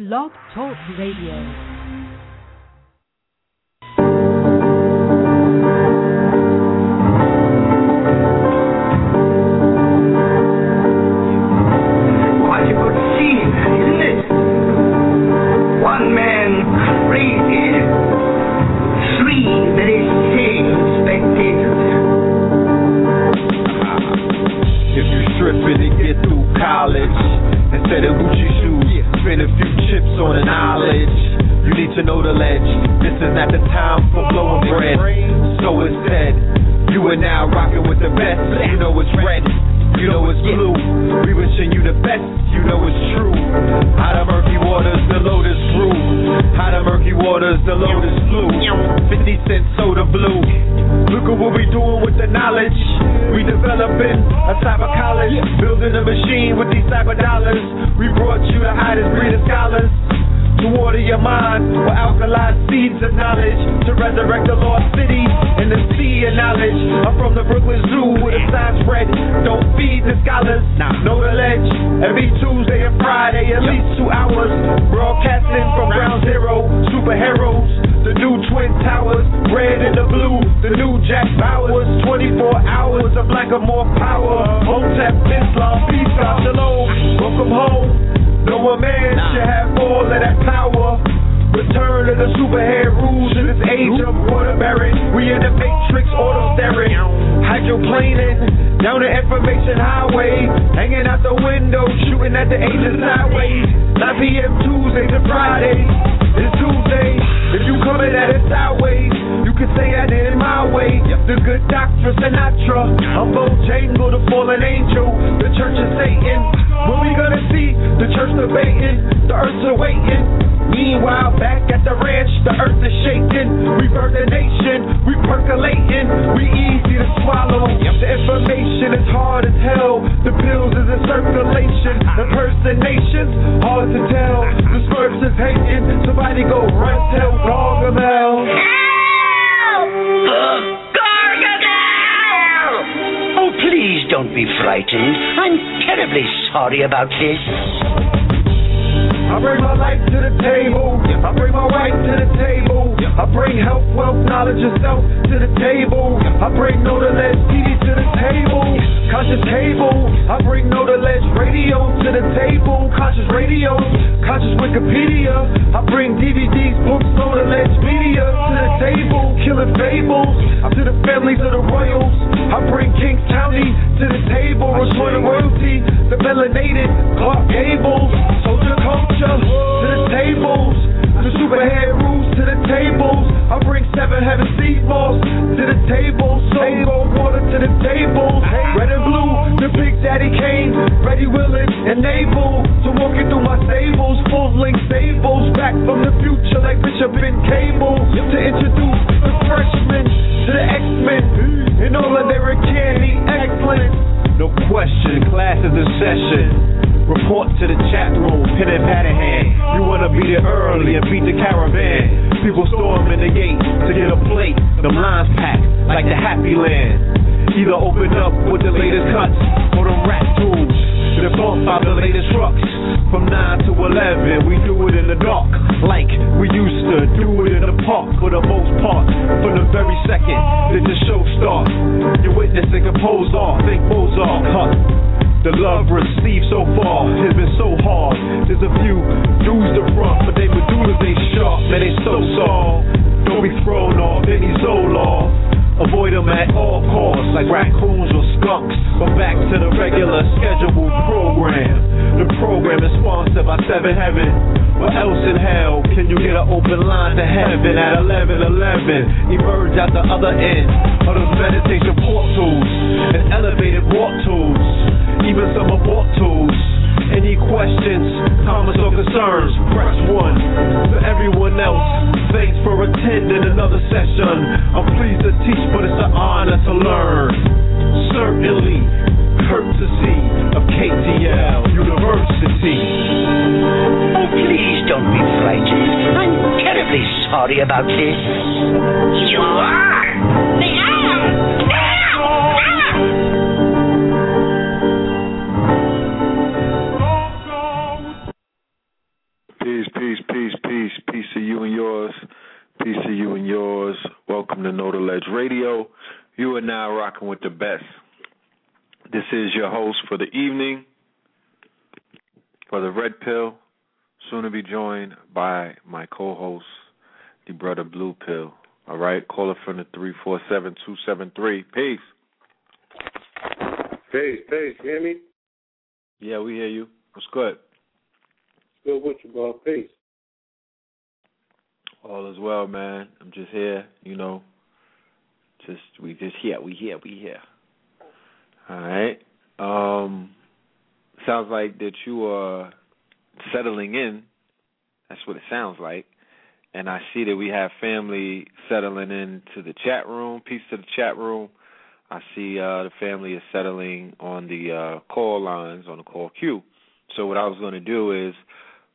Blog Talk Radio. Sorry queue. So what I was going to do is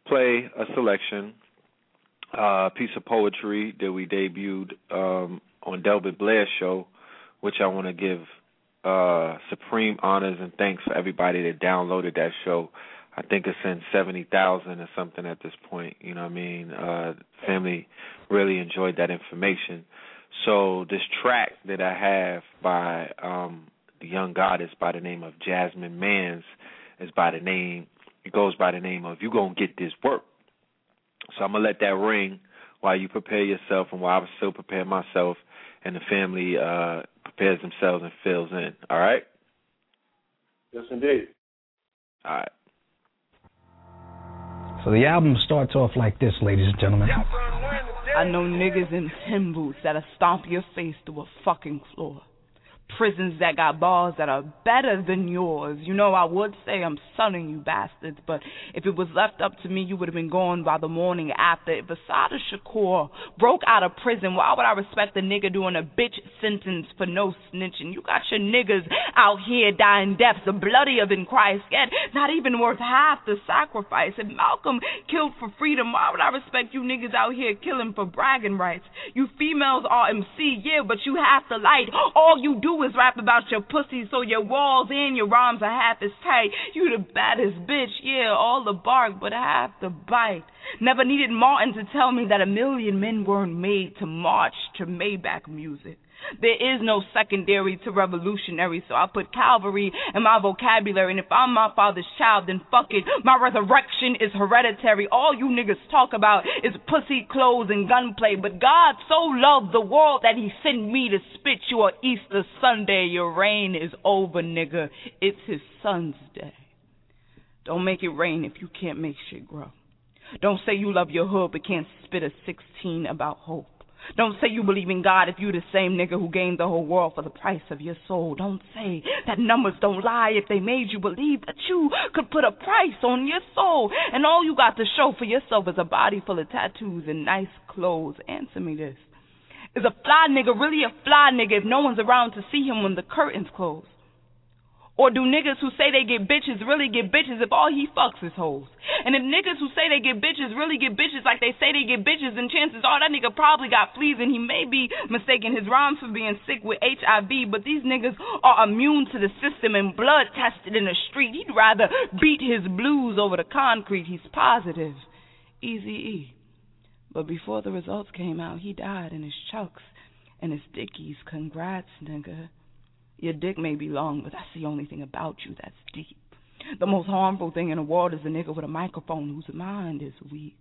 play a selection, uh, piece of poetry that we debuted um, on Delbert Blair's show, which I want to give uh, supreme honors and thanks for everybody that downloaded that show. I think it's in seventy thousand or something at this point. You know what I mean? Uh, family really enjoyed that information. So this track that I have by um, the young goddess by the name of Jasmine Mans is by the name it goes by the name of "You Gonna Get This Work." So I'm gonna let that ring while you prepare yourself, and while I'm still prepare myself, and the family uh, prepares themselves and fills in. All right. Yes, indeed. All right. So the album starts off like this, ladies and gentlemen. I know niggas in tin boots that'll stomp your face through a fucking floor prisons that got bars that are better than yours. You know, I would say I'm sunning you bastards, but if it was left up to me, you would have been gone by the morning after. If Assata Shakur broke out of prison, why would I respect a nigga doing a bitch sentence for no snitching? You got your niggas out here dying deaths, bloodier than Christ, yet not even worth half the sacrifice. If Malcolm killed for freedom, why would I respect you niggas out here killing for bragging rights? You females are MC, yeah, but you have to light. All you do is rap about your pussy so your walls and your rhymes are half as tight. You the baddest bitch, yeah, all the bark, but half the bite. Never needed Martin to tell me that a million men weren't made to march to Maybach music. There is no secondary to revolutionary, so I put Calvary in my vocabulary. And if I'm my father's child, then fuck it. My resurrection is hereditary. All you niggas talk about is pussy, clothes, and gunplay. But God so loved the world that he sent me to spit you on Easter Sunday. Your reign is over, nigga. It's his son's day. Don't make it rain if you can't make shit grow. Don't say you love your hood but can't spit a 16 about hope. Don't say you believe in God if you the same nigga who gained the whole world for the price of your soul. Don't say that numbers don't lie if they made you believe that you could put a price on your soul. And all you got to show for yourself is a body full of tattoos and nice clothes. Answer me this. Is a fly nigga really a fly nigga if no one's around to see him when the curtains close? Or do niggas who say they get bitches really get bitches if all he fucks is hoes? And if niggas who say they get bitches really get bitches like they say they get bitches, then chances are that nigga probably got fleas and he may be mistaken his rhymes for being sick with HIV. But these niggas are immune to the system and blood tested in the street. He'd rather beat his blues over the concrete. He's positive. Easy E. But before the results came out, he died in his chucks and his dickies. Congrats, nigga. Your dick may be long, but that's the only thing about you that's deep. The most harmful thing in the world is a nigga with a microphone whose mind is weak.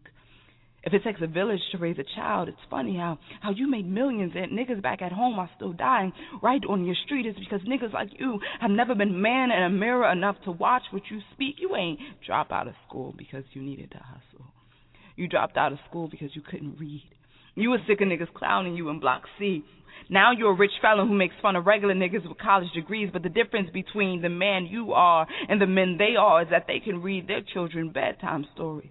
If it takes a village to raise a child, it's funny how how you made millions and niggas back at home are still dying right on your street is because niggas like you have never been man in a mirror enough to watch what you speak. You ain't drop out of school because you needed to hustle. You dropped out of school because you couldn't read. You were sick of niggas clowning you in Block C now you're a rich fellow who makes fun of regular niggas with college degrees, but the difference between the man you are and the men they are is that they can read their children bedtime stories.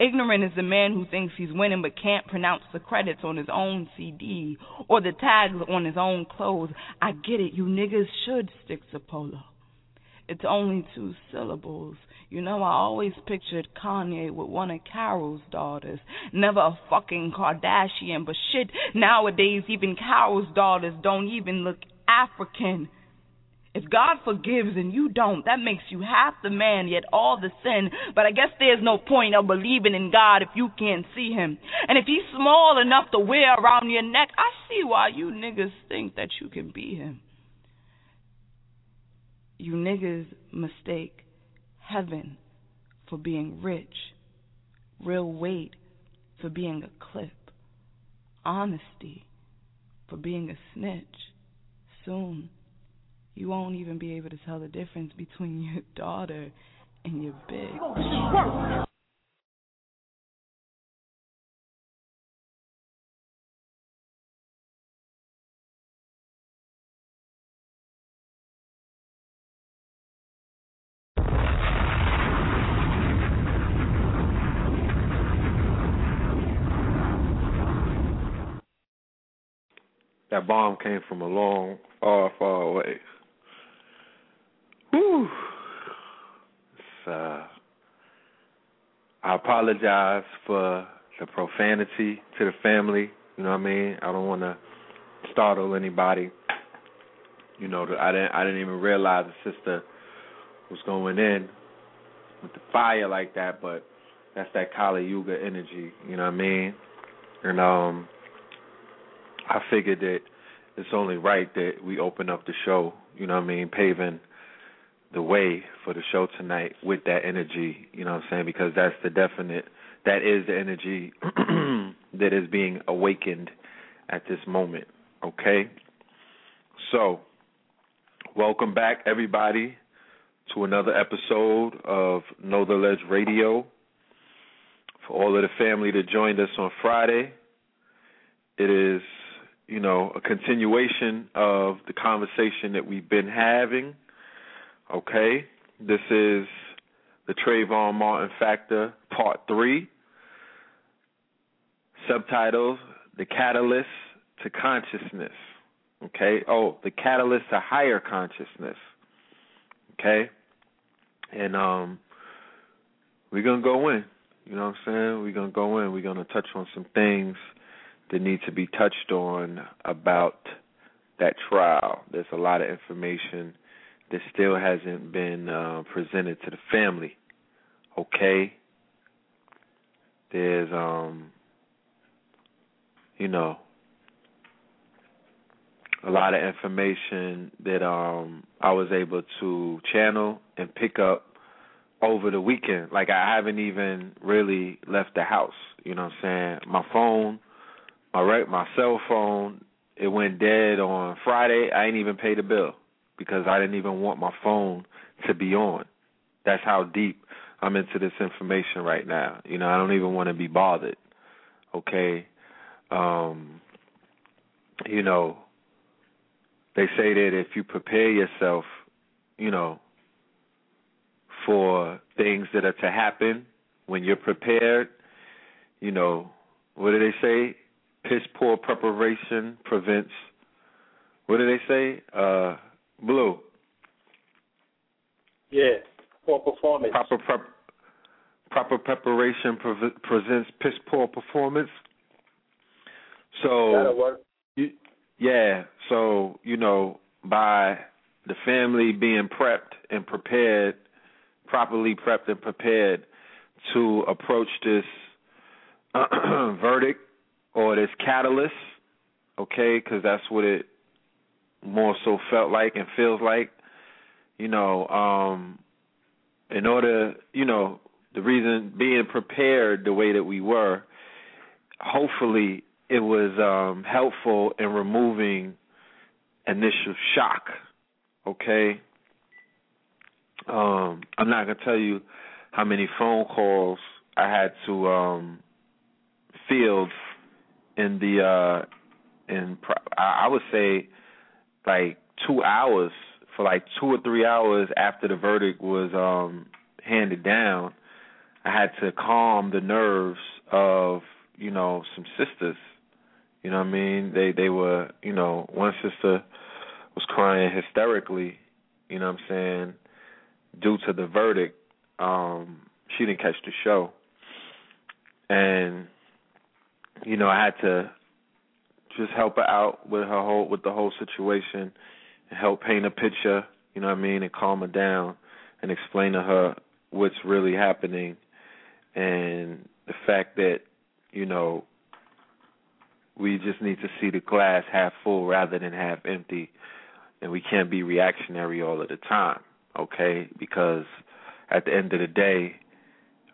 Ignorant is the man who thinks he's winning but can't pronounce the credits on his own CD or the tags on his own clothes. I get it, you niggas should stick to polo. It's only two syllables. You know, I always pictured Kanye with one of Carol's daughters. Never a fucking Kardashian, but shit, nowadays even Carol's daughters don't even look African. If God forgives and you don't, that makes you half the man, yet all the sin. But I guess there's no point of believing in God if you can't see Him. And if He's small enough to wear around your neck, I see why you niggas think that you can be Him. You niggas mistake heaven for being rich, real weight for being a clip, honesty for being a snitch. Soon you won't even be able to tell the difference between your daughter and your bitch. Oh, That bomb came from a long, far, far away. Whew. It's, uh, I apologize for the profanity to the family. You know what I mean? I don't want to startle anybody. You know, I didn't. I didn't even realize the sister was going in with the fire like that. But that's that Kali Yuga energy. You know what I mean? And um, I figured that it's only right that we open up the show. You know what I mean? Paving the way for the show tonight with that energy, you know what I'm saying? Because that's the definite that is the energy that is being awakened at this moment. Okay? So, welcome back everybody to another episode of Know the Ledge Radio. For all of the family that joined us on Friday, it is, you know, a continuation of the conversation that we've been having Okay, this is the Trayvon Martin Factor Part 3. Subtitles The Catalyst to Consciousness. Okay, oh, The Catalyst to Higher Consciousness. Okay, and um, we're going to go in. You know what I'm saying? We're going to go in. We're going to touch on some things that need to be touched on about that trial. There's a lot of information that still hasn't been uh, presented to the family. Okay, there's um, you know, a lot of information that um I was able to channel and pick up over the weekend. Like I haven't even really left the house. You know what I'm saying? My phone, my right, my cell phone, it went dead on Friday. I ain't even paid the bill because I didn't even want my phone to be on. That's how deep I'm into this information right now. You know, I don't even want to be bothered. Okay? Um you know, they say that if you prepare yourself, you know, for things that are to happen when you're prepared, you know, what do they say? Piss poor preparation prevents what do they say? Uh Blue. Yeah, poor performance. Proper prep, proper preparation pre- presents piss poor performance. So That'll work. You, yeah, so you know by the family being prepped and prepared, properly prepped and prepared to approach this verdict or this catalyst, okay? Because that's what it more so felt like and feels like. You know, um in order, you know, the reason being prepared the way that we were, hopefully it was um helpful in removing initial shock. Okay? Um I'm not going to tell you how many phone calls I had to um field in the uh in I would say like two hours for like two or three hours after the verdict was um handed down i had to calm the nerves of you know some sisters. You know what i mean? They they were you know one sister was crying hysterically you know what i'm saying due to the verdict. Um she didn't catch the show. And you know i had to just help her out with her whole with the whole situation and help paint a picture, you know what I mean, and calm her down and explain to her what's really happening and the fact that, you know, we just need to see the glass half full rather than half empty and we can't be reactionary all of the time, okay? Because at the end of the day,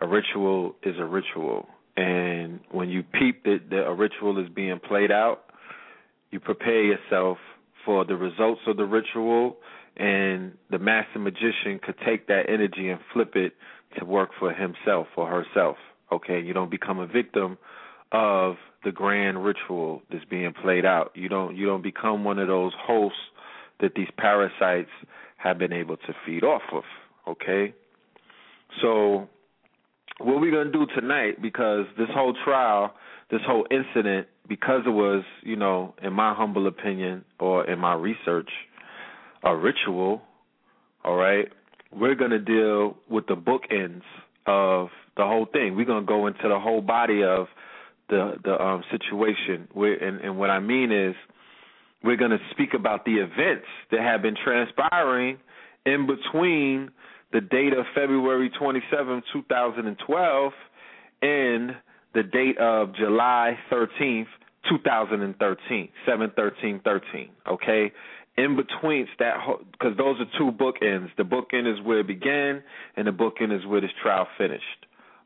a ritual is a ritual. And when you peep that, that a ritual is being played out, you prepare yourself for the results of the ritual, and the master magician could take that energy and flip it to work for himself or herself. Okay, you don't become a victim of the grand ritual that's being played out. You don't you don't become one of those hosts that these parasites have been able to feed off of. Okay, so what we're gonna do tonight, because this whole trial, this whole incident, because it was, you know, in my humble opinion or in my research, a ritual. All right, we're gonna deal with the bookends of the whole thing. We're gonna go into the whole body of the the um, situation. And, and what I mean is, we're gonna speak about the events that have been transpiring in between the date of February 27, 2012, and the date of July 13th, 2013, 7 13 13. Okay? In between that, because those are two bookends. The bookend is where it began, and the bookend is where this trial finished.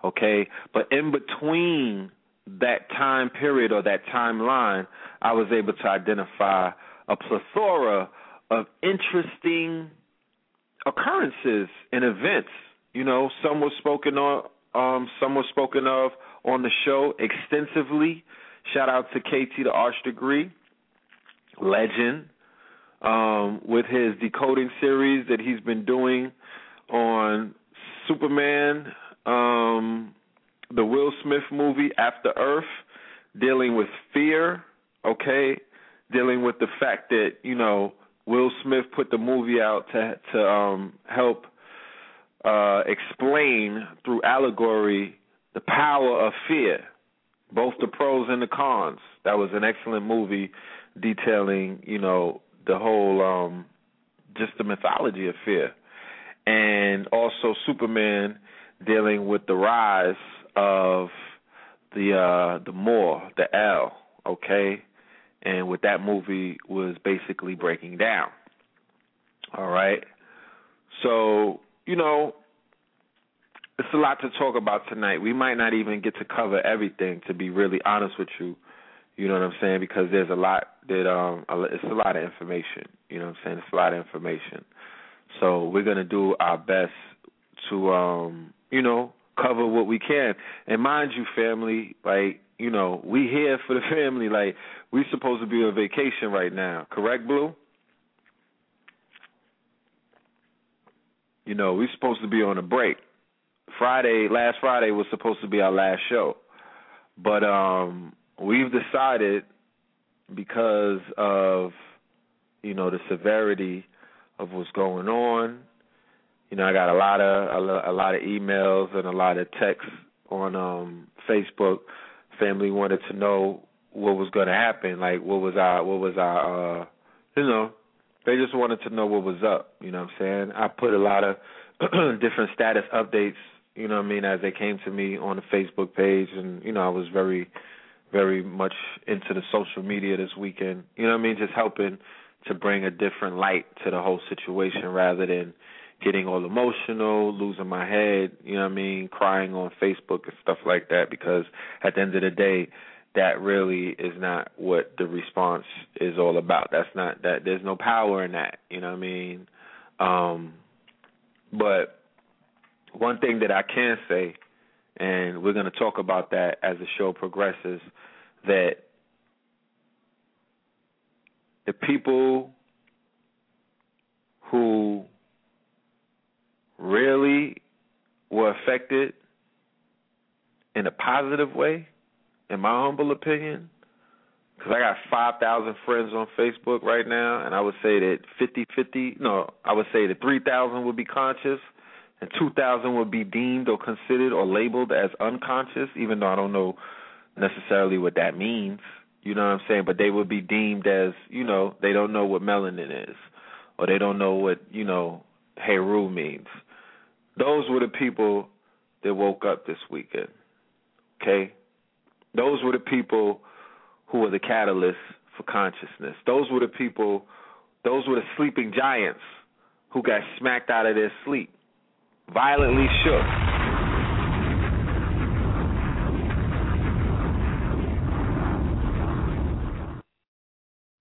Okay? But in between that time period or that timeline, I was able to identify a plethora of interesting occurrences and events. You know, some were spoken on, um, some were spoken of on the show extensively. Shout out to KT the Arch Degree, legend, um, with his decoding series that he's been doing on Superman, um, the Will Smith movie After Earth, dealing with fear, okay, dealing with the fact that, you know, Will Smith put the movie out to to um help uh explain through allegory the power of fear, both the pros and the cons. That was an excellent movie detailing, you know, the whole um just the mythology of fear. And also Superman dealing with the rise of the uh the more, the L, okay? And what that movie was basically breaking down. All right. So, you know, it's a lot to talk about tonight. We might not even get to cover everything to be really honest with you. You know what I'm saying? Because there's a lot that um it's a lot of information. You know what I'm saying? It's a lot of information. So we're gonna do our best to um, you know, cover what we can. And mind you, family, like you know, we here for the family. Like we supposed to be on vacation right now, correct, Blue? You know, we supposed to be on a break. Friday, last Friday was supposed to be our last show, but um, we've decided because of you know the severity of what's going on. You know, I got a lot of a, lot of emails and a lot of texts on um Facebook family wanted to know what was going to happen. Like, what was our, what was our, uh, you know, they just wanted to know what was up. You know what I'm saying? I put a lot of different status updates. You know what I mean? As they came to me on the Facebook page, and you know, I was very, very much into the social media this weekend. You know what I mean? Just helping to bring a different light to the whole situation rather than getting all emotional, losing my head, you know what I mean, crying on Facebook and stuff like that because at the end of the day that really is not what the response is all about. That's not that there's no power in that, you know what I mean? Um but one thing that I can say and we're going to talk about that as the show progresses that the people who really were affected in a positive way, in my humble opinion, because I got 5,000 friends on Facebook right now, and I would say that 50 50, no, I would say that 3,000 would be conscious, and 2,000 would be deemed or considered or labeled as unconscious, even though I don't know necessarily what that means. You know what I'm saying? But they would be deemed as, you know, they don't know what melanin is or they don't know what you know Heru means. Those were the people that woke up this weekend. Okay, those were the people who were the catalysts for consciousness. Those were the people. Those were the sleeping giants who got smacked out of their sleep, violently shook.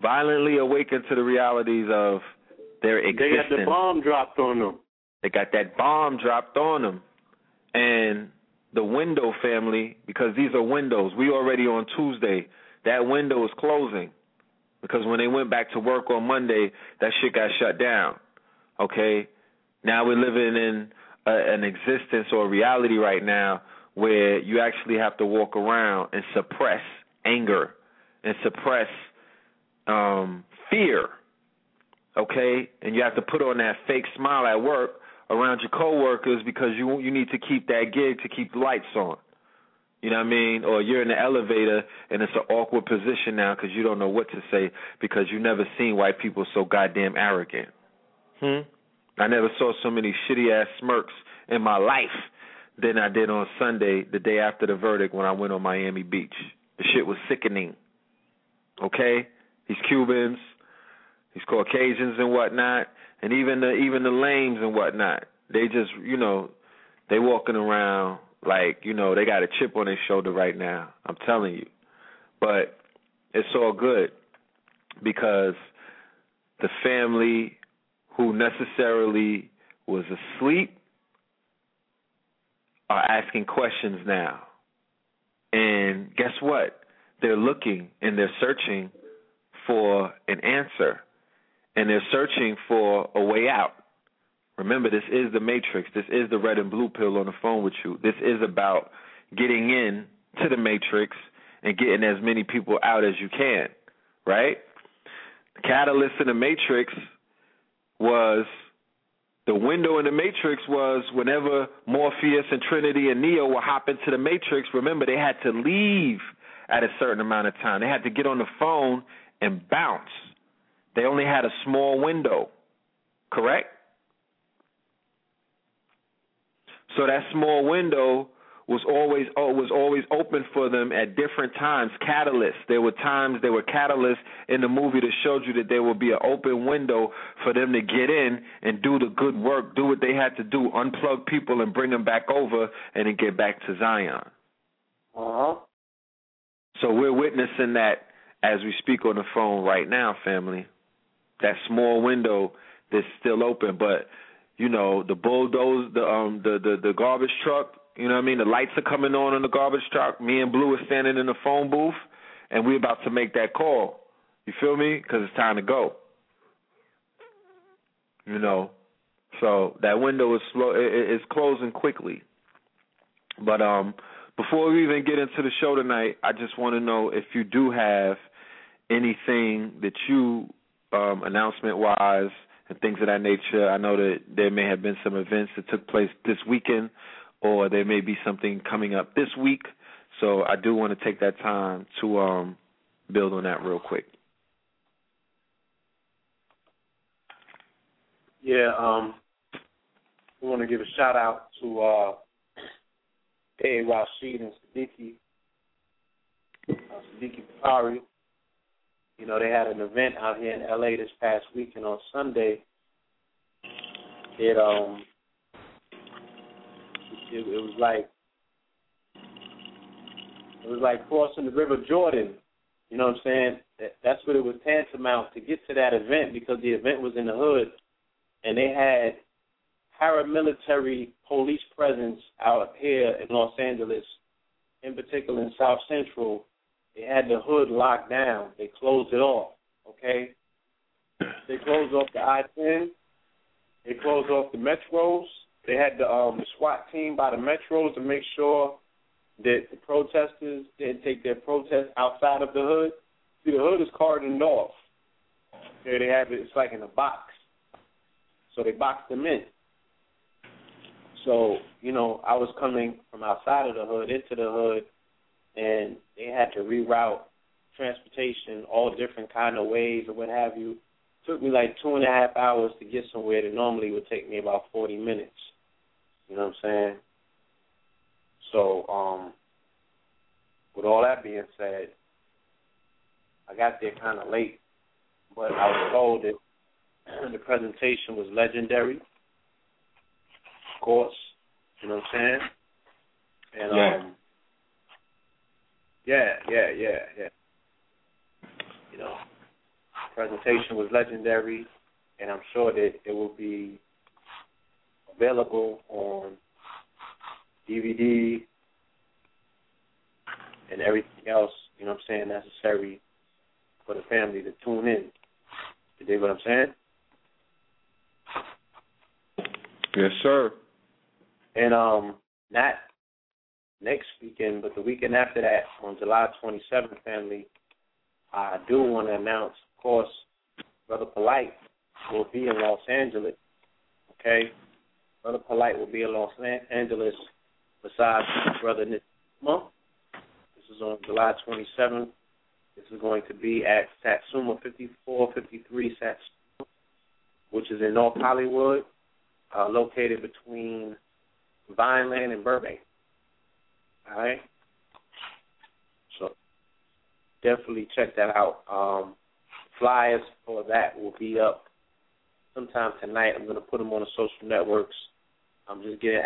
Violently awakened to the realities of their existence. They got the bomb dropped on them. They got that bomb dropped on them. And the window family, because these are windows, we already on Tuesday. That window is closing. Because when they went back to work on Monday, that shit got shut down. Okay? Now we're living in a, an existence or a reality right now where you actually have to walk around and suppress anger and suppress um fear okay? And you have to put on that fake smile at work around your coworkers because you you need to keep that gig to keep the lights on. You know what I mean? Or you're in the elevator and it's an awkward position now because you don't know what to say because you never seen white people so goddamn arrogant. Hmm. I never saw so many shitty ass smirks in my life than I did on Sunday, the day after the verdict, when I went on Miami Beach. The shit was sickening. Okay, these Cubans, these Caucasians and whatnot, and even the even the lames and whatnot. They just you know, they walking around like you know they got a chip on their shoulder right now. I'm telling you, but it's all good because the family who necessarily was asleep are asking questions now. And guess what? They're looking and they're searching for an answer and they're searching for a way out. Remember, this is the matrix. This is the red and blue pill on the phone with you. This is about getting in to the matrix and getting as many people out as you can, right? The catalyst in the matrix was the window in the matrix was whenever Morpheus and Trinity and Neo were hopping to the matrix, remember they had to leave at a certain amount of time. They had to get on the phone and bounce. They only had a small window, correct? So that small window was always oh, was always open for them at different times. Catalysts. There were times there were catalysts in the movie that showed you that there would be an open window for them to get in and do the good work, do what they had to do, unplug people and bring them back over, and then get back to Zion. Uh huh. So we're witnessing that as we speak on the phone right now, family. That small window that's still open, but you know the bulldoze, the um, the the the garbage truck. You know what I mean? The lights are coming on on the garbage truck. Me and Blue are standing in the phone booth, and we're about to make that call. You feel me? Because it's time to go. You know, so that window is slow. It, it's closing quickly. But um, before we even get into the show tonight, I just want to know if you do have anything that you um, announcement wise and things of that nature. I know that there may have been some events that took place this weekend, or there may be something coming up this week. So I do want to take that time to um, build on that real quick. Yeah, um, we want to give a shout out to uh, A. Rashid and Siddiqui, uh, Siddiqui. You know, they had an event out here in LA this past weekend on Sunday. It um, it, it was like it was like crossing the River Jordan. You know what I'm saying? That, that's what it was tantamount to get to that event because the event was in the hood, and they had paramilitary police presence out here in Los Angeles, in particular in South Central. They had the hood locked down. They closed it off. Okay. They closed off the I-10. They closed off the metros. They had the um the SWAT team by the metros to make sure that the protesters didn't take their protest outside of the hood. See, the hood is cordoned off. Okay, they have it. It's like in a box. So they boxed them in. So you know, I was coming from outside of the hood into the hood, and they had to reroute transportation all different kind of ways or what have you. took me like two and a half hours to get somewhere that normally would take me about forty minutes. You know what I'm saying? So, um, with all that being said, I got there kind of late, but I was told that the presentation was legendary. Of course, you know what I'm saying? And Yeah. um, yeah, yeah, yeah, yeah. You know, presentation was legendary, and I'm sure that it will be available on DVD and everything else, you know what I'm saying, necessary for the family to tune in. You dig what I'm saying? Yes, sir. And um not next weekend, but the weekend after that, on July 27th, family, I do want to announce, of course, Brother Polite will be in Los Angeles. Okay? Brother Polite will be in Los Angeles besides Brother Nick month. This is on July 27th. This is going to be at Satsuma 5453 Satsuma, which is in North Hollywood, uh, located between Vineland and Burbank. All right. So definitely check that out. Um, flyers for that will be up sometime tonight. I'm going to put them on the social networks. I'm just getting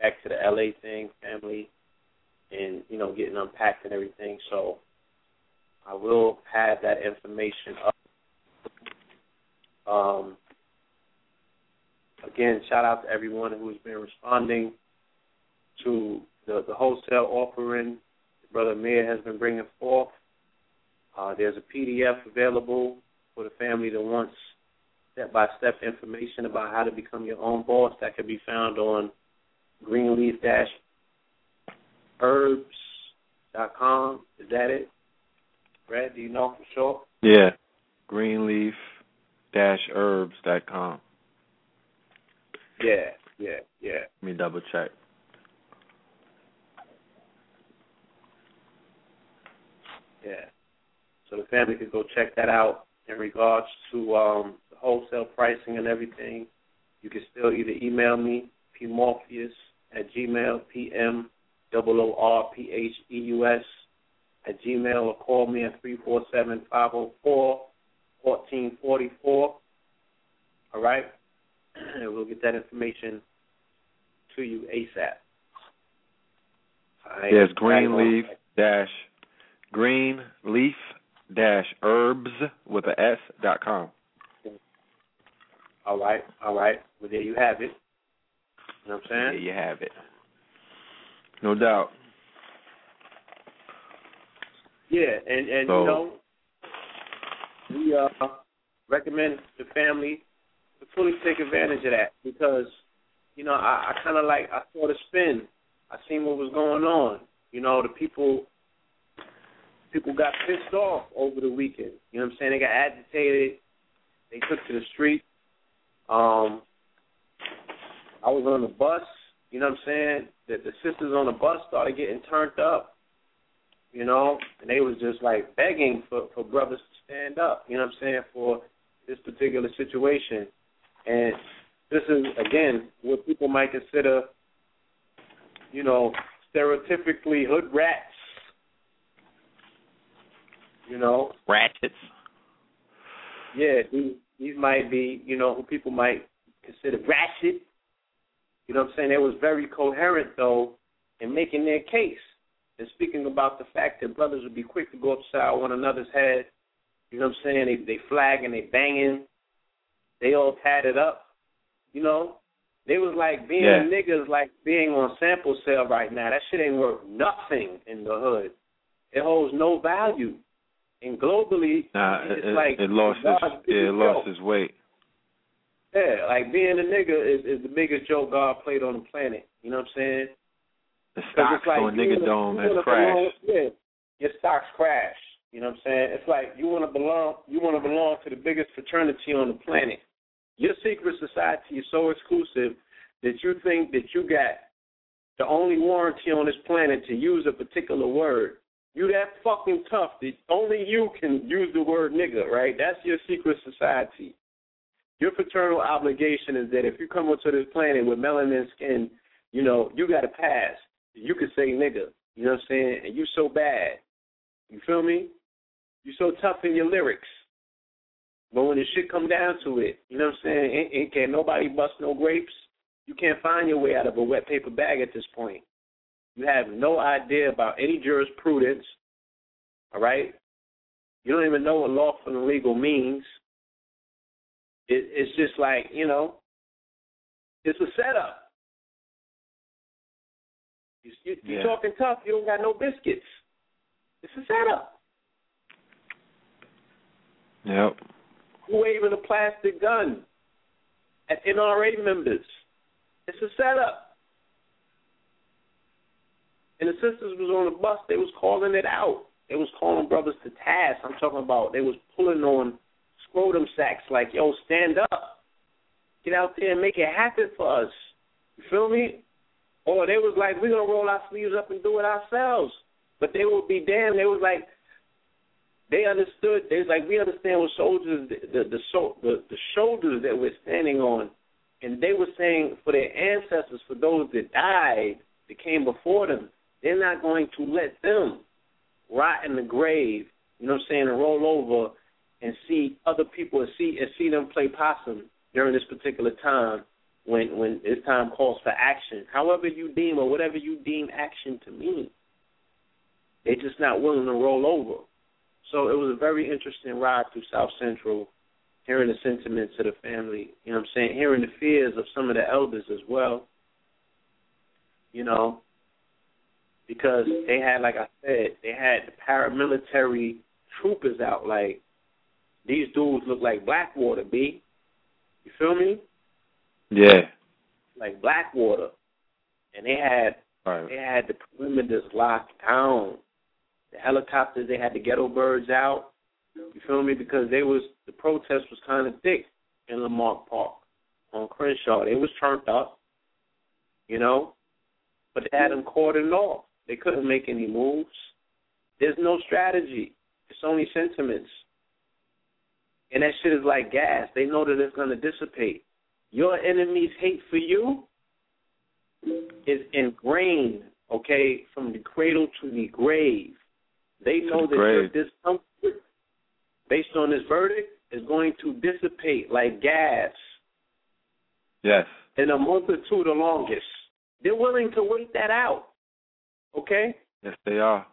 back to the LA thing, family, and you know getting unpacked and everything. So I will have that information up. Um, again, shout out to everyone who's been responding to the, the wholesale offering Brother Mayor has been bringing forth. Uh, there's a PDF available for the family that wants step-by-step information about how to become your own boss. That can be found on greenleaf-herbs.com. Is that it? Brad, do you know for sure? Yeah. Greenleaf-herbs.com. Yeah, yeah, yeah. Let me double check. Yeah. So the family could go check that out in regards to um, the wholesale pricing and everything. You can still either email me, pmorpheus at gmail, p-m o r p h e u s at gmail, or call me at three four seven five zero four fourteen forty four. All right? And we'll get that information to you ASAP. All right? Yes, Greenleaf dash Greenleaf dash herbs with a S dot com. All right, all right. Well, there you have it. You know what I'm saying? There you have it. No doubt. Yeah, and and So- you know, we uh recommend the family to fully take advantage of that because you know I, I kind of like I saw the spin. I seen what was going on. You know, the people people got pissed off over the weekend. You know what I'm saying? They got agitated. They took to the street. Um, I was on the bus. You know what I'm saying? That the sisters on the bus started getting turned up. You know, and they was just like begging for for brothers to stand up. You know what I'm saying for this particular situation. And this is again what people might consider, you know, stereotypically hood rats. You know, Ratchets. yeah, these these might be, you know, who people might consider ratchet. You know what I'm saying? They was very coherent though in making their case and speaking about the fact that brothers would be quick to go upside one another's head. You know what I'm saying? They they flagging, they banging, they all tatted up. You know, they was like being Yeah. niggas like being on sample sale right now. That shit ain't worth nothing in the hood. It holds no value. And globally, Nah, it's it, like it lost its yeah, it lost joke. its weight. Yeah, like being a nigga is, is the biggest joke God played on the planet. You know what I'm saying? The stocks like on Nigga Dome has crashed. yeah, your stocks crash. You know what I'm saying? It's like you want to belong. You want to belong to the biggest fraternity on the planet. Your secret society is so exclusive that you think that you got the only warranty on this planet to use a particular word. You that fucking tough that only you can use the word nigga, right? That's your secret society. Your fraternal obligation is that if you come onto this planet with melanin skin, you know, you got to pass. You can say nigga. You know what I'm saying? And you so bad. You feel me? You so tough in your lyrics. But when the shit come down to it, you know what I'm saying? Ain't, ain't can't nobody bust no grapes. You can't find your way out of a wet paper bag at this point. You have no idea about any jurisprudence. All right? You don't even know what lawful and legal means. It, it's just like, you know, it's a setup. You, you, You're talking tough, you don't got no biscuits. It's a setup. Yep. Waving a plastic gun at NRA members. It's a setup. And the sisters was on the bus, they was calling it out. They was calling brothers to task. I'm talking about they was pulling on scrotum sacks like, yo, stand up. Get out there and make it happen for us. You feel me? Or they was like, we're gonna roll our sleeves up and do it ourselves. But they would be damned. They was like, they understood. They was like, we understand what soldiers, the the the, the the shoulders that we're standing on, and they were saying for their ancestors, for those that died, that came before them, they're not going to let them rot in the grave. You know what I'm saying? And roll over and see other people and see and see them play possum during this particular time when when it's time calls for action. However you deem or whatever you deem action to mean. They're just not willing to roll over. So it was a very interesting ride through South Central, hearing the sentiments of the family, you know what I'm saying, hearing the fears of some of the elders as well. You know, because they had, like I said, they had the paramilitary troopers out. Like these dudes look like Blackwater, b. You feel me? Yeah. Like Blackwater, and they had Right. they had the perimeters locked down. The helicopters, they had the ghetto birds out. You feel me? Because they was the protest was kind of thick in Leimert Park on Crenshaw. They was turned up, you know, but they had them cordoned off. They couldn't make any moves. There's no strategy. It's only sentiments. And that shit is like gas. They know that it's going to dissipate. Your enemy's hate for you is ingrained, okay, from the cradle to the grave. They know the that your discomfort, based on this verdict, is going to dissipate like gas Yes. in a month or two the longest. They're willing to wait that out, okay? Yes, they are.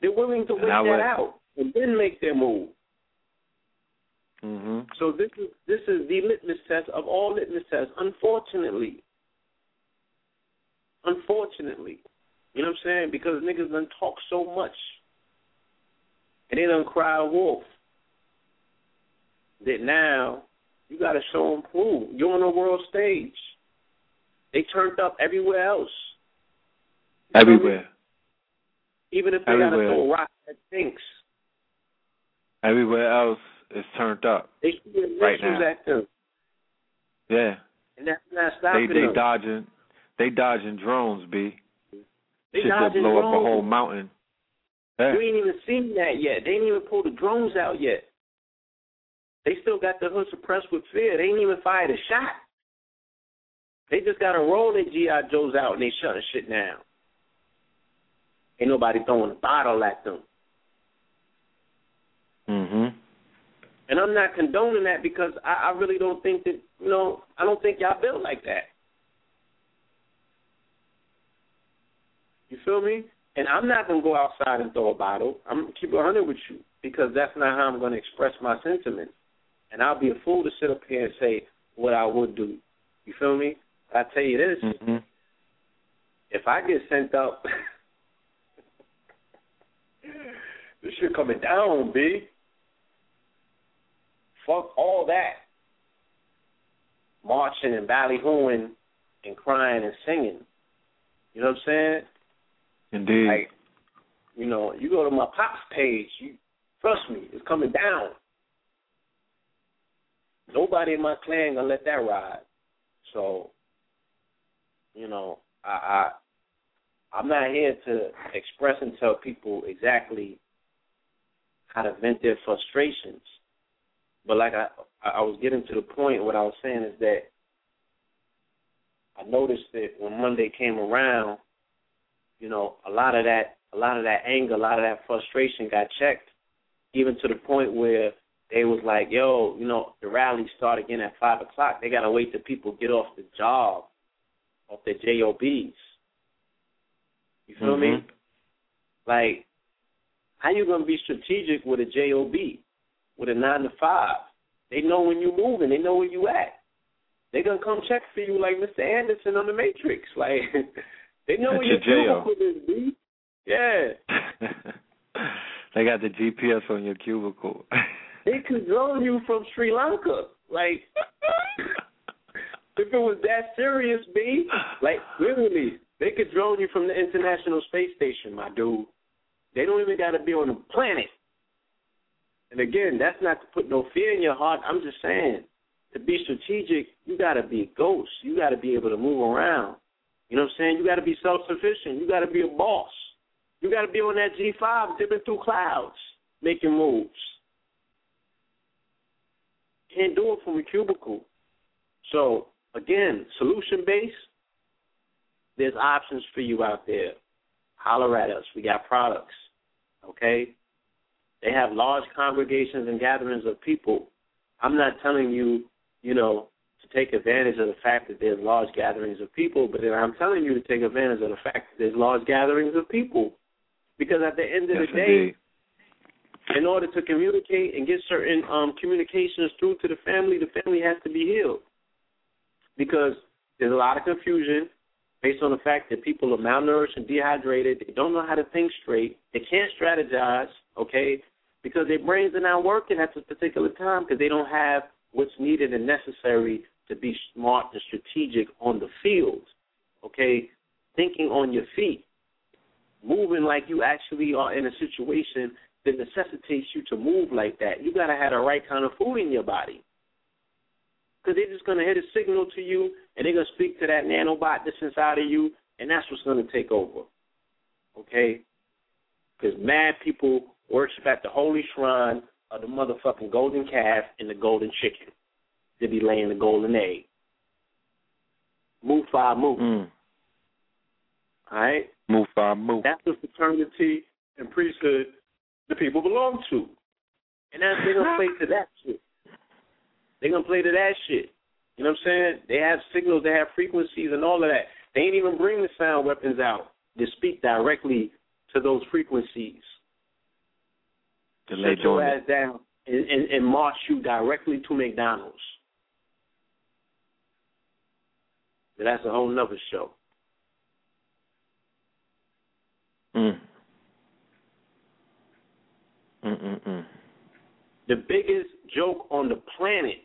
They're willing to And wait that would- out and then make their move. hmm So this is this is the litmus test of all litmus tests. Unfortunately, unfortunately, you know what I'm saying? Because niggas done talk so much, and they done cry wolf. That now you got to show and prove. You're on the world stage. They turned up everywhere else. You feel me? Everywhere. Even if they got to Everywhere. throw rocks at things, Everywhere else is turned up. they shoot Right now. at them, Yeah. and that's not They stopping they them. dodging they dodging drones, B. They Shit dodging blow up a drones. whole mountain. Yeah. You ain't even seen that yet. They ain't even pulled the drones out yet. They still got the hood suppressed with fear. They ain't even fired a shot. They just got to roll their GI Joes out and they shutting shit down. Ain't nobody throwing a bottle at them. Mhm. And I'm not condoning that because I, I really don't think that you know I don't think y'all built like that. You feel me? And I'm not gonna go outside and throw a bottle. I'm gonna keep it 100 with you because that's not how I'm gonna express my sentiments. And I'll be a fool to sit up here and say what I would do. You feel me? I tell you this: Mhm. if I get sent up, this shit coming down, B. Fuck all that. Marching and ballyhooing and crying and singing. You know what I'm saying? Indeed. Like, you know, you go to my pop's page, you trust me, it's coming down. Nobody in my clan gonna let that ride. So, you know, I I'm not here to express and tell people exactly how to vent their frustrations. But like I, I was getting to the point. What I was saying is that I noticed that when Monday came around, you know, a lot of that, a lot of that anger, a lot of that frustration got checked, even to the point where they was like, "Yo, you know, the rally start again at five o'clock. They gotta wait till people get off the job, off their jobs." You feel mm-hmm. me? Like, how you gonna be strategic with a job, with a nine to five? They know when you're moving. They know where you at. They gonna come check for you like Mr. Anderson on the Matrix. Like, they know where your cubicle is, B. Yeah. they got the GPS on your cubicle. they could drone you from Sri Lanka. Like, if it was that serious, B, like literally, they could drone you from the International Space Station, my dude. They don't even got to be on the planet. And again, that's not to put no fear in your heart. I'm just saying, to be strategic, you got to be a ghost. You got to be able to move around. You know what I'm saying? You got to be self sufficient. You got to be a boss. You got to be on that G5 dipping through clouds, making moves. Can't do it from a cubicle. So, again, solution based, there's options for you out there. Holler at us. We got products. Okay? They have large congregations and gatherings of people. I'm not telling you, you know, to take advantage of the fact that there's large gatherings of people, but I'm telling you to take advantage of the fact that there's large gatherings of people. Because at the end of yes, the day, in order to communicate and get certain um, communications through to the family, the family has to be healed. Because there's a lot of confusion based on the fact that people are malnourished and dehydrated. They don't know how to think straight. They can't strategize, okay, because their brains are not working at this particular time because they don't have what's needed and necessary to be smart and strategic on the field, okay, thinking on your feet, moving like you actually are in a situation that necessitates you to move like that. You got to have the right kind of food in your body because they're just going to hit a signal to you and they're going to speak to that nanobot that's inside of you, and that's what's going to take over. Okay? Because mad people worship at the holy shrine of the motherfucking golden calf and the golden chicken. They be laying the golden egg. Move five move. Mm. All right? Move five move. That's the fraternity and priesthood the people belong to. And that's they're gonna play to that shit. They're gonna play to that shit. You know what I'm saying? They have signals, they have frequencies and all of that. They ain't even bring the sound weapons out to speak directly to those frequencies. To Shut your ass down and, and, and march you directly to McDonald's. But that's a whole nother show. Mm. Mm-mm-mm. The biggest joke on the planet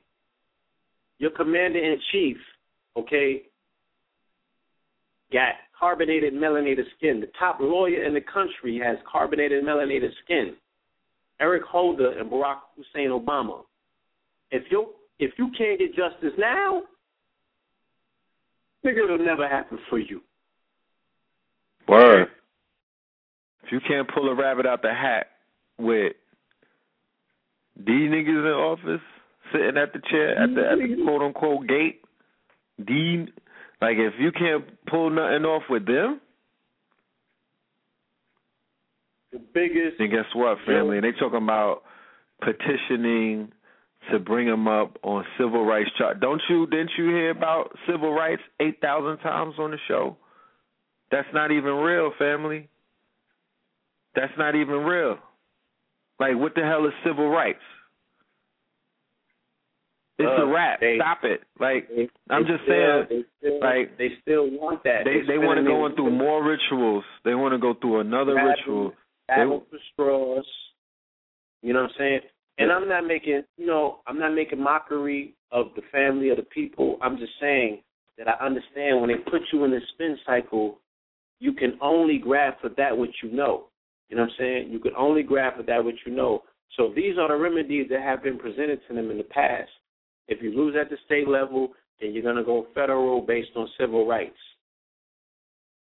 your commander in chief, okay, got carbonated melanated skin. The top lawyer in the country has carbonated melanated skin. Eric Holder and Barack Hussein Obama. If you if you can't get justice now, nigga, it'll never happen for you. Word. If you can't pull a rabbit out the hat with these niggas in office, sitting at the chair at the, at the mm-hmm. quote unquote gate. Dean, like if you can't pull nothing off with them, the biggest. Then guess what, family? They talking about petitioning to bring them up on civil rights charge. Don't you? Didn't you hear about civil rights eight thousand times on the show? That's not even real, family. That's not even real. Like, what the hell is civil rights? It's uh, a rap. They, Stop it. Like they, I'm they just still, saying. They still, like they still want that. They they want to go in through more rituals. They want to go through another Battle, ritual. Battle for straws. You know what I'm saying? And I'm not making, you know, I'm not making mockery of the family or the people. I'm just saying that I understand when they put you in the spin cycle, you can only grab for that which you know. You know what I'm saying? You can only grab for that which you know. So these are the remedies that have been presented to them in the past. If you lose at the state level, then you're going to go federal based on civil rights.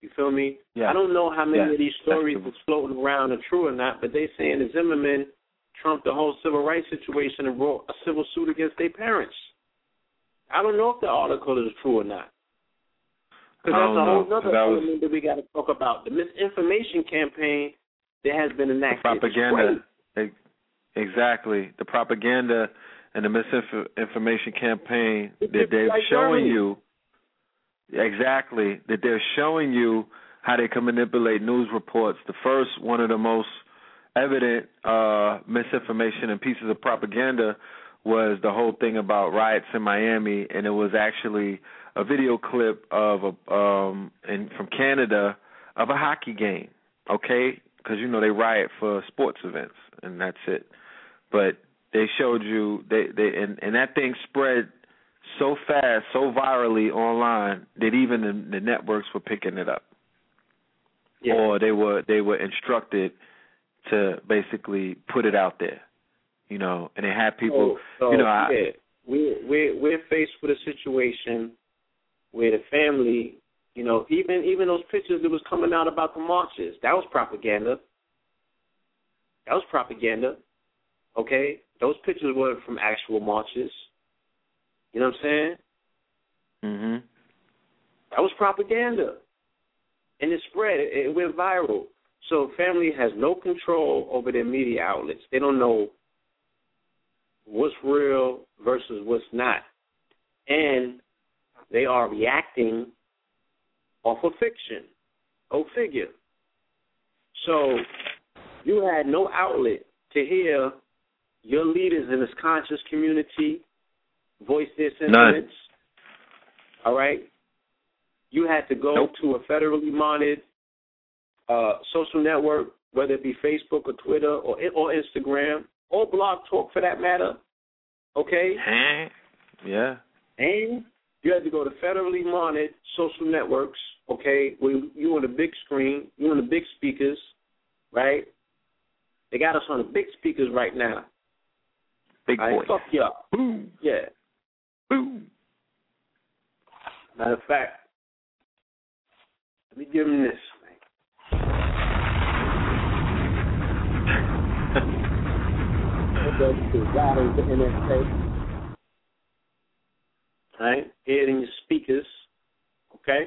You feel me? Yeah. I don't know how many Yeah. of these stories That's that's floating around are true or not, but they saying the Zimmerman trumped the whole civil rights situation and brought a civil suit against their parents. I don't know if the article is true or not. Because that's a whole know, other that was- element that we got to talk about. The misinformation campaign that has been enacted. is propaganda. Exactly. The propaganda and the misinformation campaign that they're like showing Germany. you exactly that they're showing you how they can manipulate news reports. The first one of the most evident uh misinformation and pieces of propaganda was the whole thing about riots in Miami and it was actually a video clip of a um in from Canada of a hockey game, okay? Cuz you know they riot for sports events and that's it. But they showed you they they and and that thing spread so fast, so virally online that even the, the networks were picking it up, Yeah. or they were they were instructed to basically put it out there, you know. And they had people, So, so, you know, I, yeah, we're we're we're faced with a situation where the family, you know, even even those pictures that was coming out about the marches, that was propaganda. That was propaganda. Okay, those pictures weren't from actual marches. You know what I'm saying? mhm, That was propaganda. And it spread. It, it went viral. So family has no control over their media outlets. They don't know what's real versus what's not. And they are reacting off of fiction. Go figure. So you had no outlet to hear your leaders in this conscious community voice their sentiments. All right. You had to go Nope. to a federally monitored uh, social network, whether it be Facebook or Twitter or or Instagram or Blog Talk for that matter. Okay, yeah, and you had to go to federally monitored social networks. Okay, where you on the big screen, you on the big speakers, right? They got us on the big speakers right now. Big I fuck you up. boom, Yeah. boom. Matter of fact, let me give him this. That is right over the Right? Hear it in your speakers. Okay?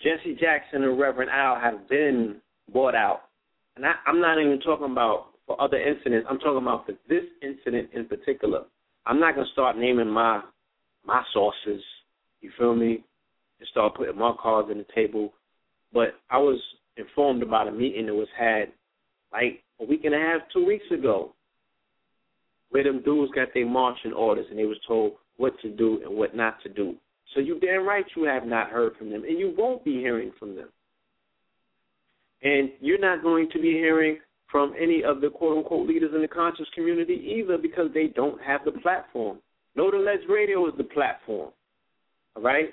Jesse Jackson and Reverend Al have been bought out. And I, I'm not even talking about for other incidents. I'm talking about for this incident in particular. I'm not to start naming my my sources. You feel me? And start putting my cards on the table. But I was informed about a meeting that was had like a week and a half, two weeks ago, where them dudes got their marching orders and they was told what to do and what not to do. So you damn right you have not heard from them, and you won't be hearing from them. And you're not going to be hearing from any of the quote unquote leaders in the conscious community either because they don't have the platform. Know the Ledge Radio is the platform. All right?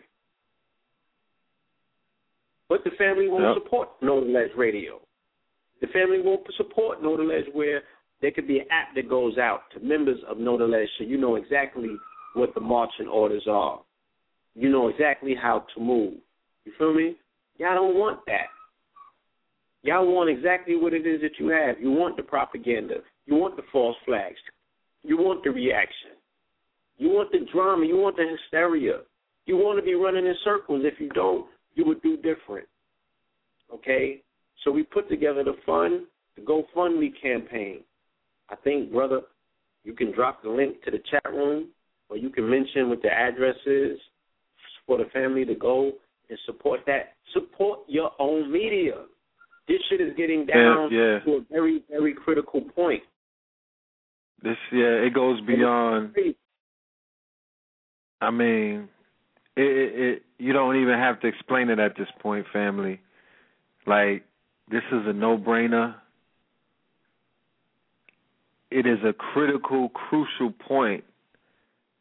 But the family won't Yep. support Know the Ledge Radio. The family won't support Know the Ledge where there could be an app that goes out to members of Know the Ledge so you know exactly what the marching orders are. You know exactly how to move. You feel me? Y'all don't want that. Y'all want exactly what it is that you have. You want the propaganda. You want the false flags. You want the reaction. You want the drama. You want the hysteria. You want to be running in circles. If you don't, you would do different. Okay? So we put together the fund, the GoFundMe campaign. I think, brother, you can drop the link to the chat room, or you can mention what the address is for the family to go and support that. Support your own media. This shit is getting down yeah. to a very, very critical point. This yeah, it goes beyond. I mean, it, it, it you don't even have to explain it at this point, family. Like this is a no-brainer. It is a critical, crucial point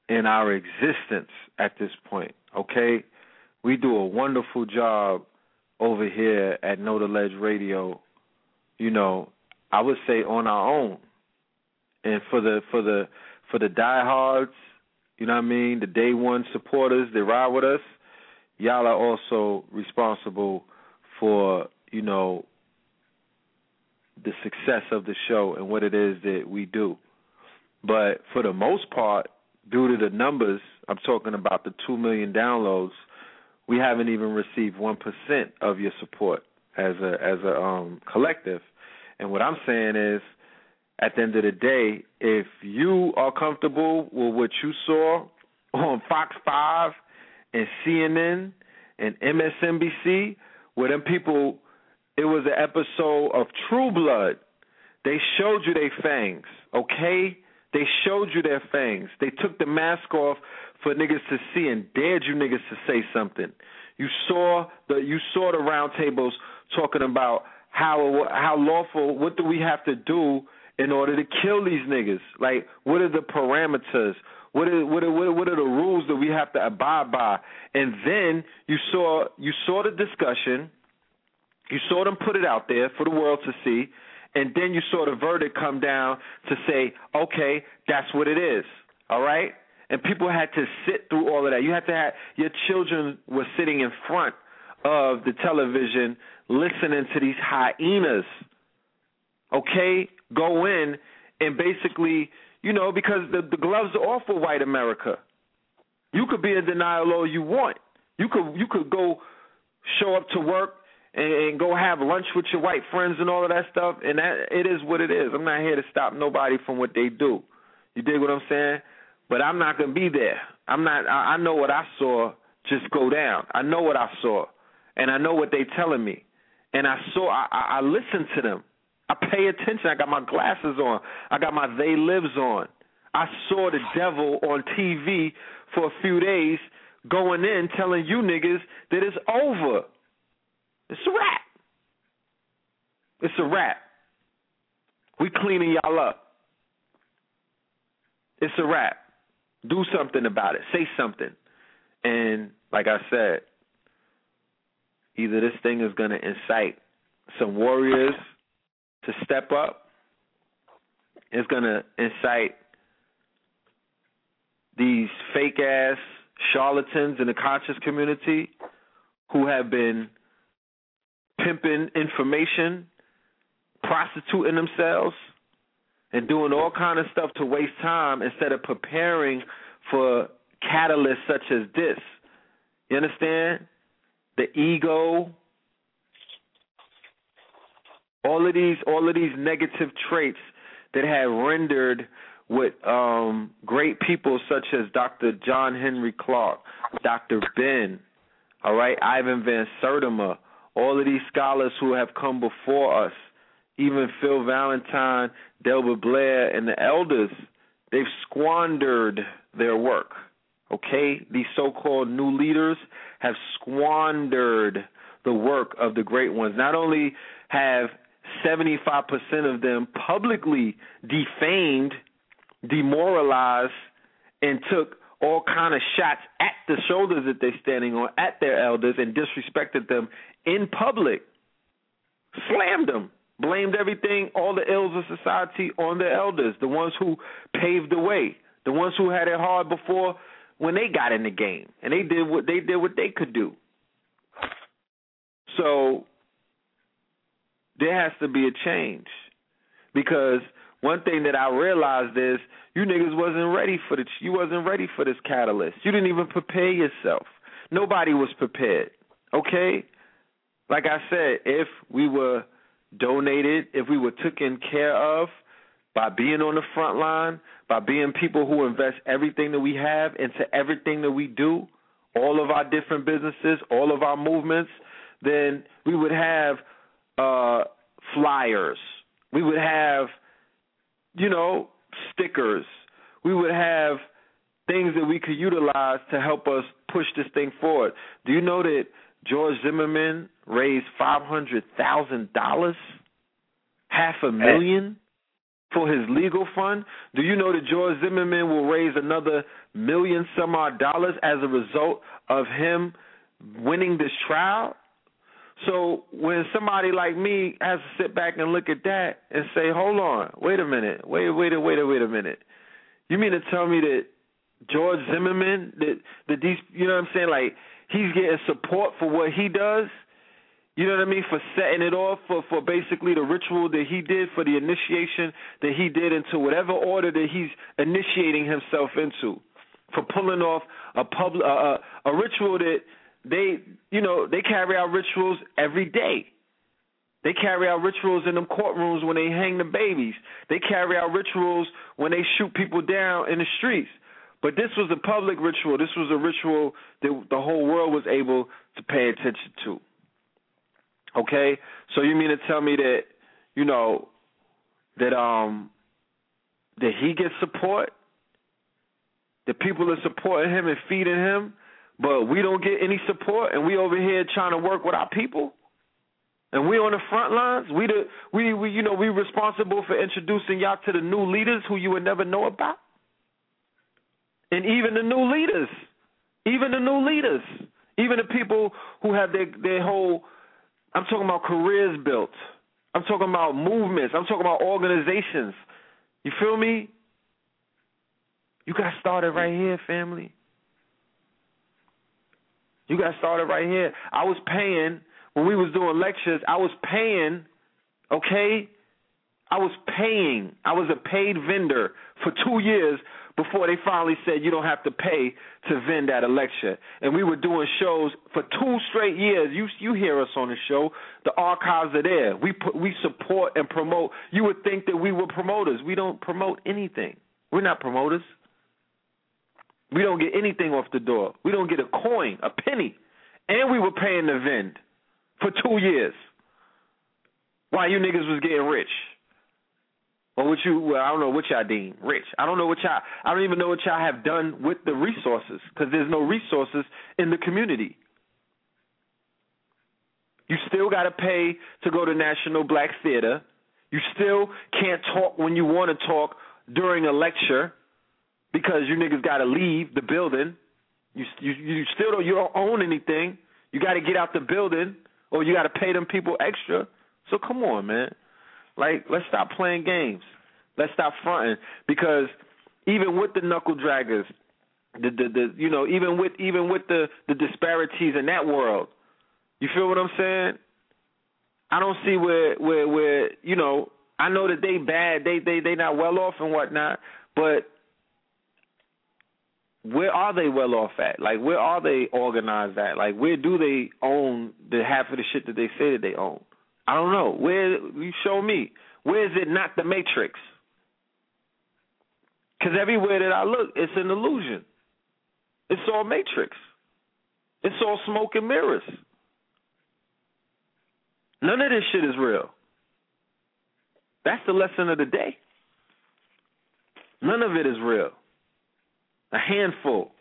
in our existence at this point. Okay, we do a wonderful job over here at Know Ledge Radio. You know, I would say on our own, and for the for the for the diehards, you know what I mean, the day one supporters that ride with us. y'all are also responsible for, you know, the success of the show and what it is that we do. But for the most part, due to the numbers, I'm talking about the 2 million downloads, we haven't even received 1% of your support as a as a um collective. And what I'm saying is at the end of the day, if you are comfortable with what you saw on Fox 5 and CNN and MSNBC, where them people, it was an episode of True Blood. They showed you their fangs, okay? They showed you their fangs. They took the mask off for niggas to see and dared you niggas to say something. You saw the you saw the roundtables talking about how how lawful. What do we have to do in order to kill these niggas? Like, what are the parameters? What are what are what are the rules that we have to abide by? And then you saw you saw the discussion. You saw them put it out there for the world to see, and then you saw the verdict come down to say, okay, that's what it is. All right, and people had to sit through all of that. You had to have your children were sitting in front of the television listening to these hyenas. Okay, go in and basically, you know, because the the gloves are off for white America. You could be in denial all you want. You could you could go show up to work and, and go have lunch with your white friends and all of that stuff, and that it is what it is. I'm not here to stop nobody from what they do. You dig what I'm saying? But I'm not gonna be there. I'm not. I, I know what I saw just go down. I know what I saw, and I know what they telling me, and I saw. I, I, I listened to them. I pay attention. I got my glasses on. I got my they lives on. I saw the devil on TV for a few days going in telling you niggas that it's over. It's a wrap. It's a wrap. We cleaning y'all up. It's a wrap. Do something about it. Say something. And like I said, either this thing is going to incite some warriors to step up. It's going to incite these fake ass charlatans in the conscious community who have been pimping information, prostituting themselves, and doing all kind of stuff to waste time instead of preparing for catalysts such as this. You understand? The ego, all of these all of these negative traits that have rendered what um, great people such as Dr. John Henrik Clarke, Dr. Ben, all right, Ivan Van Sertima, all of these scholars who have come before us, even Phil Valentine, Delbert Blair, and the elders, they've squandered their work. Okay? These so called new leaders have squandered the work of the great ones. Not only have 75% of them publicly defamed, demoralized, and took all kind of shots at the shoulders that they're standing on, at their elders, and disrespected them in public. Slammed them. Blamed everything, all the ills of society on the elders, the ones who paved the way, the ones who had it hard before when they got in the game. And they did what they did what they could do. So there has to be a change. Because one thing that I realized is you niggas wasn't ready for the you wasn't ready for this catalyst. You didn't even prepare yourself. Nobody was prepared. Okay? Like I said, if we were donated, if we were taken care of by being on the front line, by being people who invest everything that we have into everything that we do, all of our different businesses, all of our movements, then we would have uh, flyers. We would have, you know, stickers. We would have things that we could utilize to help us push this thing forward. Do you know that George Zimmerman raised five hundred thousand dollars, half a million, for his legal fund? Do you know that George Zimmerman will raise another million some odd dollars as a result of him winning this trial? So when somebody like me has to sit back and look at that and say, "Hold on, wait a minute, wait, wait, a wait, wait a minute," you mean to tell me that George Zimmerman, that that these, you know what I'm saying, like he's getting support for what he does. You know what I mean? For setting it off for for basically the ritual that he did for the initiation that he did into whatever order that he's initiating himself into. For pulling off a public uh, a ritual that they you know they carry out rituals every day. They carry out rituals in them courtrooms when they hang the babies. They carry out rituals when they shoot people down in the streets. But this was a public ritual. This was a ritual that the whole world was able to pay attention to. Okay? So you mean to tell me that, you know, that um that he gets support? That people are supporting him and feeding him, but we don't get any support and we over here trying to work with our people? And we on the front lines. We the we, we you know we responsible for introducing y'all to the new leaders who you would never know about. And even the new leaders, even the new leaders, even the people who have their their whole I'm talking about careers built. I'm talking about movements. I'm talking about organizations. You feel me? You got started right here, family. You got started right here. I was paying when we was doing lectures, I was paying, okay? I was paying. I was a paid vendor for two years before they finally said you don't have to pay to vend at a lecture. And we were doing shows for two straight years. You you hear us on the show. The archives are there. We put, we support and promote. You would think that we were promoters. We don't promote anything. We're not promoters. We don't get anything off the door. We don't get a coin, a penny. And we were paying the vend for two years. Why you niggas was getting rich? Or what you? Well, I don't know what y'all deem rich. I don't know what y'all. I don't even know what y'all have done with the resources because there's no resources in the community. You still got to pay to go to National Black Theater. You still can't talk when you want to talk during a lecture because you niggas got to leave the building. You you you still don't you don't own anything. You got to get out the building or you got to pay them people extra. So come on, man. Like let's stop playing games. Let's stop fronting because even with the knuckle draggers, the the, the you know even with even with the the disparities in that world, you feel what I'm saying? I don't see where where where you know I know that they bad, they they they not well off and whatnot, but where are they well off at? Like where are they organized at? Like where do they own the half of the shit that they say that they own? I don't know. Where you show me. Where is it not the matrix? Because everywhere that I look, it's an illusion. It's all matrix. It's all smoke and mirrors. None of this shit is real. That's the lesson of the day. None of it is real a handful,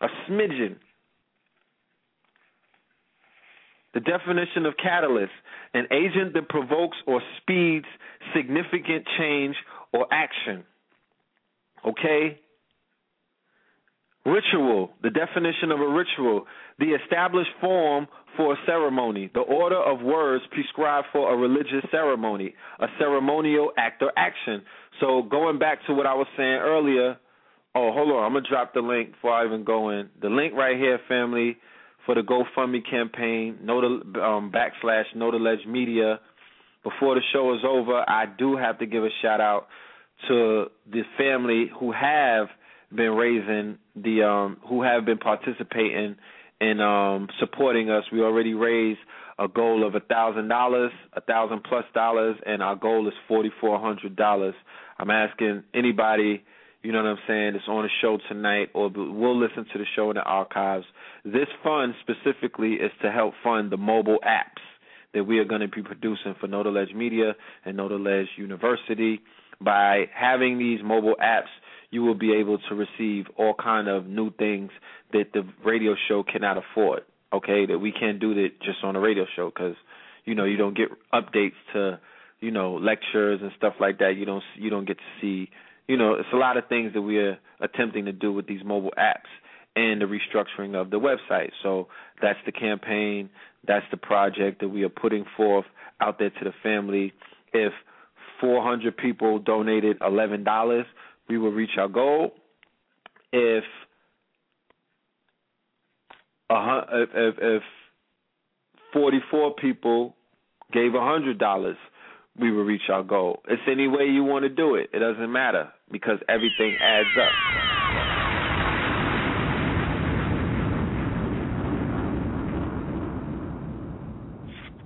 a smidgen. The definition of catalyst an agent that provokes or speeds significant change or action. Okay? Ritual, the definition of a ritual, the established form for a ceremony, the order of words prescribed for a religious ceremony, a ceremonial act or action. So, going back to what I was saying earlier, Oh, hold on. I'm gonna drop the link before I even go in. The link right here, family, for the GoFundMe campaign. Know the um, backslash Know the Ledge Media. Before the show is over, I do have to give a shout out to the family who have been raising the um who have been participating in um supporting us. We already raised a goal of a thousand dollars, a thousand plus dollars, and our goal is forty four hundred dollars. I'm asking anybody you know what I'm saying, it's on the show tonight, or we'll listen to the show in the archives. This fund specifically is to help fund the mobile apps that we are going to be producing for Know the Ledge Media and Know the Ledge University. By having these mobile apps, you will be able to receive all kind of new things that the radio show cannot afford. Okay, that we can't do that just on a radio show because you know you don't get updates to you know lectures and stuff like that. You don't you don't get to see you know, it's a lot of things that we are attempting to do with these mobile apps and the restructuring of the website. So that's the campaign, that's the project that we are putting forth out there to the family. If 400 people donated $11, we will reach our goal. If if if, if 44 people gave hundred dollars, we will reach our goal. It's any way you want to do it. It doesn't matter because everything adds up.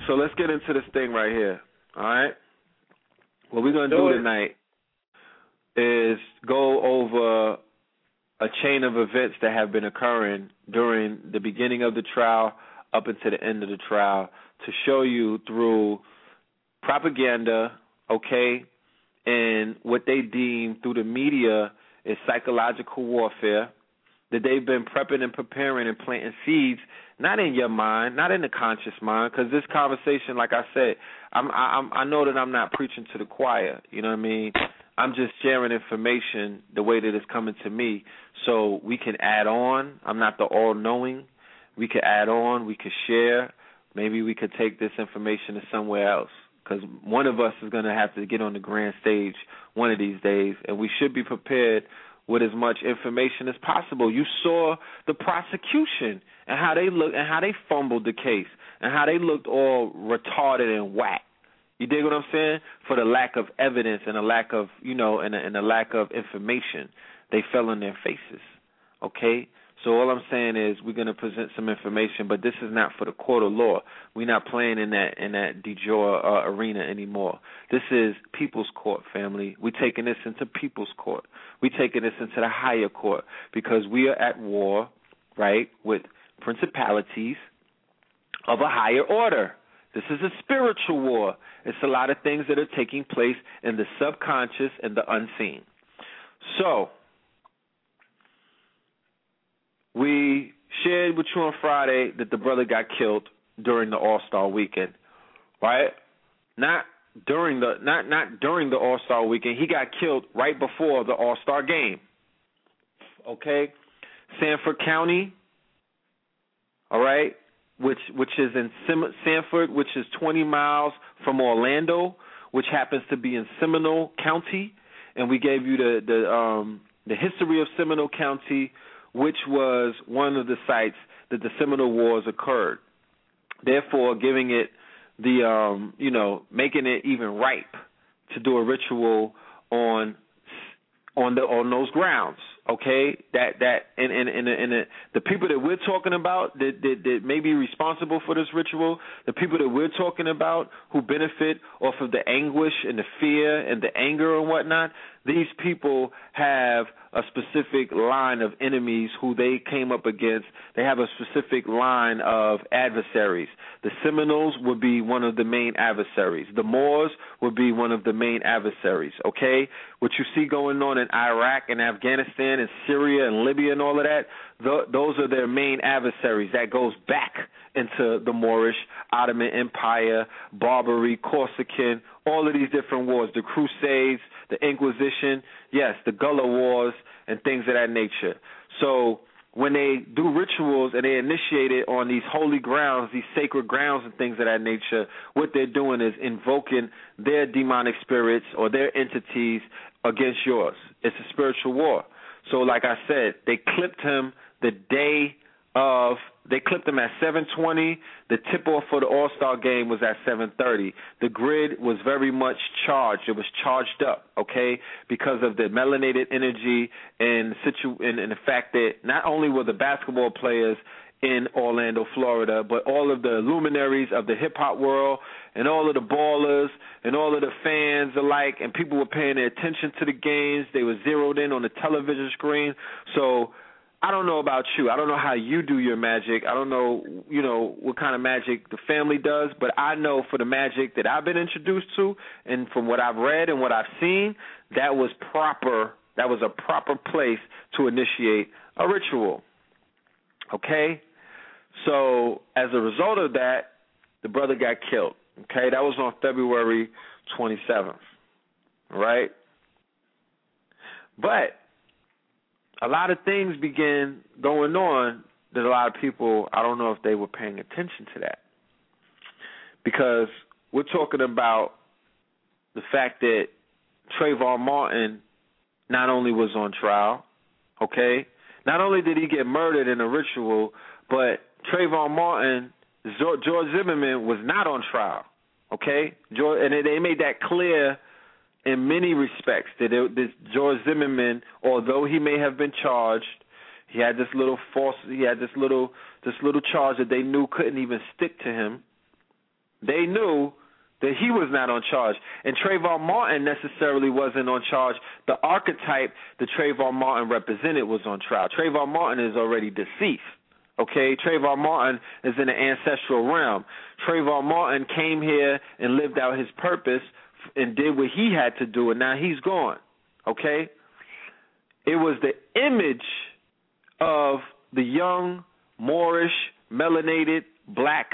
So let's get into this thing right here. All right. What we're gonna do Do tonight is go over a chain of events that have been occurring during the beginning of the trial up until the end of the trial to show you through propaganda, okay, and what they deem through the media is psychological warfare that they've been prepping and preparing and planting seeds not in your mind, not in the conscious mind, because this conversation, like I said, I'm, I'm I know that I'm not preaching to the choir. You know what I mean? I'm just sharing information the way that it's coming to me, so we can add on. I'm not the all-knowing. We could add on. We could share. Maybe we could take this information to somewhere else. Because one of us is going to have to get on the grand stage one of these days, and we should be prepared with as much information as possible. You saw the prosecution and how they looked and how they fumbled the case and how they looked all retarded and whack. You dig what I'm saying? For the lack of evidence and the lack of you know and a, and a lack of information, they fell on their faces. Okay. So all I'm saying is we're going to present some information, but this is not for the court of law. We're not playing in that in that de jure uh, arena anymore. This is people's court, family. We're taking this into people's court. We're taking this into the higher court because we are at war, right, with principalities of a higher order. This is a spiritual war. It's a lot of things that are taking place in the subconscious and the unseen. So, we shared with you on Friday that the brother got killed during the All Star weekend, right? Not during the not not during the All Star weekend. He got killed right before the All Star game. Okay, Sanford County. All right, which which is in Sanford, which is 20 miles from Orlando, which happens to be in Seminole County, and we gave you the the um the history of Seminole County, which was one of the sites that the Seminole Wars occurred. Therefore, giving it the um you know making it even ripe to do a ritual on on the on those grounds. Okay, that that and and and, and the, the people that we're talking about that, that that may be responsible for this ritual, the people that we're talking about who benefit off of the anguish and the fear and the anger and whatnot, these people have a specific line of enemies who they came up against. They have a specific line of adversaries. The Seminoles would be one of the main adversaries. The Moors would be one of the main adversaries. Okay, what you see going on in Iraq and Afghanistan and Syria and Libya and all of that, th- those are their main adversaries. That goes back into the Moorish, Ottoman Empire, Barbary, Corsican, all of these different wars, the Crusades, the Inquisition, yes, the Gullah Wars, and things of that nature. So when they do rituals and they initiate it on these holy grounds, these sacred grounds and things of that nature, what they're doing is invoking their demonic spirits or their entities against yours. It's a spiritual war. So like I said, they clipped him the day of they clipped them at 7:20. The tip off for the All Star game was at 7:30. The grid was very much charged. It was charged up, okay, because of the melanated energy and situ and, and the fact that not only were the basketball players in Orlando, Florida, but all of the luminaries of the hip hop world and all of the ballers and all of the fans alike, and people were paying their attention to the games. They were zeroed in on the television screen. So I don't know about you. I don't know how you do your magic. I don't know, you know, what kind of magic the family does, but I know for the magic that I've been introduced to and from what I've read and what I've seen, that was proper. That was a proper place to initiate a ritual. Okay? So, as a result of that, the brother got killed. Okay? That was on February 27th. Right? But a lot of things began going on that a lot of people I don't know if they were paying attention to that. Because we're talking about the fact that Trayvon Martin not only was on trial, okay? Not only did he get murdered in a ritual, but Trayvon Martin, George Zimmerman was not on trial. Okay, George, and they made that clear in many respects that it, this George Zimmerman, although he may have been charged, he had this little false, he had this little this little charge that they knew couldn't even stick to him. They knew that he was not on charge, and Trayvon Martin necessarily wasn't on charge. The archetype that Trayvon Martin represented was on trial. Trayvon Martin is already deceased. Okay, Trayvon Martin is in the ancestral realm. Trayvon Martin came here and lived out his purpose and did what he had to do, and now he's gone. Okay, it was the image of the young Moorish, melanated, black,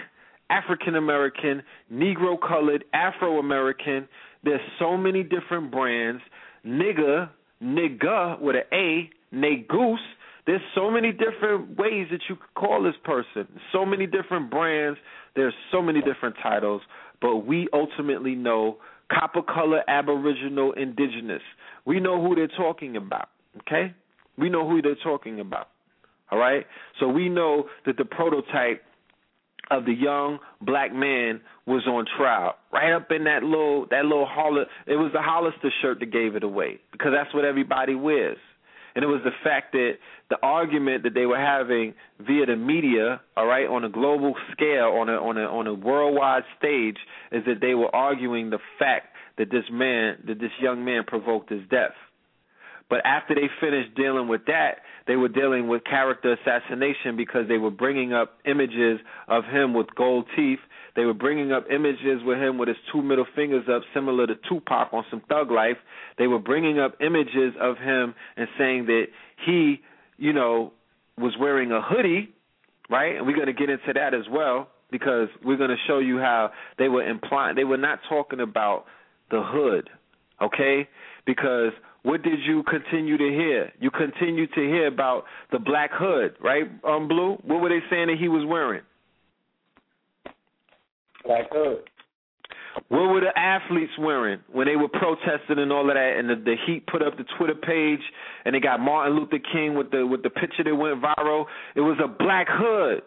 African American, Negro colored, Afro American. There's so many different brands. Nigga, nigga with an A, negoose. There's so many different ways that you could call this person. So many different brands. There's so many different titles. But we ultimately know copper color, aboriginal, indigenous. We know who they're talking about. Okay? We know who they're talking about. All right? So we know that the prototype of the young black man was on trial. Right up in that little that little Holler it was the Hollister shirt that gave it away because that's what everybody wears. And it was the fact that the argument that they were having via the media, all right, on a global scale, on a on a on a worldwide stage, is that they were arguing the fact that this man, that this young man provoked his death. But after they finished dealing with that, they were dealing with character assassination because they were bringing up images of him with gold teeth. They were bringing up images with him with his two middle fingers up, similar to Tupac on some Thug Life. They were bringing up images of him and saying that he, you know, was wearing a hoodie, right? And we're going to get into that as well because we're going to show you how they were implying they were not talking about the hood, okay? Because what did you continue to hear? You continue to hear about the black hood, right? Um, Blue. What were they saying that he was wearing? Black hood. What were the athletes wearing when they were protesting and all of that? And the, the Heat put up the Twitter page, and they got Martin Luther King with the with the picture that went viral. It was a black hood,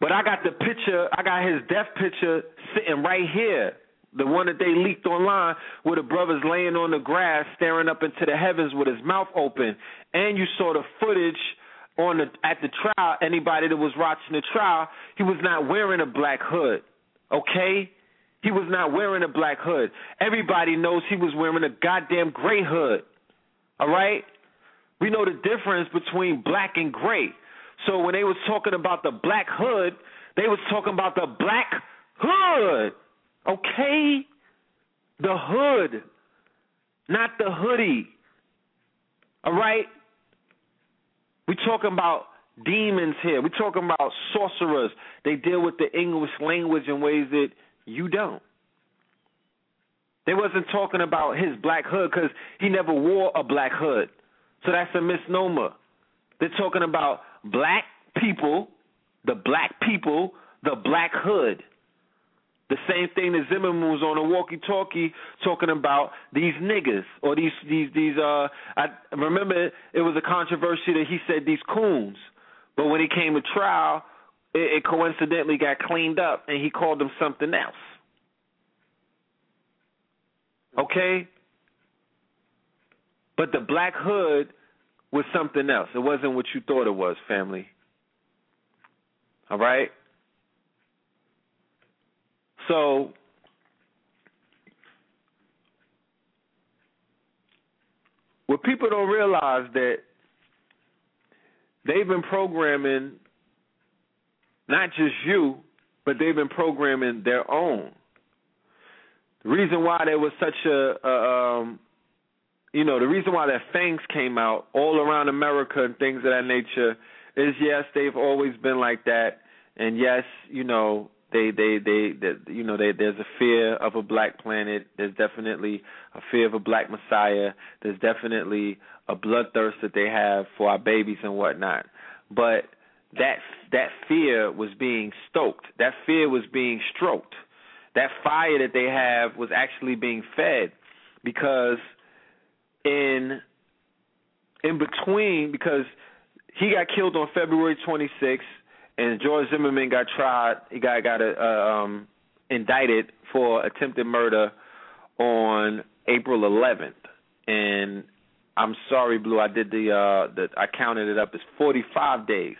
but I got the picture. I got his death picture sitting right here the one that they leaked online where the brother's laying on the grass staring up into the heavens with his mouth open. And you saw the footage on the at the trial. Anybody that was watching the trial he was not wearing a black hood okay? He was not wearing a black hood. Everybody knows he was wearing a goddamn gray hood all right? We know the difference between black and gray. So when they was talking about the black hood they was talking about the black hood Okay? The hood, not the hoodie. All right? We're talking about demons here. We're talking about sorcerers. They deal with the English language in ways that you don't. They wasn't talking about his black hood because he never wore a black hood. So that's a misnomer. They're talking about black people, the black people, the black hood. The same thing that Zimmerman was on a walkie-talkie talking about these niggas or these these these uh I remember it was a controversy that he said these coons, but when he came to trial, it, it coincidentally got cleaned up and he called them something else. Okay? But the black hood was something else. It wasn't what you thought it was, family. All right? So what people don't realize that they've been programming not just you, but they've been programming their own. The reason why there was such a, a um, you know, the reason why that fangs came out all around America and things of that nature is yes, they've always been like that, and yes, you know, they they they, you know they, there's a fear of a black planet. There's definitely a fear of a black messiah. There's definitely a bloodthirst that they have for our babies and whatnot. But that that fear was being stoked. That fear was being stroked. That fire that they have was actually being fed because in in between because he got killed on February 26th and George Zimmerman got tried. He got got uh, um, indicted for attempted murder on April 11th, and I'm sorry, Blue. I did the uh, the I counted it up. It's 45 days.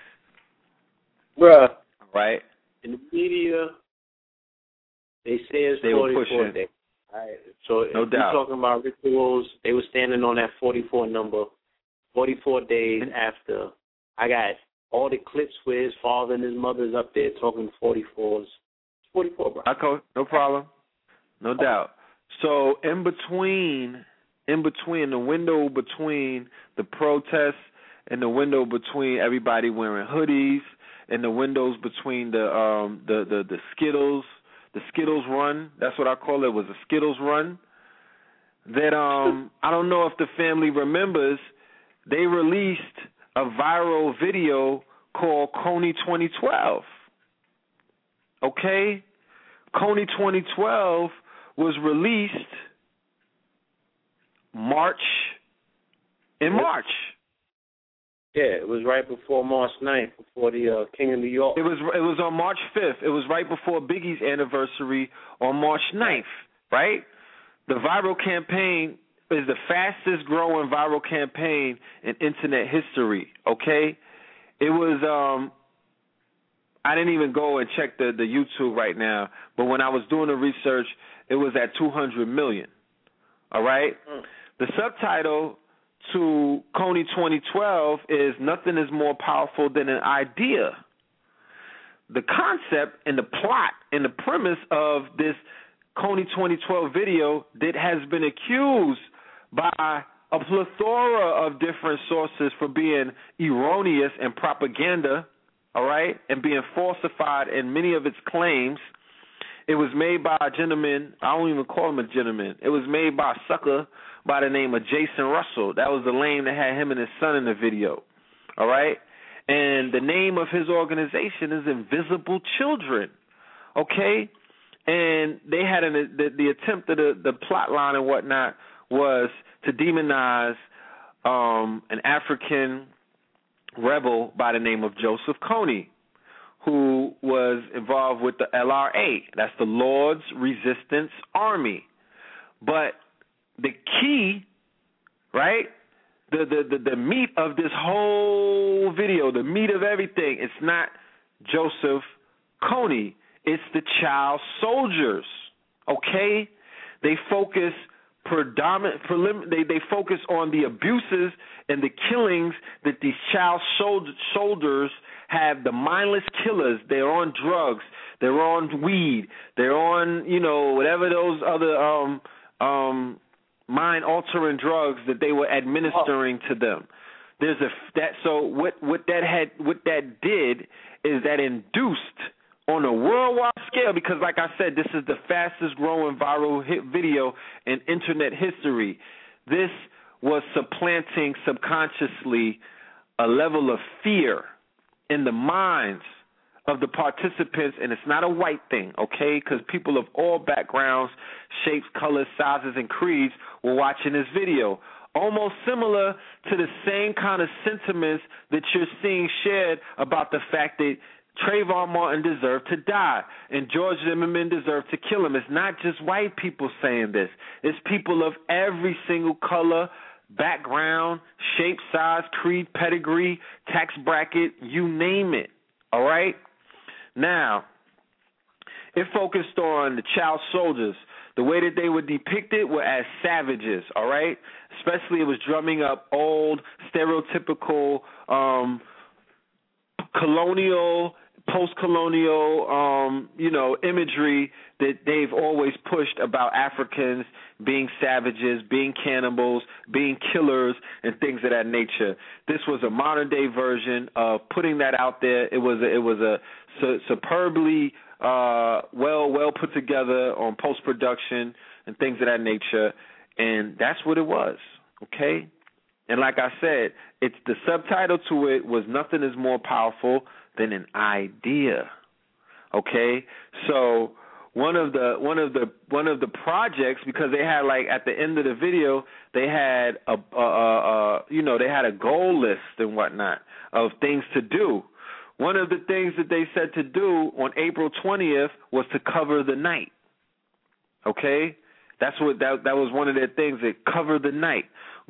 Bruh, Right. in the media, they say it's They were 44 pushing. days. Right. So No if doubt. we're talking about rituals, they were standing on that 44 number, 44 days after. I got all the clips where his father and his mother's up there talking 44s. 44, bro. I co- no problem. No doubt. So in between in between the window between the protests and the window between everybody wearing hoodies and the windows between the um the the, the Skittles the Skittles run, that's what I call it, was a Skittles run. That um I don't know if the family remembers, they released a viral video called Kony 2012. Okay? Kony 2012 was released March in March. Yeah, it was right before March 9th, before the uh, King of New York. It was it was on March 5th. It was right before Biggie's anniversary on March 9th, right? The viral campaign is the fastest growing viral campaign in internet history, okay? It was um I didn't even go and check the the YouTube right now, but when I was doing the research, it was at 200 million. All right? Mm. The subtitle to Kony 2012 is Nothing is More Powerful Than an Idea. The concept and the plot and the premise of this Kony 2012 video that has been accused by a plethora of different sources for being erroneous and propaganda, all right, and being falsified in many of its claims. It was made by a gentleman, I don't even call him a gentleman. It was made by a sucker by the name of Jason Russell. That was the lane that had him and his son in the video. All right? And the name of his organization is Invisible Children. Okay? And they had an the, the attempt of the, the plot line and whatnot was to demonize um an African rebel by the name of Joseph Kony who was involved with the LRA. That's the Lord's Resistance Army. But the key, right? The, the the the meat of this whole video, the meat of everything, it's not Joseph Kony. It's the child soldiers. Okay? They focus predominant prelim- they they focus on the abuses and the killings that these child soldier, soldiers have the mindless killers. They're on drugs. They're on weed. They're on you know whatever those other um um mind altering drugs that they were administering to them. There's a that so what what that had what that did is that induced on a worldwide scale because like I said this is the fastest growing viral hit video in internet history this was supplanting subconsciously a level of fear in the minds of the participants, and it's not a white thing, okay? Because people of all backgrounds, shapes, colors, sizes, and creeds were watching this video. Almost similar to the same kind of sentiments that you're seeing shared about the fact that Trayvon Martin deserved to die and George Zimmerman deserved to kill him. It's not just white people saying this, it's people of every single color, background, shape, size, creed, pedigree, tax bracket, you name it. All right? Now, it focused on the child soldiers. The way that they were depicted were as savages, all right? Especially it was drumming up old, stereotypical, um, colonial, post colonial, um, you know, imagery that they've always pushed about Africans being savages, being cannibals, being killers, and things of that nature. This was a modern day version of putting that out there. It was a, it was a su- superbly uh, well well put together on post production and things of that nature, and that's what it was. Okay. And like I said, it's the subtitle to it was nothing is more powerful than an idea. Okay? So one of the one of the one of the projects because they had like at the end of the video they had a, a, a, a you know they had a goal list and whatnot of things to do. one of the things that they said to do on April 20th was to cover the night. Okay? That's what that that was one of their things. That cover the night.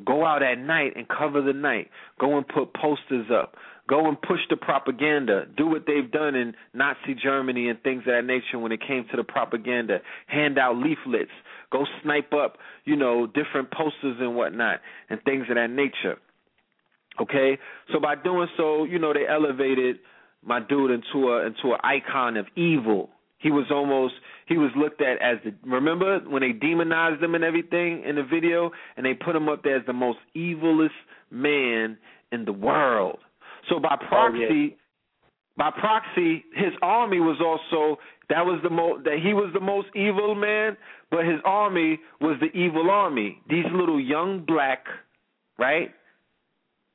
Go out at night and cover the night. Go and put posters up. Go and push the propaganda. Do what they've done in Nazi Germany and things of that nature when it came to the propaganda. Hand out leaflets. Go snipe up, you know, different posters and whatnot and things of that nature. Okay? So by doing so, you know, they elevated my dude into a into an icon of evil. He was almost he was looked at as the remember when they demonized him and everything in the video and they put him up there as the most evilest man in the world. So by proxy Oh, yeah. by proxy his army was also that was the most that he was the most evil man, but his army was the evil army. These little young black, right?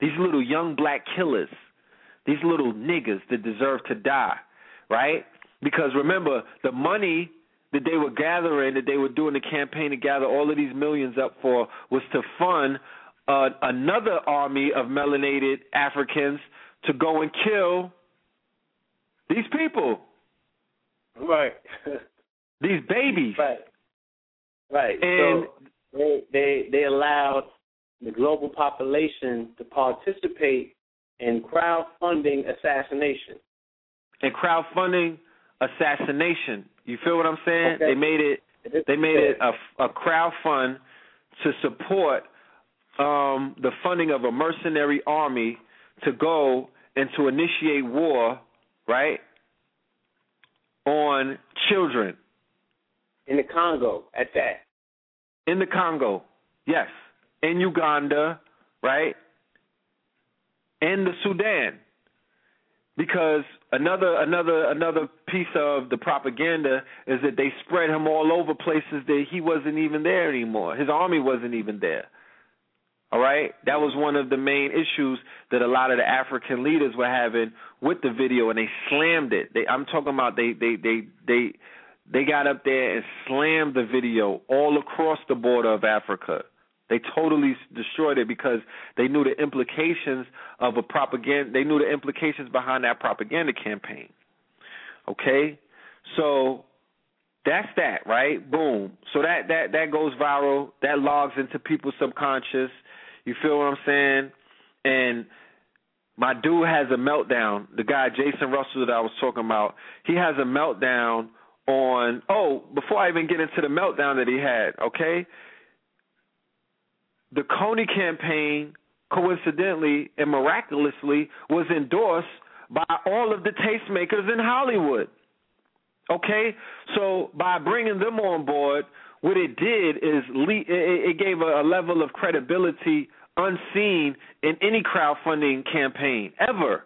These little young black killers. These little niggas that deserve to die, right? Because remember, the money that they were gathering, that they were doing the campaign to gather all of these millions up for, was to fund uh, another army of melanated Africans to go and kill these people, Right. these babies. right. Right. And so they they they allowed the global population to participate in crowdfunding assassination. and crowdfunding assassination. You feel what I'm saying? Okay. They made it they made it a, a crowd fund to support um, the funding of a mercenary army to go and to initiate war, right, on children in the Congo at that. in the Congo, yes, in Uganda, right, In the Sudan. Because another another another piece of the propaganda is that they spread him all over places that he wasn't even there anymore. His army wasn't even there. All right, that was one of the main issues that a lot of the African leaders were having with the video, and they slammed it. They, I'm talking about they they they they they got up there and slammed the video all across the border of Africa. They totally destroyed it because they knew the implications of a propaganda. They knew the implications behind that propaganda campaign. Okay, so that's that, right? Boom. So that that that goes viral. That logs into people's subconscious. You feel what I'm saying? And my dude has a meltdown. The guy Jason Russell that I was talking about, he has a meltdown on. Oh, before I even get into the meltdown that he had, okay? The Kony campaign, coincidentally and miraculously, was endorsed by all of the tastemakers in Hollywood. Okay, so by bringing them on board, what it did is le- it gave a, a level of credibility unseen in any crowdfunding campaign ever.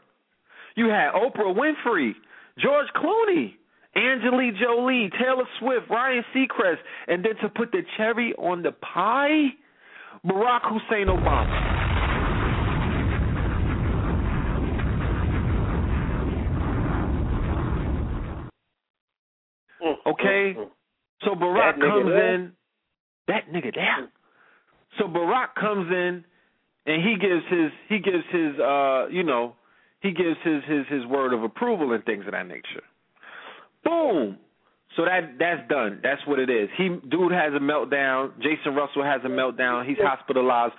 You had Oprah Winfrey, George Clooney, Angelique Jolie, Taylor Swift, Ryan Seacrest, and then to put the cherry on the pie, Barack Hussein Obama. Mm, mm, okay? Mm. So Barack comes there. in. That nigga there. So Barack comes in and he gives his he gives his uh you know he gives his his his word of approval and things of that nature. Boom. So that that's done. That's what it is. He dude has a meltdown. Jason Russell has a meltdown. He's hospitalized.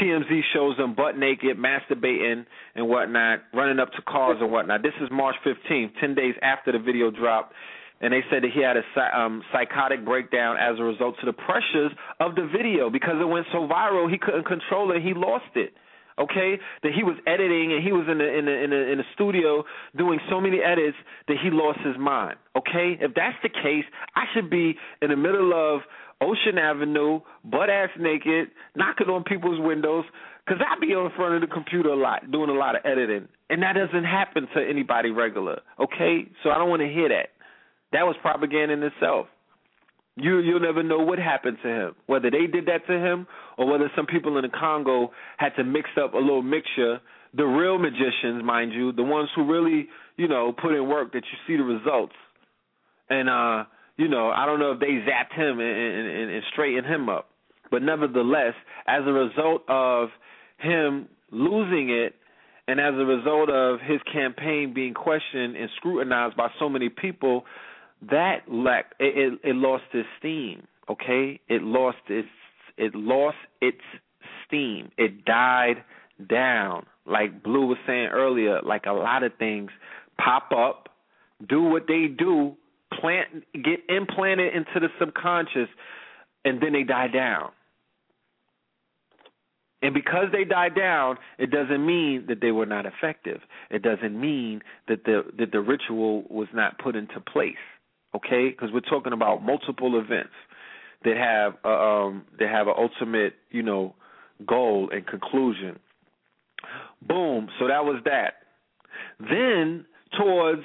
TMZ shows him butt naked, masturbating and whatnot, running up to cars and whatnot. This is March 15th, ten days after the video dropped, and they said that he had a um, psychotic breakdown as a result to the pressures of the video because it went so viral he couldn't control it. He lost it. Okay, that he was editing and he was in the in the in the in the studio doing so many edits that he lost his mind. Okay, if that's the case, I should be in the middle of Ocean Avenue, butt ass naked, knocking on people's windows, because I be on front of the computer a lot, doing a lot of editing, and that doesn't happen to anybody regular. Okay, so I don't want to hear that. That was propaganda in itself. You you'll never know what happened to him, whether they did that to him or whether some people in the Congo had to mix up a little mixture. The real magicians, mind you, the ones who really you know put in work that you see the results, and uh you know I don't know if they zapped him and, and, and, and straightened him up, but nevertheless, as a result of him losing it And as a result of his campaign being questioned and scrutinized by so many people, that lack it, it, it lost its steam. Okay, it lost its it lost its steam. It died down. Like Blue was saying earlier, like a lot of things pop up, do what they do, plant get implanted into the subconscious, and then they die down. And because they die down, it doesn't mean that they were not effective. It doesn't mean that the that the ritual was not put into place. Okay, because we're talking about multiple events that have uh, um that have an ultimate, you know, goal and conclusion. Boom. So that was that. Then towards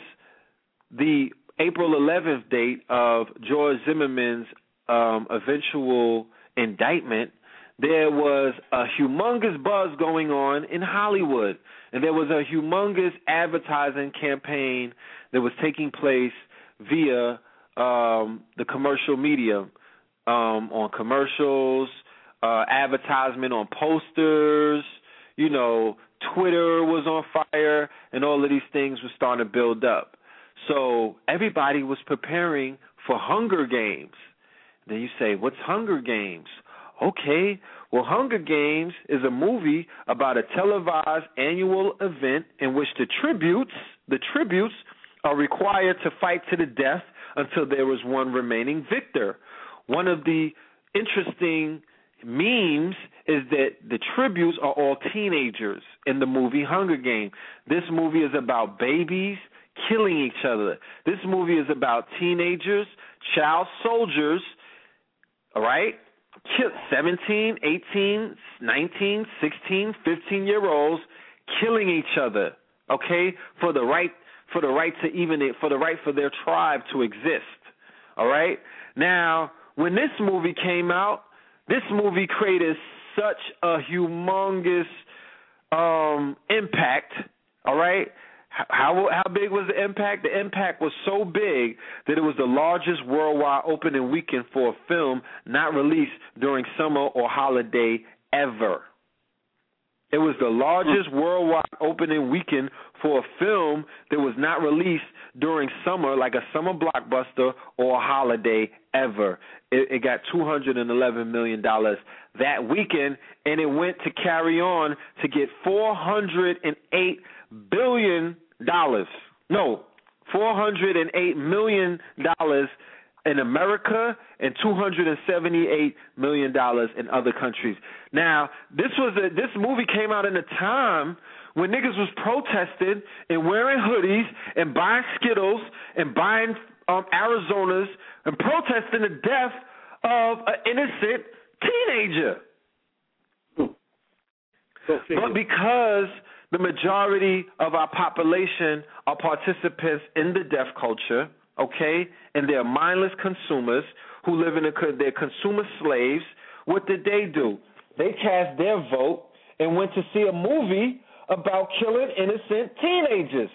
the April 11th date of George Zimmerman's um, eventual indictment, there was a humongous buzz going on in Hollywood, and there was a humongous advertising campaign that was taking place via um, the commercial media, um, on commercials, uh, advertisement on posters. You know, Twitter was on fire, and all of these things were starting to build up. So everybody was preparing for Hunger Games. Then you say, "What's Hunger Games?" Okay, well, Hunger Games is a movie about a televised annual event in which the tributes, the tributes, are required to fight to the death until there is one remaining victor. One of the interesting memes is that the tributes are all teenagers in the movie Hunger Games. This movie is about babies killing each other. This movie is about teenagers, child soldiers, all right? 17, 18, 19, 16, 15 year olds killing each other, okay? For the right for the right to even for the right for their tribe to exist. All right? Now, when this movie came out, this movie created such a humongous um impact, all right? How how big was the impact? The impact was so big that it was the largest worldwide opening weekend for a film not released during summer or holiday ever. It was the largest worldwide opening weekend for a film that was not released during summer, like a summer blockbuster or a holiday ever. It, it got two hundred and eleven million dollars that weekend, and it went to carry on to get four hundred and eight billion dollars. No, four hundred and eight million dollars in America and two hundred and seventy eight million dollars in other countries. Now, this was a this movie came out in a time when niggas was protesting and wearing hoodies and buying Skittles and buying um Arizonas and protesting the death of an innocent teenager. But because the majority of our population are participants in the deaf culture, okay, and they're mindless consumers who live in a they're consumer slaves. What did they do? They cast their vote and went to see a movie about killing innocent teenagers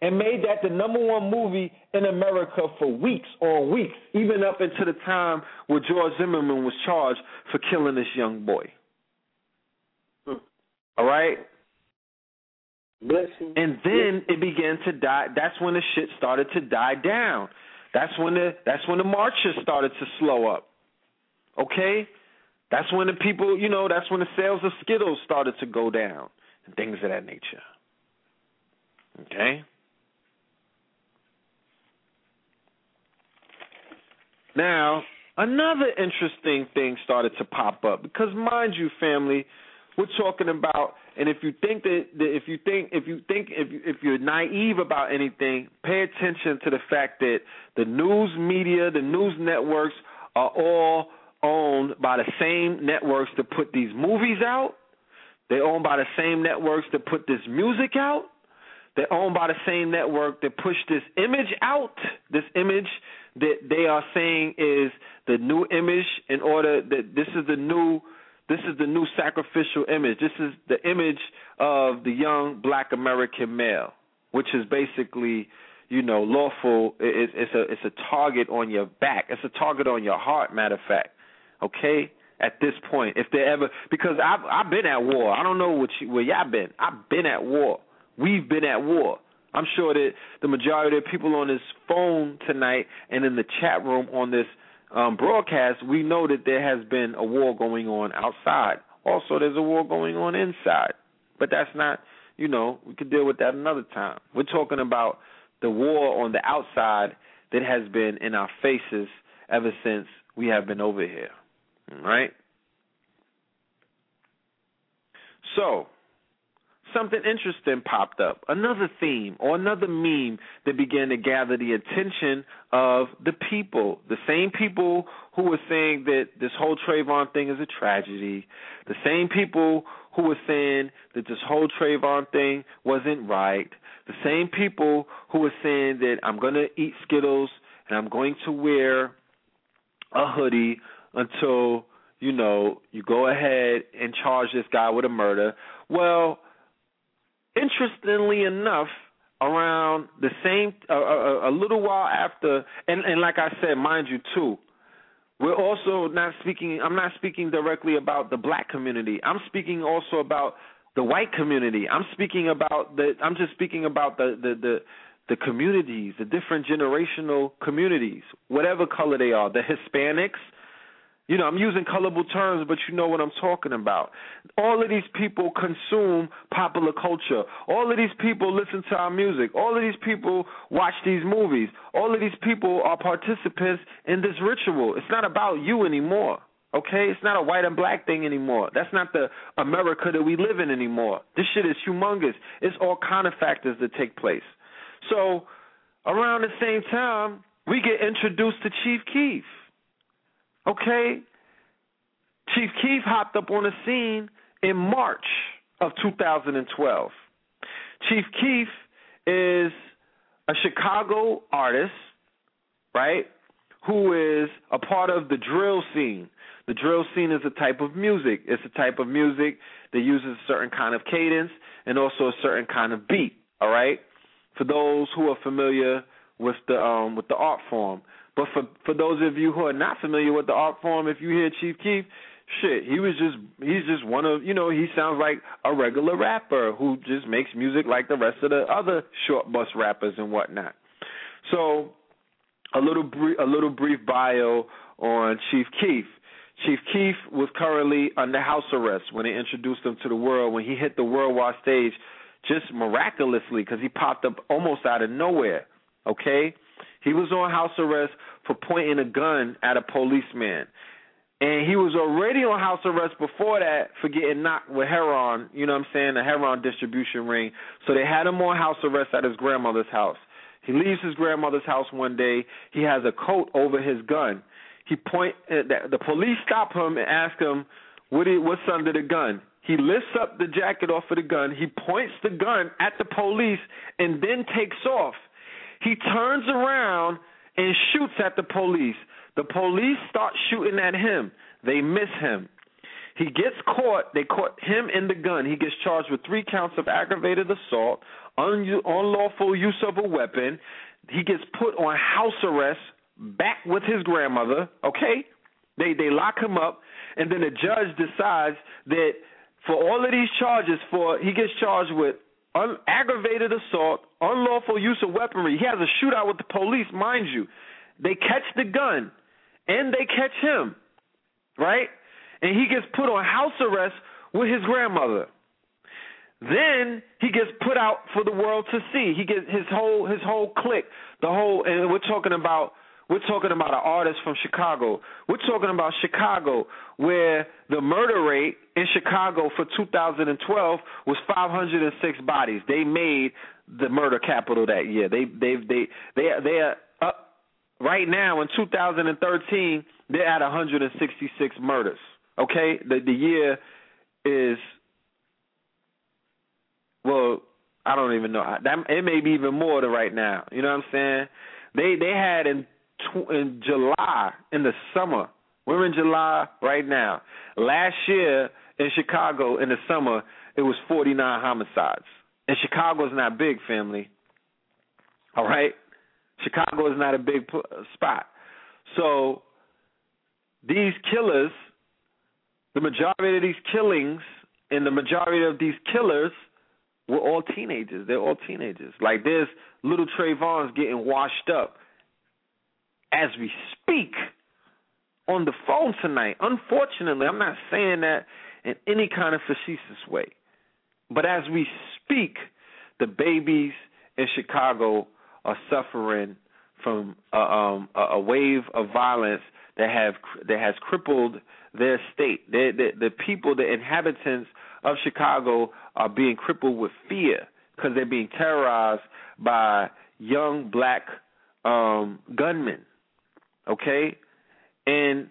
and made that the number one movie in America for weeks on weeks, even up into the time where George Zimmerman was charged for killing this young boy. Hmm. All right? Blessing. And then it began to die. That's when the shit started to die down. That's when the that's when the marches started to slow up. Okay? That's when the people, you know, that's when the sales of Skittles started to go down and things of that nature. Okay? Now, another interesting thing started to pop up because mind you, family, we're talking about, and if you think that, that if you think if you think if you, if you're naive about anything, pay attention to the fact that the news media, the news networks are all owned by the same networks that put these movies out. They're owned by the same networks that put this music out. They're owned by the same network that push this image out. This image that they are saying is the new image in order that this is the new this is the new sacrificial image. This is the image of the young black American male, which is basically, you know, lawful. It's, it's a it's a target on your back. It's a target on your heart. Matter of fact, okay. at this point. If they ever, because I've I've been at war. I don't know what you, where y'all been. I've been at war. We've been at war. I'm sure that the majority of people on this phone tonight and in the chat room on this um, broadcast, we know that there has been a war going on outside. Also, there's a war going on inside. But that's not, you know, we could deal with that another time. We're talking about the war on the outside that has been in our faces ever since we have been over here. Right? So, something interesting popped up. Another theme or another meme that began to gather the attention of the people. The same people who were saying that this whole Trayvon thing is a tragedy. The same people who were saying that this whole Trayvon thing wasn't right. The same people who were saying that I'm going to eat Skittles and I'm going to wear a hoodie until, you know, you go ahead and charge this guy with a murder. Well, interestingly enough, around the same uh, a, a little while after, and and like I said, mind you too, we're also not speaking. I'm not speaking directly about the black community. I'm speaking also about the white community. I'm speaking about the. I'm just speaking about the the the the communities, the different generational communities, whatever color they are, the Hispanics, you know, I'm using colorful terms, but you know what I'm talking about. All of these people consume popular culture. All of these people listen to our music. All of these people watch these movies. All of these people are participants in this ritual. It's not about you anymore. Okay? It's not a white and black thing anymore. That's not the America that we live in anymore. This shit is humongous. It's all kind of factors that take place. So, around the same time, we get introduced to Chief Keef. Okay? Chief Keef hopped up on the scene in March of 2012. Chief Keef is a Chicago artist, right? Who is a part of the drill scene. The drill scene is a type of music. It's a type of music that uses a certain kind of cadence and also a certain kind of beat. All right. For those who are familiar with the um with the art form, but for for those of you who are not familiar with the art form, if you hear Chief Keef, shit, he was just he's just one of you know he sounds like a regular rapper who just makes music like the rest of the other short bus rappers and whatnot. So a little brief, a little brief bio on Chief Keef. Chief Keef was currently under house arrest when they introduced him to the world. When he hit the worldwide stage, just miraculously, because he popped up almost out of nowhere. Okay, he was on house arrest for pointing a gun at a policeman. And he was already on house arrest before that for getting knocked with heroin, you know what I'm saying, the heroin distribution ring. So they had him on house arrest at his grandmother's house. He leaves his grandmother's house one day. He has a coat over his gun. He point uh, the police stop him and ask him what he, what's under the gun. He lifts up the jacket off of the gun. He points the gun at the police and then takes off. He turns around and shoots at the police. The police start shooting at him. They miss him. He gets caught. They caught him in the gun. He gets charged with three counts of aggravated assault, un- unlawful use of a weapon. He gets put on house arrest back with his grandmother. Okay, they they lock him up, and then the judge decides that for all of these charges, for he gets charged with un- aggravated assault, unlawful use of weaponry. He has a shootout with the police, mind you. They catch the gun, and they catch him, right? And he gets put on house arrest with his grandmother. Then he gets put out for the world to see. He gets his whole his whole clique, the whole, and we're talking about we're talking about an artist from Chicago. We're talking about Chicago, where the murder rate in Chicago for 2012 was 506 bodies. They made the murder capital that year. They they they they they are up right now in 2013. They're at 166 murders. Okay, the the year is well, I don't even know. That it may be even more than right now. You know what I'm saying? They they had in in July in the summer. We're in July right now. Last year in Chicago in the summer, it was 49 homicides. And Chicago is not big, family. All right, Chicago is not a big pl- uh, spot. So these killers the majority of these killings and the majority of these killers were all teenagers. They're all teenagers. Like there's little Trayvon's getting washed up as we speak on the phone tonight. Unfortunately, I'm not saying that in any kind of facetious way. But as we speak, the babies in Chicago are suffering from a, um, a wave of violence that have that has crippled their state. The, the, the people, the inhabitants of Chicago, are being crippled with fear because they're being terrorized by young black um, gunmen. Okay, and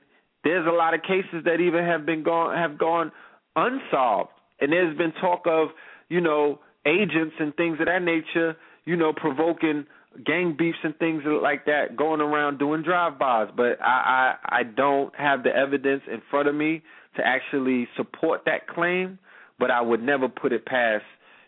there's a lot of cases that even have been gone have gone unsolved, and there's been talk of you know agents and things of that nature, you know, provoking gang beefs and things like that going around doing drive-bys, but I, I I don't have the evidence in front of me to actually support that claim. But I would never put it past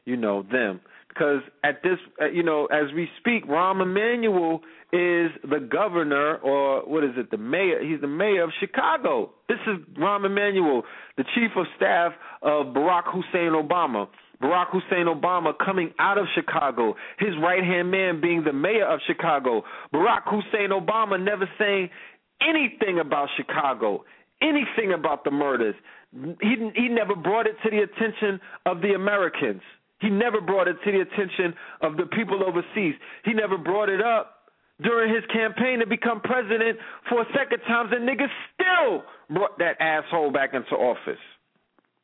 you know them because at this uh, you know as we speak, Rahm Emanuel is the governor or what is it the mayor? He's the mayor of Chicago. This is Rahm Emanuel, the chief of staff of Barack Hussein Obama. Barack Hussein Obama coming out of Chicago, his right hand man being the mayor of Chicago. Barack Hussein Obama never saying anything about Chicago, anything about the murders. He he never brought it to the attention of the Americans. He never brought it to the attention of the people overseas. He never brought it up during his campaign to become president for a second time. And niggas still brought that asshole back into office.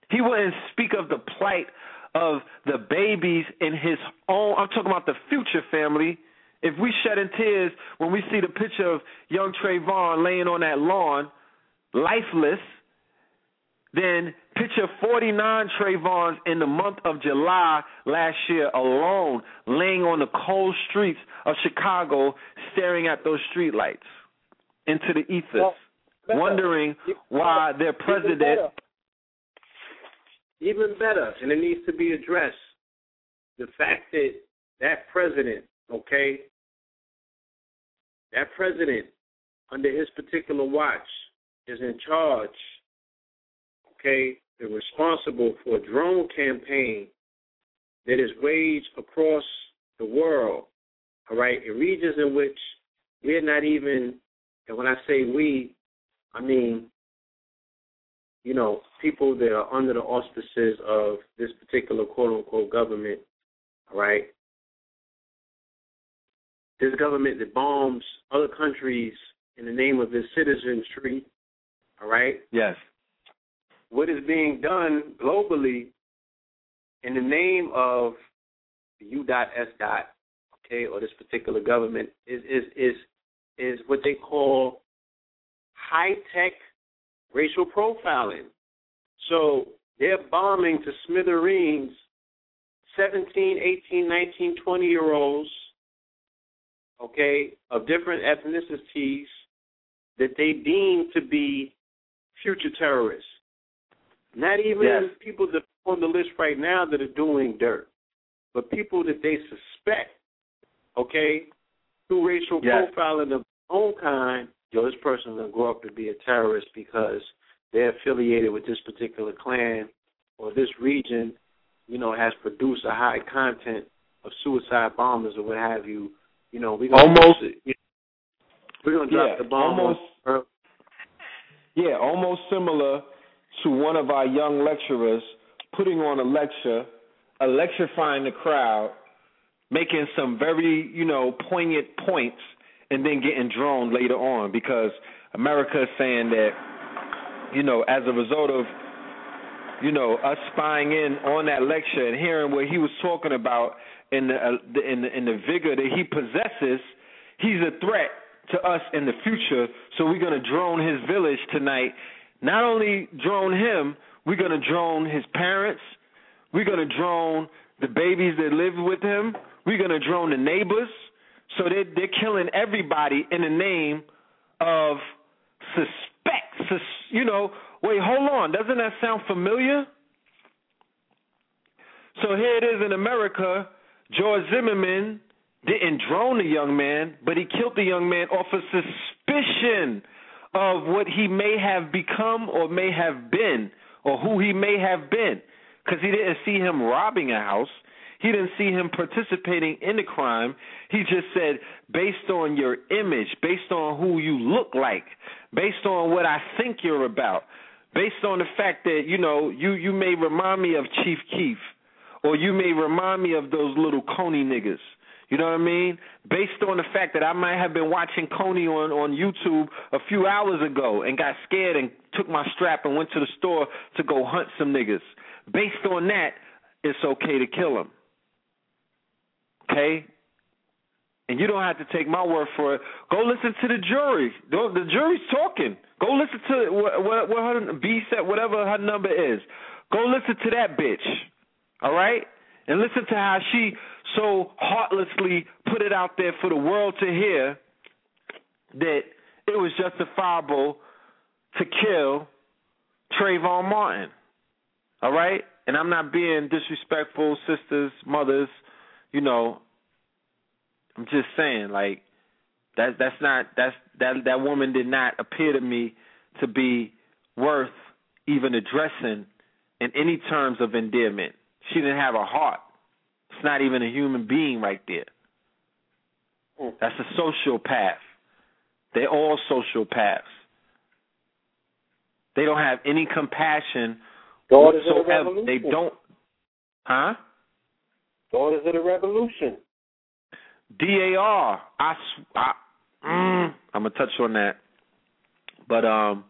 He wouldn't speak of the plight of the babies in his own. I'm talking about the future family. If we shed in tears when we see the picture of young Trayvon laying on that lawn, lifeless, then picture 49 Trayvons in the month of July last year alone, laying on the cold streets of Chicago, staring at those streetlights into the ethos, well, wondering why their president even better, and it needs to be addressed. The fact that that president, okay, that president under his particular watch is in charge, okay, they're responsible for a drone campaign that is waged across the world, all right, in regions in which we're not even, and when I say we, I mean you know, people that are under the auspices of this particular quote unquote government, all right? This government that bombs other countries in the name of its citizenry, all right? Yes. What is being done globally in the name of the U.S. okay, or this particular government is is is is what they call high tech racial profiling. So they're bombing to smithereens 17, 18, 19, 20 year olds, okay, of different ethnicities that they deem to be future terrorists. Not even yes. people that are on the list right now that are doing dirt, but people that they suspect, okay, through racial yes. profiling of their own kind, yo, this person will grow up to be a terrorist because they're affiliated with this particular clan or this region, you know, has produced a high content of suicide bombers or what have you. You know, we're almost we're gonna drop yeah, the bomb. Almost, yeah, almost similar to one of our young lecturers putting on a lecture, electrifying the crowd, making some very, you know, poignant points and then getting droned later on because America is saying that, you know, as a result of, you know, us spying in on that lecture and hearing what he was talking about in the uh, in the, in the vigor that he possesses, he's a threat to us in the future. So we're gonna drone his village tonight. Not only drone him, we're gonna drone his parents. We're gonna drone the babies that live with him. We're gonna drone the neighbors. So they're they're killing everybody in the name of suspect. Sus, you know, wait, hold on. Doesn't that sound familiar? So here it is in America. George Zimmerman didn't drone the young man, but he killed the young man off of suspicion of what he may have become or may have been or who he may have been because he didn't see him robbing a house. He didn't see him participating in the crime. He just said, based on your image, based on who you look like, based on what I think you're about, based on the fact that, you know, you, you may remind me of Chief Keef, or you may remind me of those little Kony niggas. You know what I mean? Based on the fact that I might have been watching Kony on on YouTube a few hours ago and got scared and took my strap and went to the store to go hunt some niggas. Based on that, it's okay to kill him. Okay? And you don't have to take my word for it. Go listen to the jury. The jury's talking. Go listen to what, what, what her B said, whatever her number is. Go listen to that bitch. All right? And listen to how she so heartlessly put it out there for the world to hear that it was justifiable to kill Trayvon Martin. All right? And I'm not being disrespectful, sisters, mothers, you know. I'm just saying, like, that that's not that's that that woman did not appear to me to be worth even addressing in any terms of endearment. She didn't have a heart. It's not even a human being right there. Hmm. That's a sociopath. They're all sociopaths. They don't have any compassion Daughters of the whatsoever. They don't. Huh? Daughters of the revolution. DAR. I, I mm, I'm gonna touch on that, but um,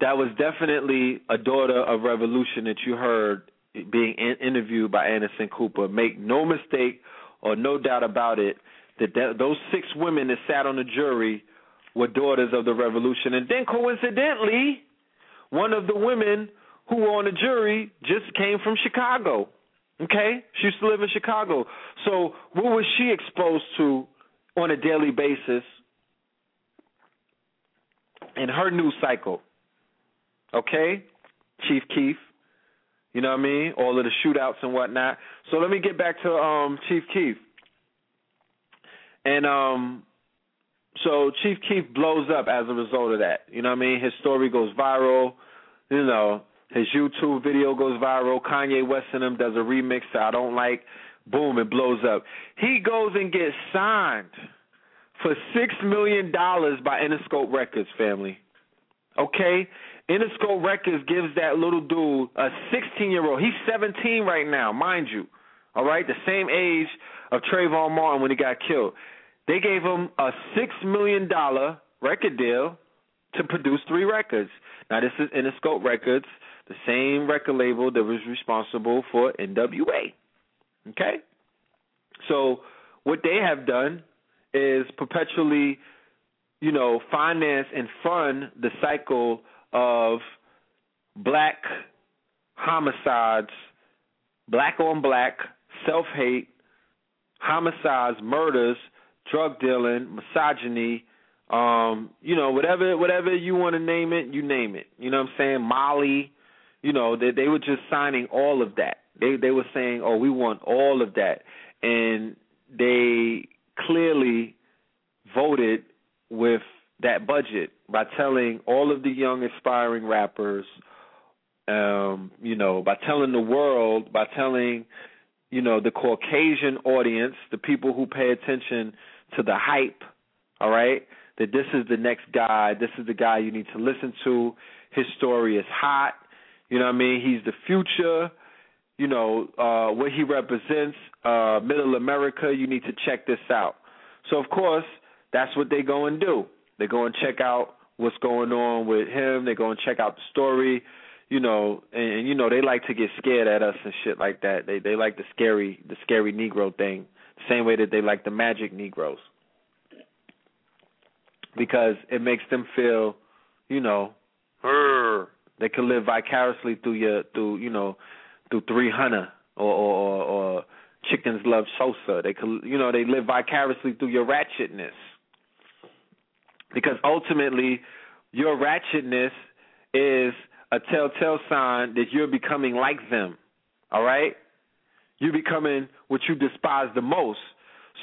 that was definitely a daughter of revolution that you heard being in- interviewed by Anderson Cooper. Make no mistake or no doubt about it that, that those six women that sat on the jury were daughters of the revolution, and then coincidentally, one of the women who were on the jury just came from Chicago. Okay? She used to live in Chicago. So what was she exposed to on a daily basis in her news cycle? Okay? Chief Keef. You know what I mean? All of the shootouts and whatnot. So let me get back to um Chief Keef. And um so Chief Keef blows up as a result of that. You know what I mean? His story goes viral. You know, his YouTube video goes viral. Kanye West and him does a remix to I Don't Like. Boom, it blows up. He goes and gets signed for six million dollars by Interscope Records, family. Okay? Interscope Records gives that little dude a 16 year old. He's 17 right now, mind you. All right? The same age of Trayvon Martin when he got killed. They gave him a $6 million record deal to produce three records. Now, this is Interscope Records, the same record label that was responsible for NWA. Okay? So, what they have done is perpetually, you know, finance and fund the cycle of black homicides, black on black, self hate, homicides, murders, drug dealing, misogyny, um, you know, whatever whatever you want to name it, you name it. You know what I'm saying? Molly, you know, they they were just signing all of that. They they were saying, "Oh, we want all of that." And they clearly voted with that budget by telling all of the young aspiring rappers um, you know, by telling the world, by telling, you know, the Caucasian audience, the people who pay attention to the hype, all right, that this is the next guy, this is the guy you need to listen to. His story is hot. You know what I mean? He's the future. You know, uh, what he represents, uh, middle America, you need to check this out. So, of course, that's what they go and do. They go and check out what's going on with him. They go and check out the story you know, and, and you know they like to get scared at us and shit like that. They they like the scary the scary Negro thing, same way that they like the magic Negroes, because it makes them feel, you know, they can live vicariously through your through you know through three hundred or or, or or chickens love Sosa. They can you know they live vicariously through your ratchetness, because ultimately your ratchetness is a telltale sign that you're becoming like them. All right? You're becoming what you despise the most.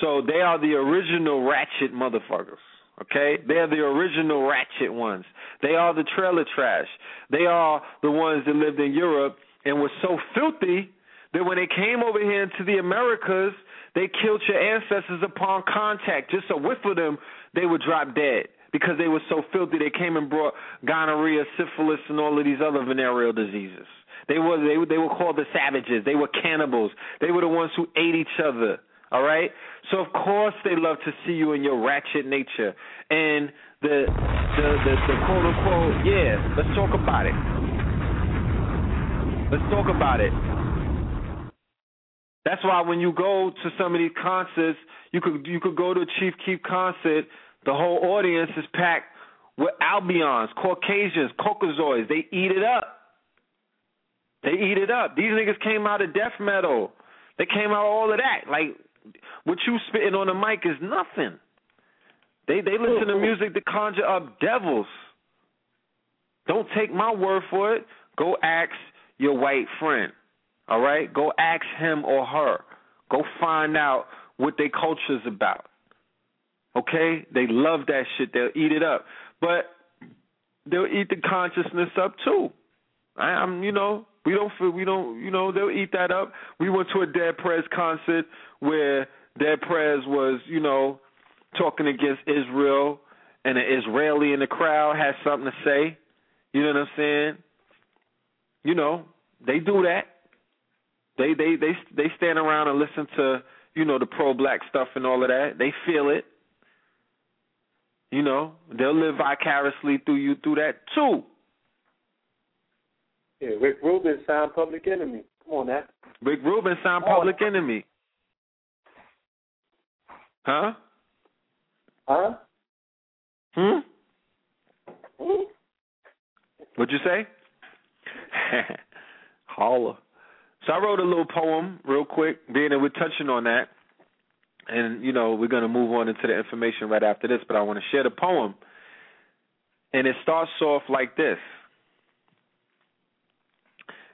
So they are the original ratchet motherfuckers. Okay? They're the original ratchet ones. They are the trailer trash. They are the ones that lived in Europe and were so filthy that when they came over here into the Americas, they killed your ancestors upon contact. Just a whiff of them, they would drop dead because they were so filthy. They came and brought gonorrhea, syphilis, and all of these other venereal diseases. They were they they were called the savages. They were cannibals. They were the ones who ate each other. All right. So of course they love to see you in your ratchet nature and the the the, the quote unquote yeah. Let's talk about it. Let's talk about it. That's why when you go to some of these concerts, you could you could go to a Chief Keef concert. The whole audience is packed with Albions, Caucasians, Caucasoids. They eat it up. They eat it up. These niggas came out of death metal. They came out of all of that. Like what you spitting on the mic is nothing. They they listen to music to conjure up devils. Don't take my word for it. Go ask your white friend. All right? Go ask him or her. Go find out what their culture's about. Okay? They love that shit. They'll eat it up. But they'll eat the consciousness up too. I, I'm, you know, we don't feel, we don't, you know, they'll eat that up. We went to a Dead Prez concert where Dead Prez was, you know, talking against Israel, and an Israeli in the crowd had something to say. You know what I'm saying? You know, they do that. They they they they stand around and listen to you know the pro black stuff and all of that. They feel it. You know, they'll live vicariously through you through that too. Yeah, Rick Rubin signed Public Enemy. Come on, that. Rick Rubin signed Public Enemy. Huh? Huh? Hmm? Hmm? What'd you say? Holla. So I wrote a little poem real quick, being that we're touching on that. And, you know, we're going to move on into the information right after this, but I want to share the poem. And it starts off like this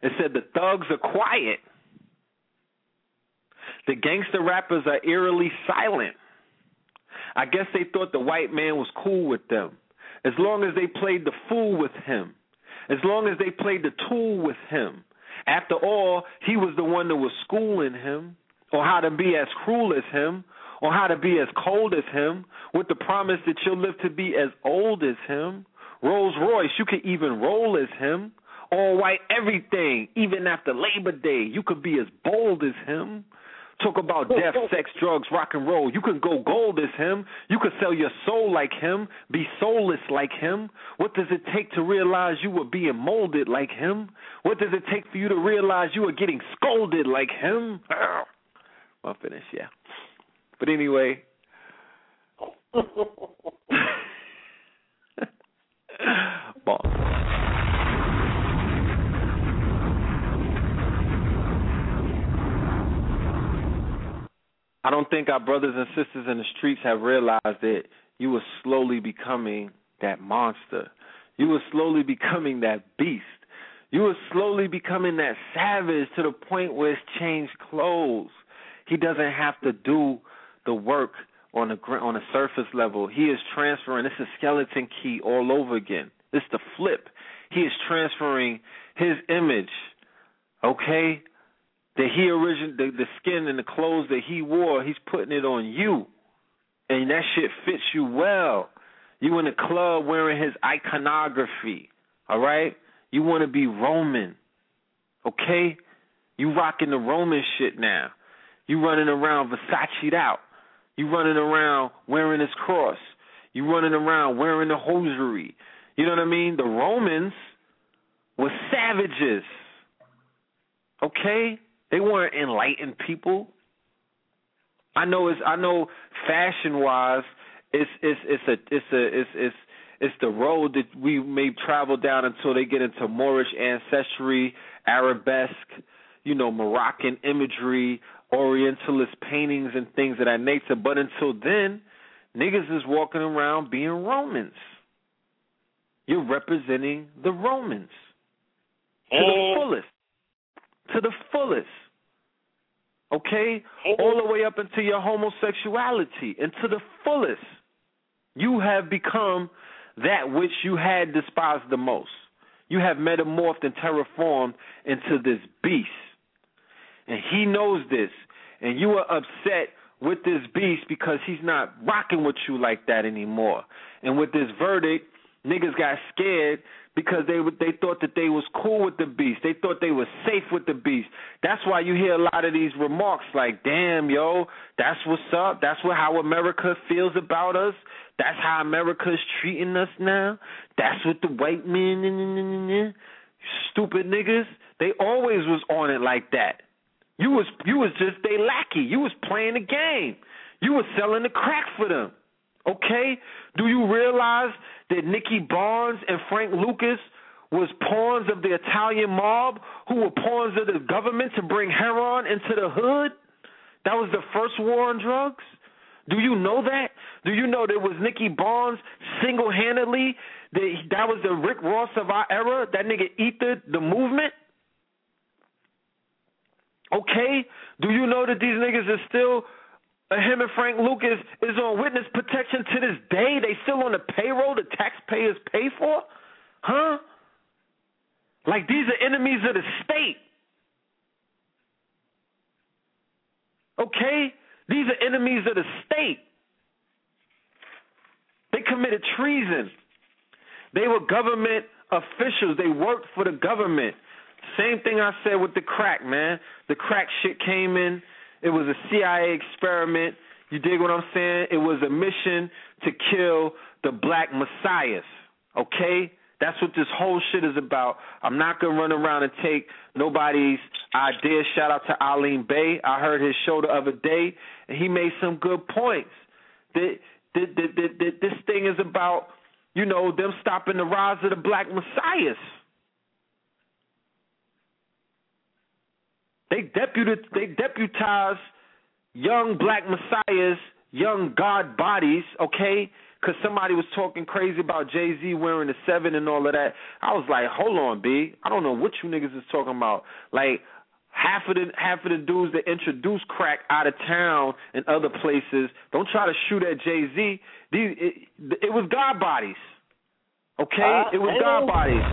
It said, The thugs are quiet, the gangster rappers are eerily silent. I guess they thought the white man was cool with them, as long as they played the fool with him, as long as they played the tool with him. After all, he was the one that was schooling him, or how to be as cruel as him, or how to be as cold as him, with the promise that you'll live to be as old as him. Rolls Royce, you could even roll as him. All white everything, even after Labor Day, you could be as bold as him. Talk about death, sex, drugs, rock and roll. You can go gold as him. You could sell your soul like him, be soulless like him. What does it take to realize you were being molded like him? What does it take for you to realize you were getting scolded like him? I'll finish, yeah. But anyway. Boss. I don't think our brothers and sisters in the streets have realized that you were slowly becoming that monster. You were slowly becoming that beast. You were slowly becoming that savage to the point where it's changed clothes. He doesn't have to do the work on a on a surface level. He is transferring. It's a skeleton key all over again. It's the flip. He is transferring his image. Okay, that he origin the, the skin and the clothes that he wore, he's putting it on you. And that shit fits you well. You in the club wearing his iconography. All right? You want to be Roman. Okay? You rocking the Roman shit now. You running around Versace'd out. You running around wearing his cross. You running around wearing the hosiery. You know what I mean? The Romans were savages. Okay? They weren't enlightened people. I know it's I know fashion wise it's it's it's a it's a it's it's it's the road that we may travel down until they get into Moorish ancestry, Arabesque, you know, Moroccan imagery, Orientalist paintings and things of that nature. But until then, niggas is walking around being Romans. You're representing the Romans to the fullest. To the fullest. Okay? All the way up into your homosexuality and to the fullest. You have become that which you had despised the most. You have metamorphed and terraformed into this beast. And he knows this. And you are upset with this beast because he's not rocking with you like that anymore. And with this verdict, niggas got scared because they they thought that they was cool with the beast. They thought they was safe with the beast. That's why you hear a lot of these remarks like, "Damn, yo, that's what's up. That's what how America feels about us. That's how America is treating us now. That's what the white men, stupid niggas, they always was on it like that. You was you was just they lackey. You was playing the game. You was selling the crack for them. Okay? Do you realize that Nicky Barnes and Frank Lucas was pawns of the Italian mob who were pawns of the government to bring heroin into the hood? That was the first war on drugs? Do you know that? Do you know that was Nicky Barnes single handedly that that was the Rick Ross of our era? That nigga ethered the movement? Okay? Do you know that these niggas are still uh, him and Frank Lucas is on witness protection to this day. They still on the payroll the taxpayers pay for? Huh? Like these are enemies of the state. Okay? These are enemies of the state. They committed treason. They were government officials. They worked for the government. Same thing I said with the crack, man. The crack shit came in it was a CIA experiment. You dig what I'm saying? It was a mission to kill the black messiahs. Okay? That's what this whole shit is about. I'm not gonna run around and take nobody's idea. Shout out to Alim Bey. I heard his show the other day, and he made some good points. That, that, that, that, that this thing is about, you know, them stopping the rise of the black messiahs. They deputed they deputize young black messiahs, young God bodies, okay? Because somebody was talking crazy about Jay Z wearing the seven and all of that. I was like, hold on, B. I don't know what you niggas is talking about. Like half of the half of the dudes that introduced crack out of town and other places. Don't try to shoot at Jay Z. These it, it was God bodies. Okay, uh, it was God bodies.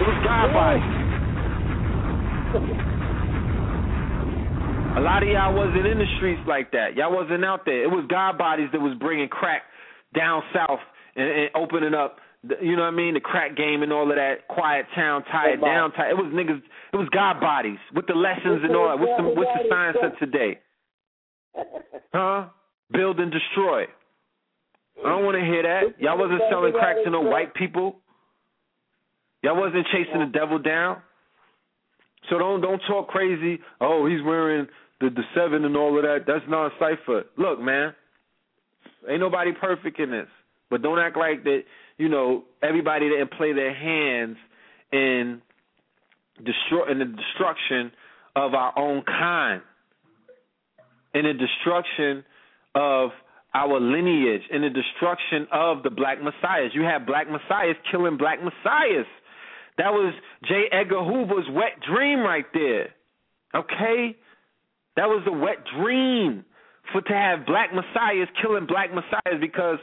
It was God bodies. A lot of y'all wasn't in the streets like that. Y'all wasn't out there. It was God bodies that was bringing crack down south and, and opening up. The, you know what I mean? The crack game and all of that. Quiet town, tie it down. It was niggas. It was God bodies with the lessons and all that. What's the what's the science of today? Huh? Build and destroy. I don't want to hear that. Y'all wasn't selling crack to no white people. Y'all wasn't chasing the devil down. So don't don't talk crazy. Oh, he's wearing the the seven and all of that. That's non cipher. Look, man, ain't nobody perfect in this. But don't act like that. You know, everybody didn't play their hands in destroy in the destruction of our own kind, in the destruction of our lineage, in the destruction of the black messiahs. You have black messiahs killing black messiahs. That was J. Edgar Hoover's wet dream right there. Okay? That was a wet dream for to have black messiahs killing black messiahs because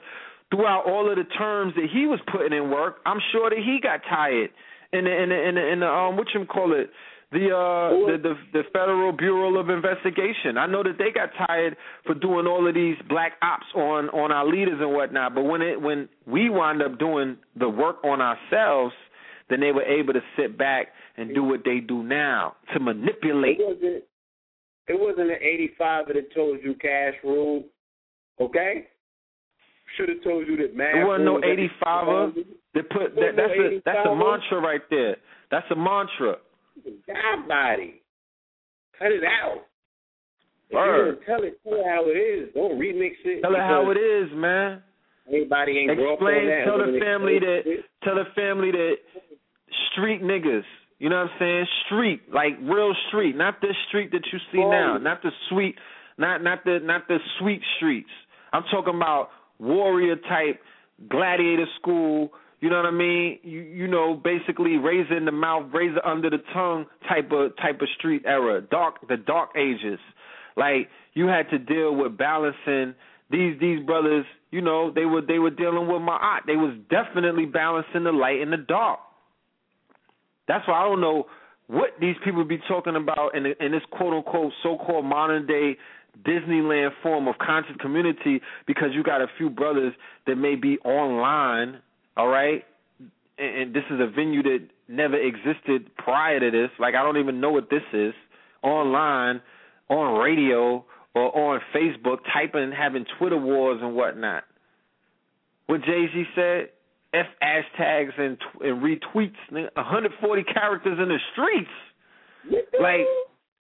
throughout all of the terms that he was putting in work, I'm sure that he got tired in the in the in the, in the um what you call it the uh the, the the Federal Bureau of Investigation. I know that they got tired for doing all of these black ops on on our leaders and whatnot. But when it when we wind up doing the work on ourselves, then they were able to sit back and do what they do now to manipulate. It wasn't, it wasn't an 85 that told you cash rule, okay? Should have told you that man. It wasn't no 85 They put that, that's no a that's a mantra right there. That's a mantra. God body. Cut it out. Word. Tell it, tell it how it is. Don't remix it. Tell it how it is, man. Anybody ain't Explain, tell the family that tell the family that street niggas. You know what I'm saying? Street, like real street, not this street that you see oh. now, not the sweet, not not the not the sweet streets. I'm talking about warrior type, gladiator school. You know what I mean? You you know, basically razor in the mouth, razor under the tongue type of type of street era, dark the dark ages. Like you had to deal with balancing these these brothers, you know, they were they were dealing with my aunt. They was definitely balancing the light and the dark. That's why I don't know what these people be talking about in, in this quote unquote so called modern day Disneyland form of conscious community because you got a few brothers that may be online, all right? And, and this is a venue that never existed prior to this. Like I don't even know what this is. Online, on radio, or on Facebook, typing, having Twitter wars and whatnot. What Jay Z said, F hashtags and, and retweets, 140 characters in the streets. Like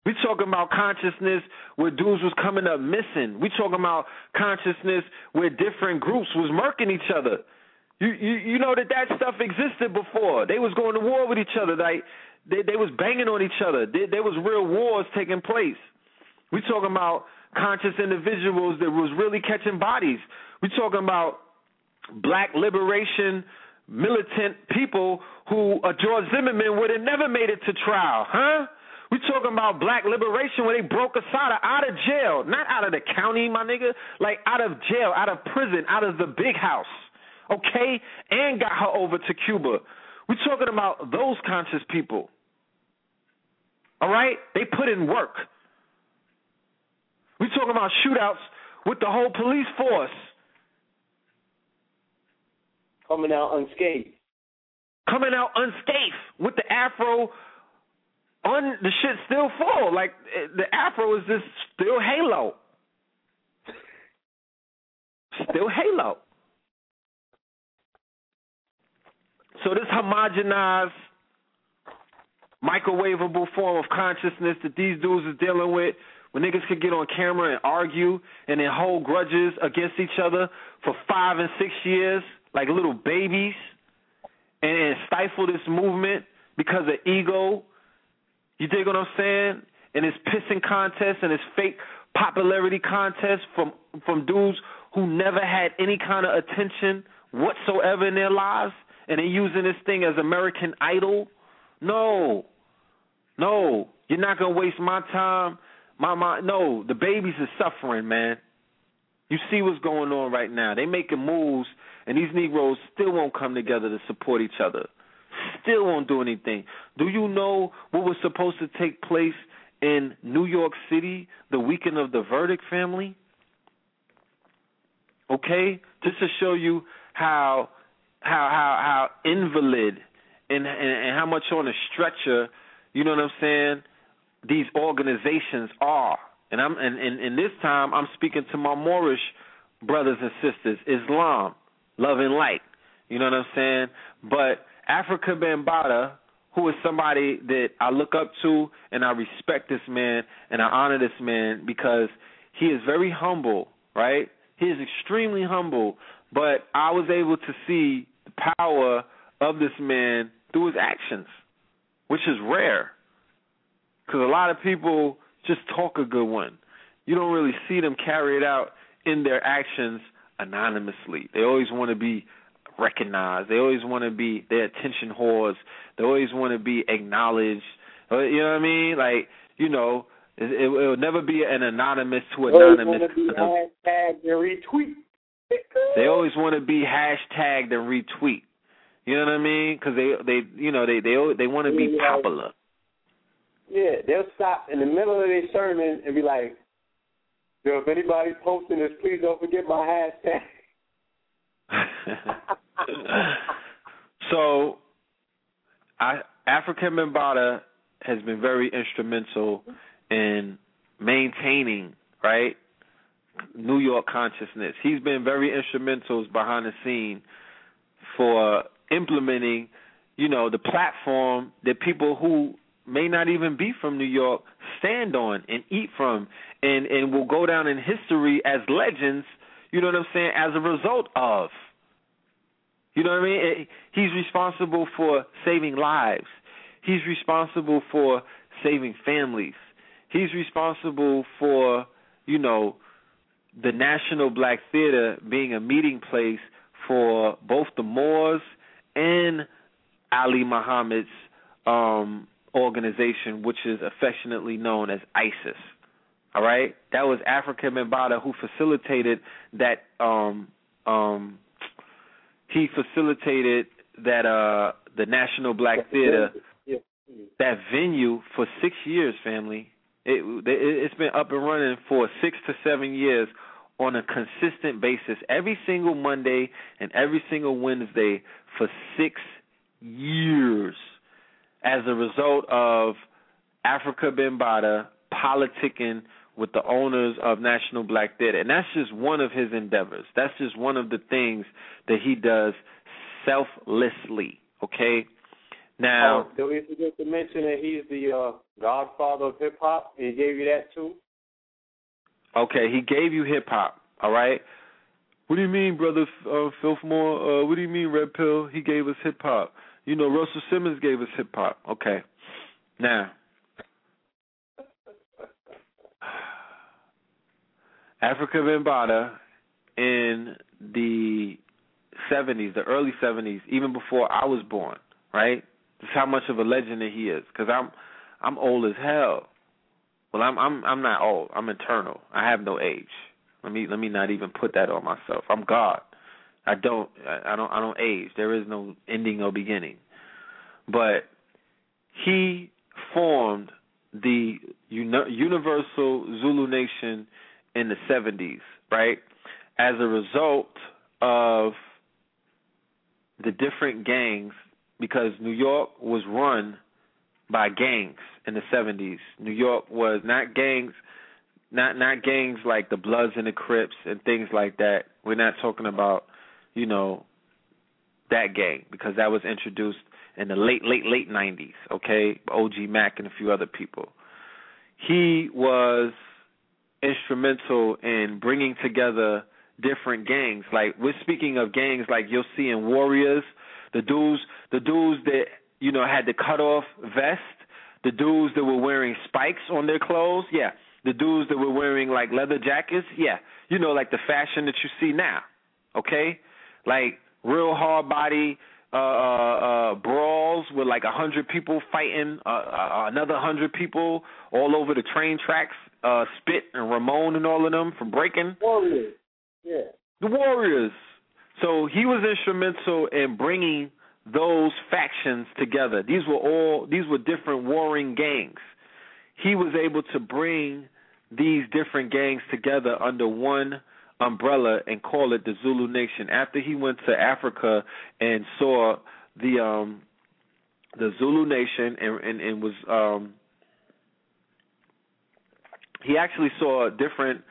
we talking about consciousness where dudes was coming up missing. We talking about consciousness where different groups was murking each other. You you you know that that stuff existed before. They was going to war with each other. Like they they was banging on each other. There, there was real wars taking place. We talking about conscious individuals that was really catching bodies. We talking about black liberation militant people who uh, George Zimmerman would have never made it to trial, huh? We talking about black liberation when they broke Assata out of jail, not out of the county, my nigga, like out of jail, out of prison, out of the big house, okay, and got her over to Cuba. We talking about those conscious people. All right, they put in work. We talking about shootouts with the whole police force coming out unscathed. Coming out unscathed with the afro on the shit still full. Like eh, the afro is just still halo. Still halo. So this homogenized microwavable form of consciousness that these dudes is dealing with when niggas could get on camera and argue and then hold grudges against each other for five and six years like little babies and, and stifle this movement because of ego you dig what I'm saying? And it's pissing contests and it's fake popularity contests from from dudes who never had any kind of attention whatsoever in their lives, and they're using this thing as American Idol. No, no, you're not gonna waste my time. My my no, the babies are suffering, man. You see what's going on right now. They making moves, and these Negroes still won't come together to support each other still won't do anything. Do you know what was supposed to take place in New York City the weekend of the verdict family? Okay? Just to show you how how how how invalid and, and and how much on a stretcher, you know what I'm saying, these organizations are. And I'm and, and, and this time I'm speaking to my Moorish brothers and sisters, Islam, love and light. You know what I'm saying? But Afrika Bambaataa, who is somebody that I look up to and I respect this man and I honor this man because he is very humble, right? He is extremely humble, but I was able to see the power of this man through his actions, which is rare. Because a lot of people just talk a good one. You don't really see them carry it out in their actions anonymously. They always want to be recognized. They always want to be their attention whores. They always want to be acknowledged. Uh, you know what I mean? Like you know, it, it, will never be an anonymous to anonymous. They always want to be hashtagged and retweet. They always want to be hashtagged and retweet. You know what I mean? Because they they you know they they they want to be popular. Yeah, they'll stop in the middle of their sermon and be like, "Yo, if anybody's posting this, please don't forget my hashtag." so, I, Afrika Bambaataa has been very instrumental in maintaining, right, New York consciousness. He's been very instrumental behind the scene for implementing, you know, the platform that people who may not even be from New York stand on and eat from and and will go down in history as legends you know what I'm saying? As a result of. You know what I mean? He's responsible for saving lives. He's responsible for saving families. He's responsible for, you know, the National Black Theater being a meeting place for both the Moors and Ali Muhammad's um, organization, which is affectionately known as ISIS. All right, that was Afrika Bambaataa who facilitated that. Um, um, he facilitated that uh the National Black Theater, Yeah. that venue for six years. Family, it, it it's been up and running for six to seven years on a consistent basis, every single Monday and every single Wednesday for six years, as a result of Afrika Bambaataa politicking with the owners of National Black Theater. And that's just one of his endeavors. That's just one of the things that he does selflessly. Okay? Now, Oh, did we forget to mention that he's the uh, godfather of hip hop? He gave you that too. okay, he gave you hip hop, all right? What do you mean, brother uh, Filthmore? Uh, what do you mean, Red Pill? He gave us hip hop. You know, Russell Simmons gave us hip hop. Okay. Now, Afrika Bambaataa in the 70s, the early 70s, even before I was born, right? That's how much of a legend that he is. Because I'm, I'm old as hell. Well, I'm, I'm, I'm not old. I'm eternal. I have no age. Let me, let me not even put that on myself. I'm God. I don't, I, don't, I don't age. There is no ending or beginning. But he formed the uni- Universal Zulu Nation in the 70s, right? As a result of the different gangs, because New York was run by gangs in the 70s. New York was not gangs, not not gangs like the Bloods and the Crips and things like that. We're not talking about, you know, that gang because that was introduced in the late late late 90s. Okay, OG Mac and a few other people. He was instrumental in bringing together different gangs. Like we're speaking of gangs like you'll see in Warriors, the dudes the dudes that, you know, had the cut off vest, the dudes that were wearing spikes on their clothes, yeah. The dudes that were wearing like leather jackets, yeah. You know, like the fashion that you see now. Okay? Like real hard body uh, uh, uh, brawls with like a hundred people fighting uh, uh, another hundred people all over the train tracks. Uh, Spit and Ramon and all of them from breaking Warriors. Yeah. the Warriors. So he was instrumental in bringing those factions together. These were all these were different warring gangs. He was able to bring these different gangs together under one umbrella and call it the Zulu Nation. After he went to Africa and saw the um the Zulu Nation and and, and was um he actually saw different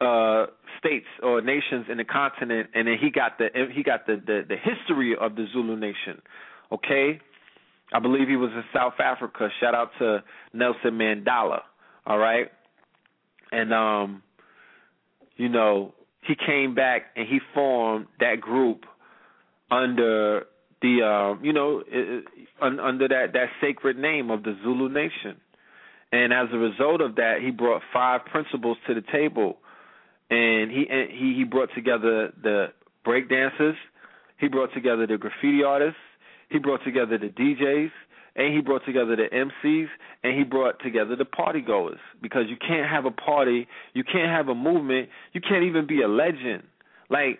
uh states or nations in the continent and then he got the he got the the, the history of the Zulu Nation. Okay? I believe he was in South Africa. Shout out to Nelson Mandela. All right? And um you know, he came back and he formed that group under the um you know uh, under that that sacred name of the Zulu Nation. And as a result of that, he brought five principles to the table. And he and he he brought together the break dancers, he brought together the graffiti artists, he brought together the DJs, and he brought together the MCs, and he brought together the party goers. Because you can't have a party, you can't have a movement, you can't even be a legend like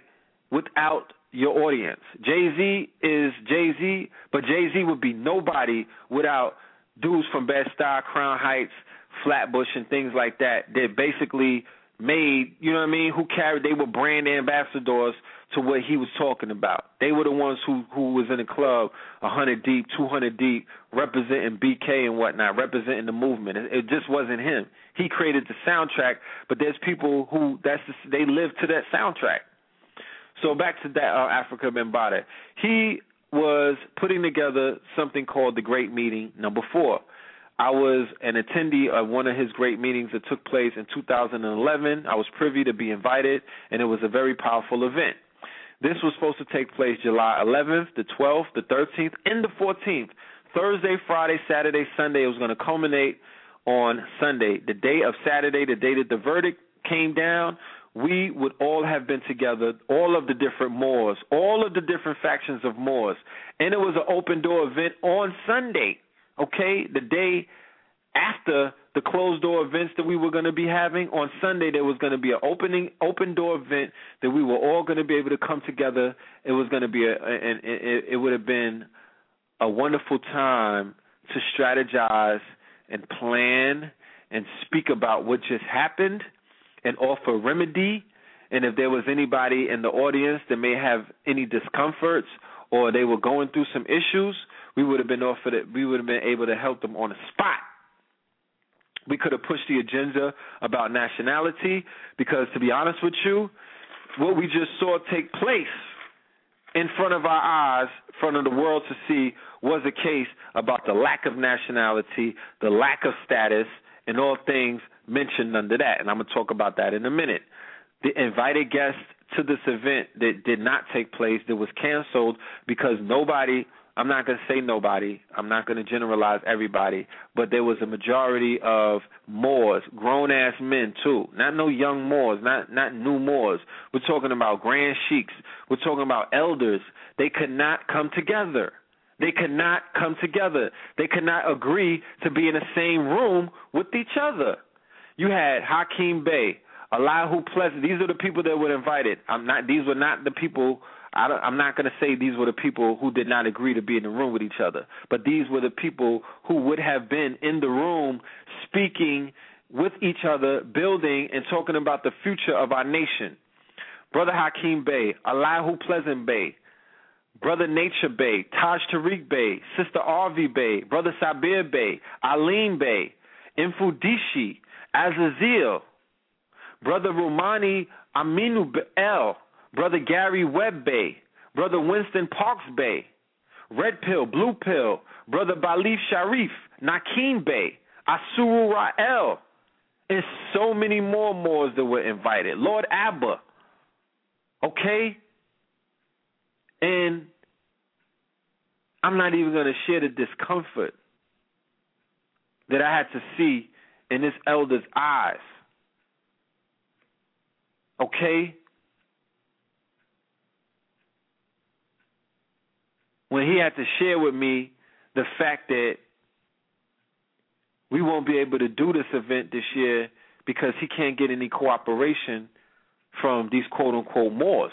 without your audience. Jay Z is Jay Z, but Jay Z would be nobody without dudes from Bed Stuy, Crown Heights, Flatbush, and things like that. That basically made, you know what I mean, who carried they were brand ambassadors to what he was talking about. They were the ones who who was in the club a hundred deep, two hundred deep, representing BK and whatnot, representing the movement. It, it just wasn't him. He created the soundtrack, but there's people who that's the, they live to that soundtrack. So back to that uh, Afrika Bambaataa. He was putting together something called the Great Meeting Number Four. I was an attendee of one of his great meetings that took place in 2011. I was privy to be invited, and it was a very powerful event. This was supposed to take place July 11th, the 12th, the 13th, and the 14th. Thursday, Friday, Saturday, Sunday. It was going to culminate on Sunday. The day of Saturday, the day that the verdict came down, we would all have been together, all of the different Moors, all of the different factions of Moors. And it was an open door event on Sunday, okay, the day after the closed door events that we were going to be having. On Sunday, there was going to be an opening open door event that we were all going to be able to come together. It was going to be a, and it, it would have been a wonderful time to strategize and plan and speak about what just happened and offer remedy. And if there was anybody in the audience that may have any discomforts or they were going through some issues, we would have been offered it. We would have been able to help them on the spot. We could have pushed the agenda about nationality because, to be honest with you, what we just saw take place in front of our eyes, in front of the world to see, was a case about the lack of nationality, the lack of status, and all things mentioned under that. And I'm going to talk about that in a minute. The invited guests to this event that did not take place, that was canceled because nobody I'm not going to say nobody. I'm not going to generalize everybody, but there was a majority of Moors, grown ass men too. Not no young Moors, not not new Moors. We're talking about grand sheiks. We're talking about elders. They could not come together. They could not come together. They could not agree to be in the same room with each other. You had Hakeem Bey, Allahu Pleasant. These are the people that were invited. I'm not. These were not the people I I'm not going to say these were the people who did not agree to be in the room with each other, but these were the people who would have been in the room speaking with each other, building and talking about the future of our nation. Brother Hakeem Bey, Allahu Pleasant Bey, Brother Nature Bey, Taj Tariq Bey, Sister Arvi Bey, Brother Sabir Bey, Alim Bey, Infudishi, Azazel, Brother Romani Aminu El, Brother Gary Webb Bey, Brother Winston Parks Bey. Red Pill, Blue Pill, Brother Balif Sharif, Nakeem Bey. Asuru Ra'el, and so many more Moors that were invited. Lord Abba, okay? And I'm not even going to share the discomfort that I had to see in this elder's eyes. Okay? when he had to share with me the fact that we won't be able to do this event this year because he can't get any cooperation from these quote unquote Moors.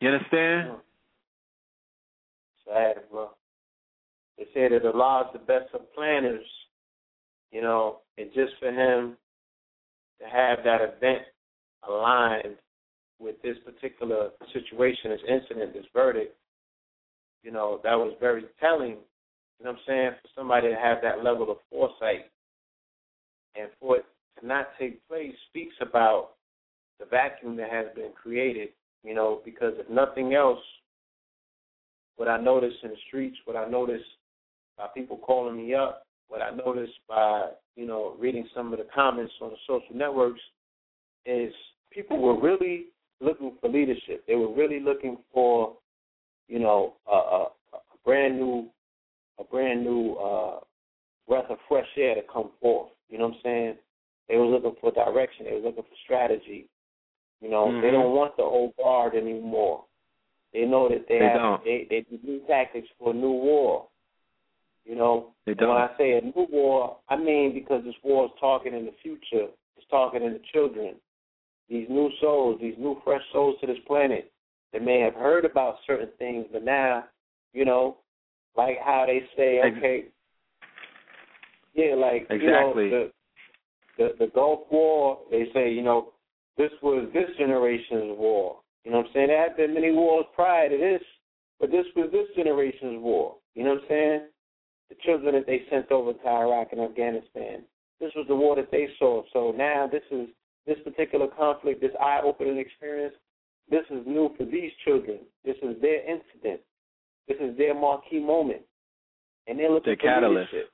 You understand? Hmm. Sad, bro. They say that Allah is the best of planners, you know, and just for him to have that event aligned with this particular situation, this incident, this verdict, you know, that was very telling, you know what I'm saying, for somebody to have that level of foresight and for it to not take place speaks about the vacuum that has been created, you know, because if nothing else, what I notice in the streets, what I notice by people calling me up, what I notice by, you know, reading some of the comments on the social networks is people were really looking for leadership. They were really looking for, you know, a, a, a brand new, a brand new uh, breath of fresh air to come forth. You know what I'm saying? They were looking for direction. They were looking for strategy. You know, mm-hmm. they don't want the old guard anymore. They know that they, they have don't. they they new tactics for a new war. You know, they don't. when I say a new war, I mean because this war is talking in the future. It's talking in the children these new souls, these new fresh souls to this planet that may have heard about certain things, but now, you know, like how they say, okay, yeah, like exactly. you know, the, the the Gulf War, they say, you know, this was this generation's war. You know what I'm saying? There had been many wars prior to this, but this was this generation's war. You know what I'm saying? The children that they sent over to Iraq and Afghanistan. This was the war that they saw. So now this is this particular conflict, this eye opening experience, this is new for these children. This is their incident. This is their marquee moment. And they're looking their for catalyst. leadership.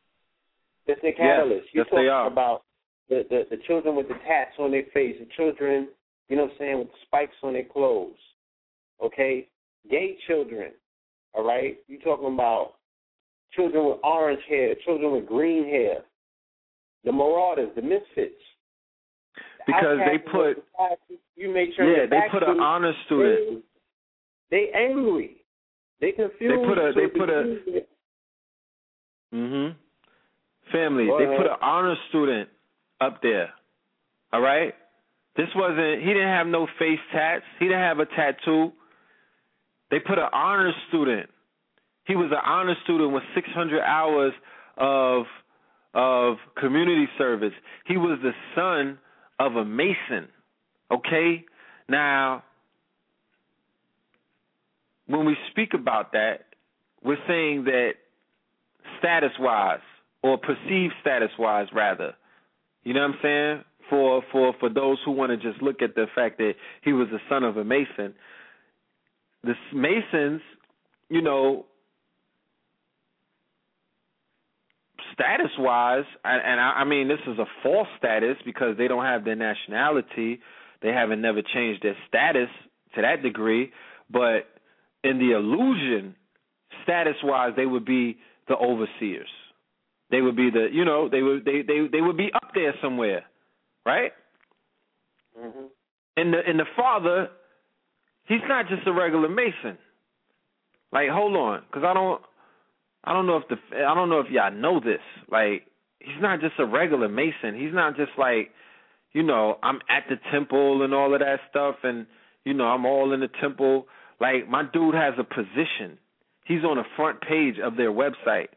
That's their catalyst. Yes, You're yes talking they are. about the, the, the children with the tats on their face, the children, you know what I'm saying, with the spikes on their clothes. Okay? Gay children. All right? You're talking about children with orange hair, children with green hair, the marauders, the misfits because they put you make sure yeah they put an honor student. They, they angry. They confused. They put a they put a Mhm. Family, Go they ahead. put an honor student up there. All right? This wasn't he didn't have no face tats. He didn't have a tattoo. They put an honor student. He was an honor student with 600 hours of of community service. He was the son of a mason. Okay? Now, when we speak about that, we're saying that status wise or perceived status wise rather. You know what I'm saying? For for for those who want to just look at the fact that he was the son of a mason. The Masons, you know, status wise, and, and I, I mean this is a false status because they don't have their nationality. They haven't never changed their status to that degree, but in the illusion, status wise, they would be the overseers. They would be the you know they would they they they would be up there somewhere, right? hmm And the and the father, he's not just a regular mason. Like hold on, because I don't I don't know if the I don't know if y'all know this. Like he's not just a regular mason. He's not just like you know I'm at the temple and all of that stuff, and you know I'm all in the temple. Like my dude has a position. He's on the front page of their website.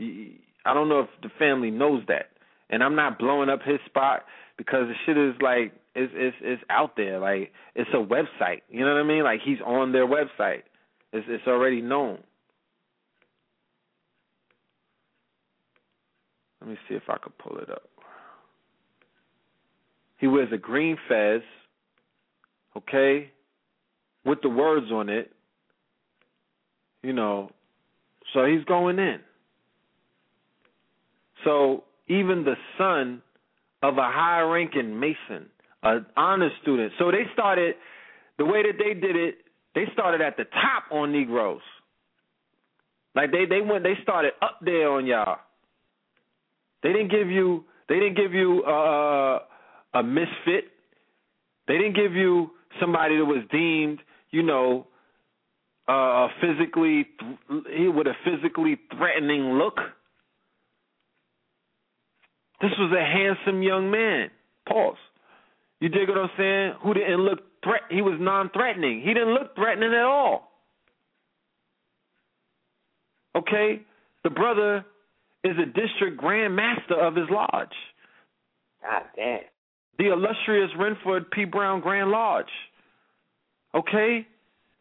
I don't know if the family knows that, and I'm not blowing up his spot because the shit is like it's it's it's out there. Like it's a website. You know what I mean? Like he's on their website. It's it's already known. Let me see if I could pull it up. He wears a green fez, okay, with the words on it. You know, so he's going in. So even the son of a high ranking Mason, an honor student. So they started the way that they did it, they started at the top on Negroes. Like they they went they started up there on y'all. They didn't give you they didn't give you uh, a misfit. They didn't give you somebody that was deemed, you know, uh, physically with a physically threatening look. This was a handsome young man. Pause. You dig what I'm saying? Who didn't look threat? He was non-threatening. He didn't look threatening at all. Okay, the brother is a district grand master of his lodge, God damn. the illustrious Renford P. Brown Grand Lodge. Okay,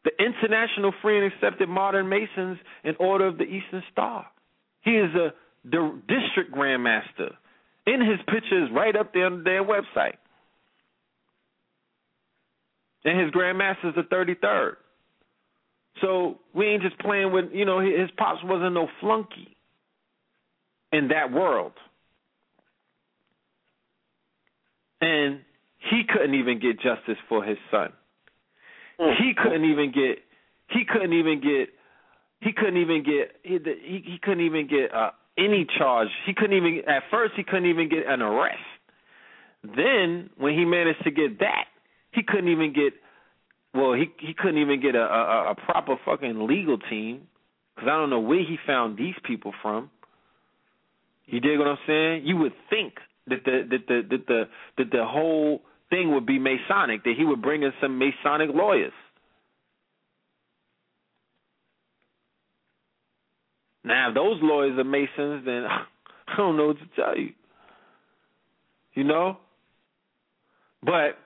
the International Free and Accepted Modern Masons in Order of the Eastern Star. He is a the district grand master. In his pictures, right up there on their website. And his grandmaster is the thirty third. So we ain't just playing with you know his pops wasn't no flunky in that world. And he couldn't even get justice for his son. He couldn't even get he couldn't even get he couldn't even get he he, he couldn't even get uh, any charge. He couldn't even at first he couldn't even get an arrest. Then when he managed to get that, he couldn't even get well he he couldn't even get a a, a proper fucking legal team because I don't know where he found these people from. You dig what I'm saying? You would think that the that the that the that the whole thing would be Masonic, that he would bring in some Masonic lawyers. Now, if those lawyers are Masons, then I don't know what to tell you. You know? But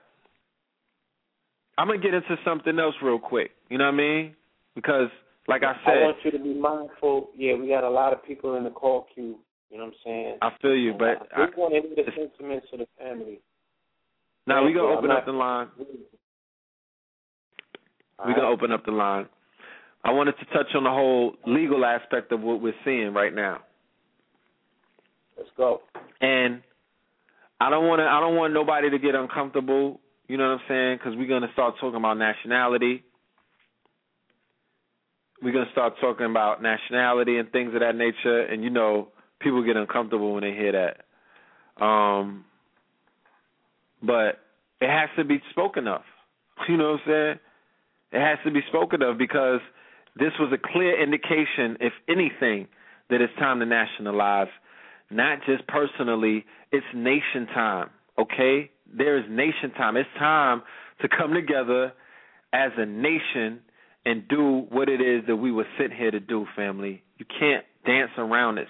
I'm going to get into something else real quick. You know what I mean? Because, like I said. I want you to be mindful. Yeah, we got a lot of people in the call queue. You know what I'm saying? I feel you, but we I, want to hear the sentiments of the family. now we're going to open up the line. Right? to open up the line. I wanted to touch on the whole legal aspect of what we're seeing right now. Let's go. and I don't want to. I don't want nobody to get uncomfortable. You know what I'm saying? Because we're gonna start talking about nationality. We're gonna start talking about nationality and things of that nature, and you know, people get uncomfortable when they hear that. Um, but it has to be spoken of. You know what I'm saying? It has to be spoken of because this was a clear indication, if anything, that it's time to nationalize, not just personally, it's nation time, okay? There is nation time. It's time to come together as a nation and do what it is that we were sent here to do, family. You can't dance around this.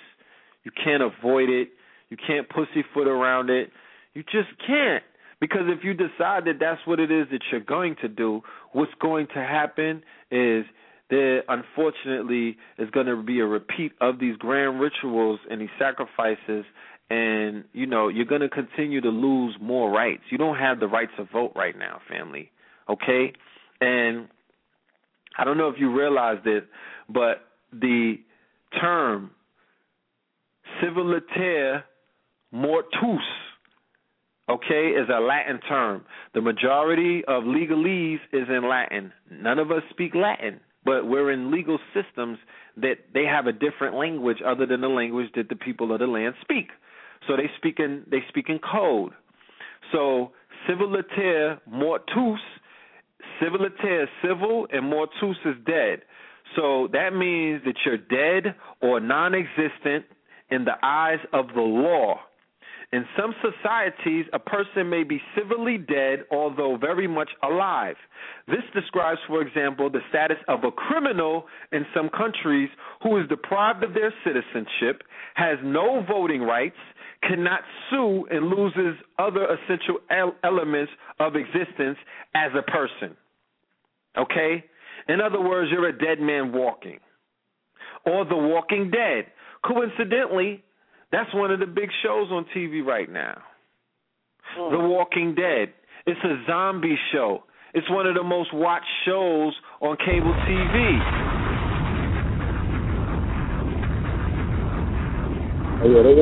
You can't avoid it. You can't pussyfoot around it. You just can't. Because if you decide that that's what it is that you're going to do, what's going to happen is there unfortunately is going to be a repeat of these grand rituals and these sacrifices and you know you're going to continue to lose more rights you don't have the right to vote right now family okay and i don't know if you realize this but the term civiliter mortuus okay, is a Latin term. The majority of legalese is in Latin. None of us speak Latin, but we're in legal systems that they have a different language other than the language that the people of the land speak. So they speak in they speak in code. So civiliter mortuus, civiliter is civil and mortuus is dead. So that means that you're dead or non-existent in the eyes of the law. In some societies, a person may be civilly dead, although very much alive. This describes, for example, the status of a criminal in some countries who is deprived of their citizenship, has no voting rights, cannot sue, and loses other essential elements of existence as a person. Okay? In other words, you're a dead man walking. Or the walking dead. Coincidentally, that's one of the big shows on TV right now. Hmm. The Walking Dead. It's a zombie show. It's one of the most watched shows on cable TV. Oh, yeah, they.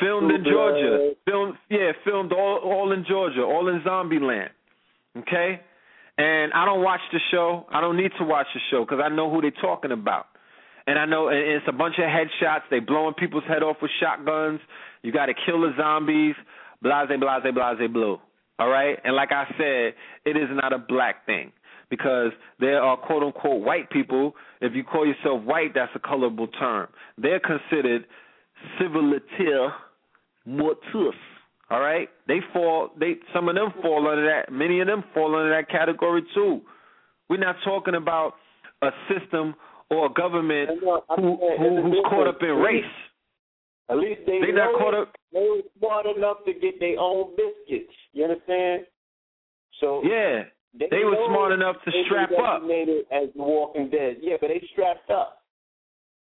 Filmed in Georgia. Filmed yeah, filmed all all in Georgia, all in Zombie Land. Okay? And I don't watch the show. I don't need to watch the show because I know who they're talking about. And I know it's a bunch of headshots. They blowing people's head off with shotguns. You got to kill the zombies. Blase, blase, blase, blue. All right. And like I said, it is not a black thing because there are quote unquote white people. If you call yourself white, that's a colorable term. They're considered civiliter mortuus. All right. They fall. They some of them fall under that. Many of them fall under that category too. We're not talking about a system or a government uh, who, who who's caught up in race. At least they They not caught up. They were smart enough to get their own biscuits. You understand? So Yeah, they, they were smart enough to strap up. designated as the Walking Dead. Yeah, but they strapped up.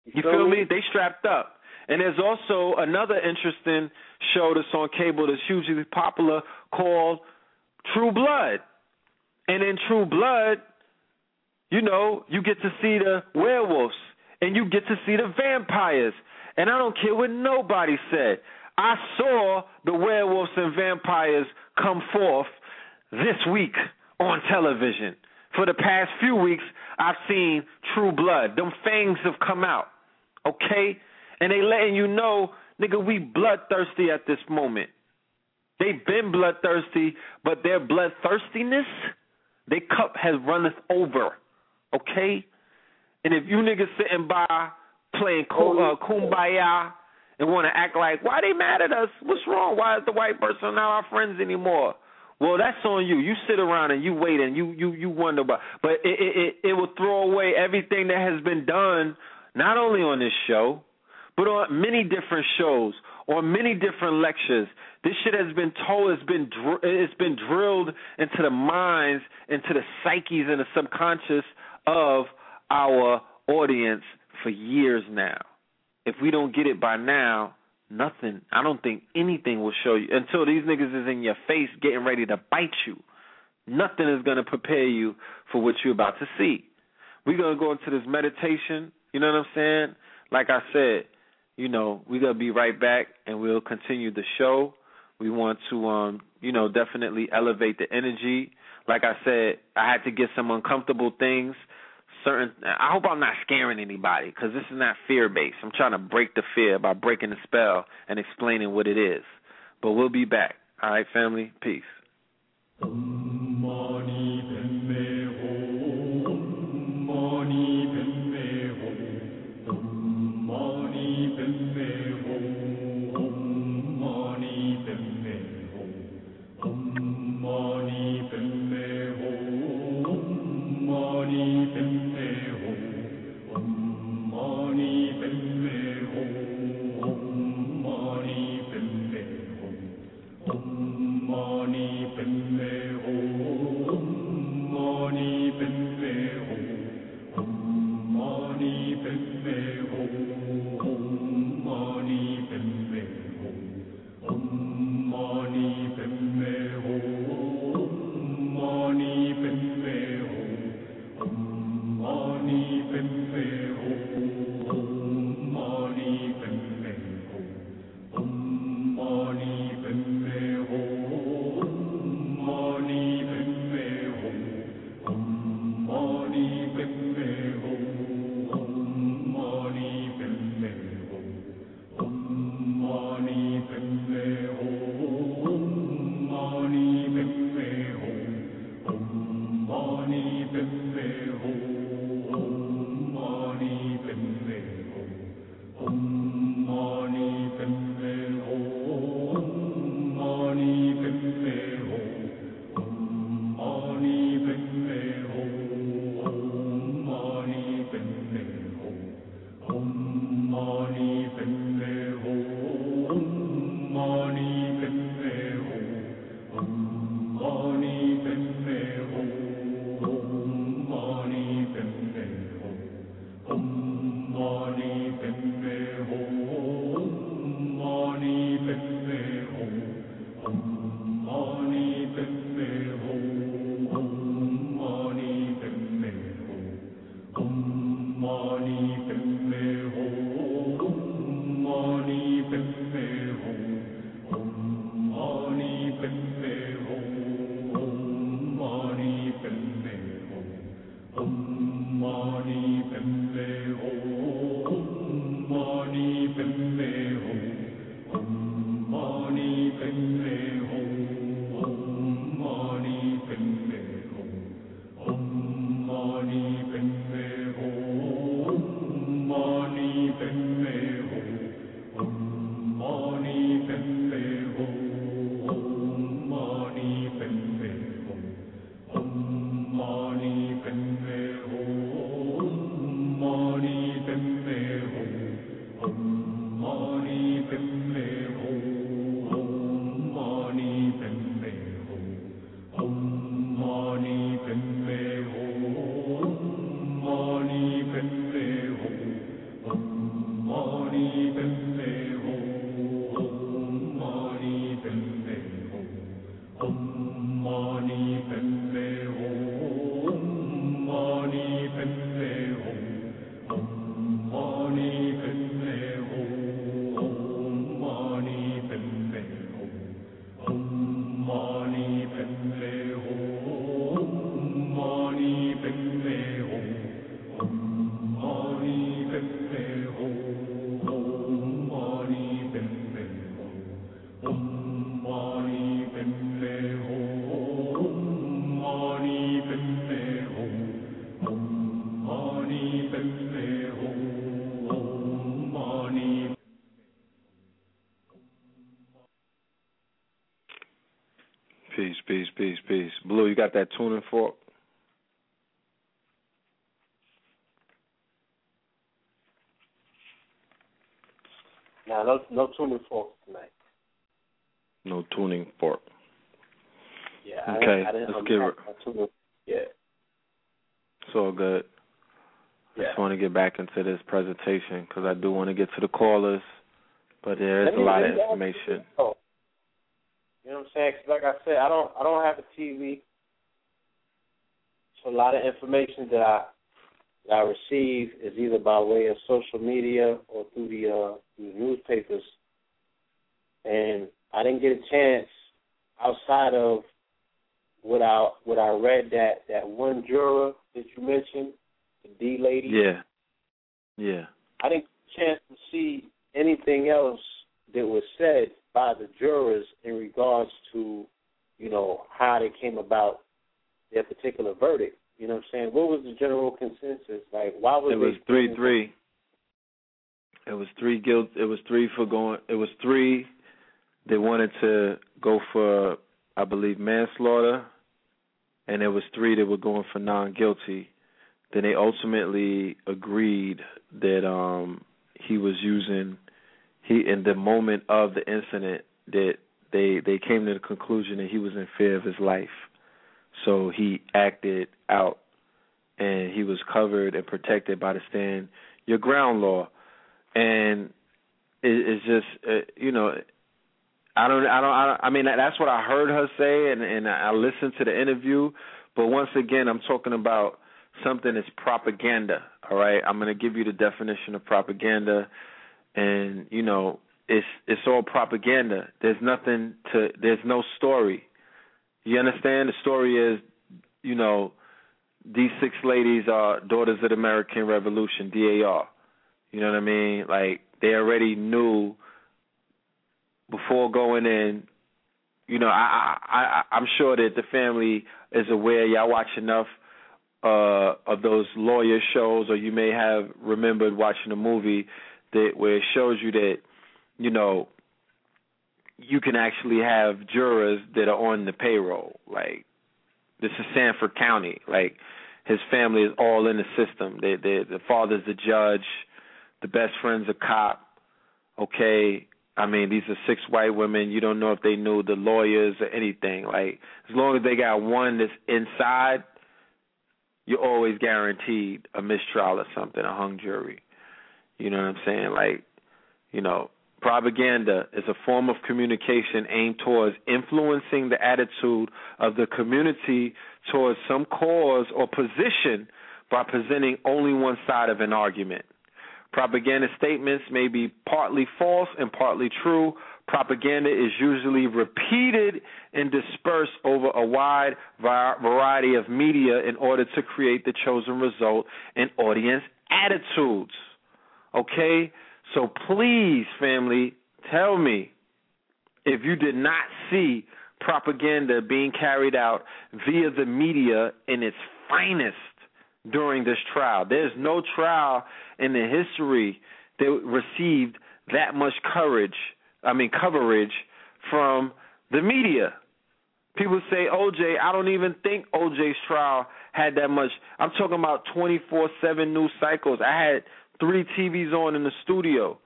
You feel me? They strapped up. And there's also another interesting show that's on cable that's hugely popular called True Blood. And in True Blood, you know, you get to see the werewolves and you get to see the vampires. And I don't care what nobody said. I saw the werewolves and vampires come forth this week on television. For the past few weeks, I've seen True Blood. Them fangs have come out. Okay? And they letting you know, nigga, we bloodthirsty at this moment. They've been bloodthirsty, but their bloodthirstiness, their cup has runneth over. Okay? And if you niggas sitting by playing kum- uh, kumbaya and want to act like, why they mad at us? What's wrong? Why is the white person not our friends anymore? Well, that's on you. You sit around and you wait and you you you wonder about. But it it it, it will throw away everything that has been done, not only on this show, but on many different shows, on many different lectures. This shit has been told. It's been dr- it's been drilled into the minds, into the psyches, and the subconscious of our audience for years now. If we don't get it by now, nothing. I don't think anything will show you until these niggas is in your face getting ready to bite you. Nothing is going to prepare you for what you're about to see. We're going to go into this meditation. You know what I'm saying? Like I said, you know, we're going to be right back and we'll continue the show. We want to, um, you know, definitely elevate the energy. Like I said, I had to get some uncomfortable things certain I hope I'm not scaring anybody cuz this is not fear based. I'm trying to break the fear by breaking the spell and explaining what it is. But we'll be back. All right, family. Peace. Tuning fork? Now, no, no tuning forks tonight. No tuning fork. Yeah. I Okay, didn't, I didn't let's give it- Yeah. It's all good. I Yeah. just want to get back into this presentation because I do want to get to the callers, but there is Let a lot of me information. You know what I'm saying? 'Cause like I said, I don't I don't have a TV. Lot of information that I that I receive is either by way of social media or through the uh through the newspapers. And I didn't get a chance outside of what I what I read that that one juror that you mentioned, the D lady. Yeah. Yeah. I didn't get a chance to see anything else that was said by the jurors in regards to, you know, how they came about their particular verdict. You know what I'm saying? What was the general consensus? Like, why was It was three three. It was three guilt. It was three for going. It was three. They wanted to go for, I believe, manslaughter, and it was three that were going for non guilty. then they ultimately agreed that um he was using he in the moment of the incident that they they came to the conclusion that he was in fear of his life. So he acted out and he was covered and protected by the stand your ground law. And it, it's just uh, you know I don't, I don't, I don't. I mean, that's what I heard her say, and and I listened to the interview. But once again, I'm talking about something that's propaganda. All right, I'm going to give you the definition of propaganda, and you know, it's it's all propaganda. There's nothing to. There's no story. You understand? The story is, you know, these six ladies are daughters of the American Revolution, DAR. You know what I mean? Like they already knew before going in. You know, I, I, I I'm sure that the family is aware. Y'all watch enough uh, of those lawyer shows, or you may have remembered watching a movie that where it shows you that, you know, you can actually have jurors that are on the payroll. Like this is Sanford County. Like his family is all in the system. They, they, the father's the judge, the best friend's a cop. Okay, I mean, these are six white women. You don't know if they knew the lawyers or anything. Like, as long as they got one that's inside, you're always guaranteed a mistrial or something, a hung jury. You know what I'm saying? Like, you know, propaganda is a form of communication aimed towards influencing the attitude of the community towards some cause or position by presenting only one side of an argument. Propaganda statements may be partly false and partly true. Propaganda is usually repeated and dispersed over a wide variety of media in order to create the chosen result and audience attitudes. Okay? So please, family, tell me if you did not see propaganda being carried out via the media in its finest during this trial. There's no trial in the history that received that much courage, I mean coverage from the media. People say OJ, I don't even think OJ's trial had that much. I'm talking about 24/7 news cycles. I had 3 TVs on in the studio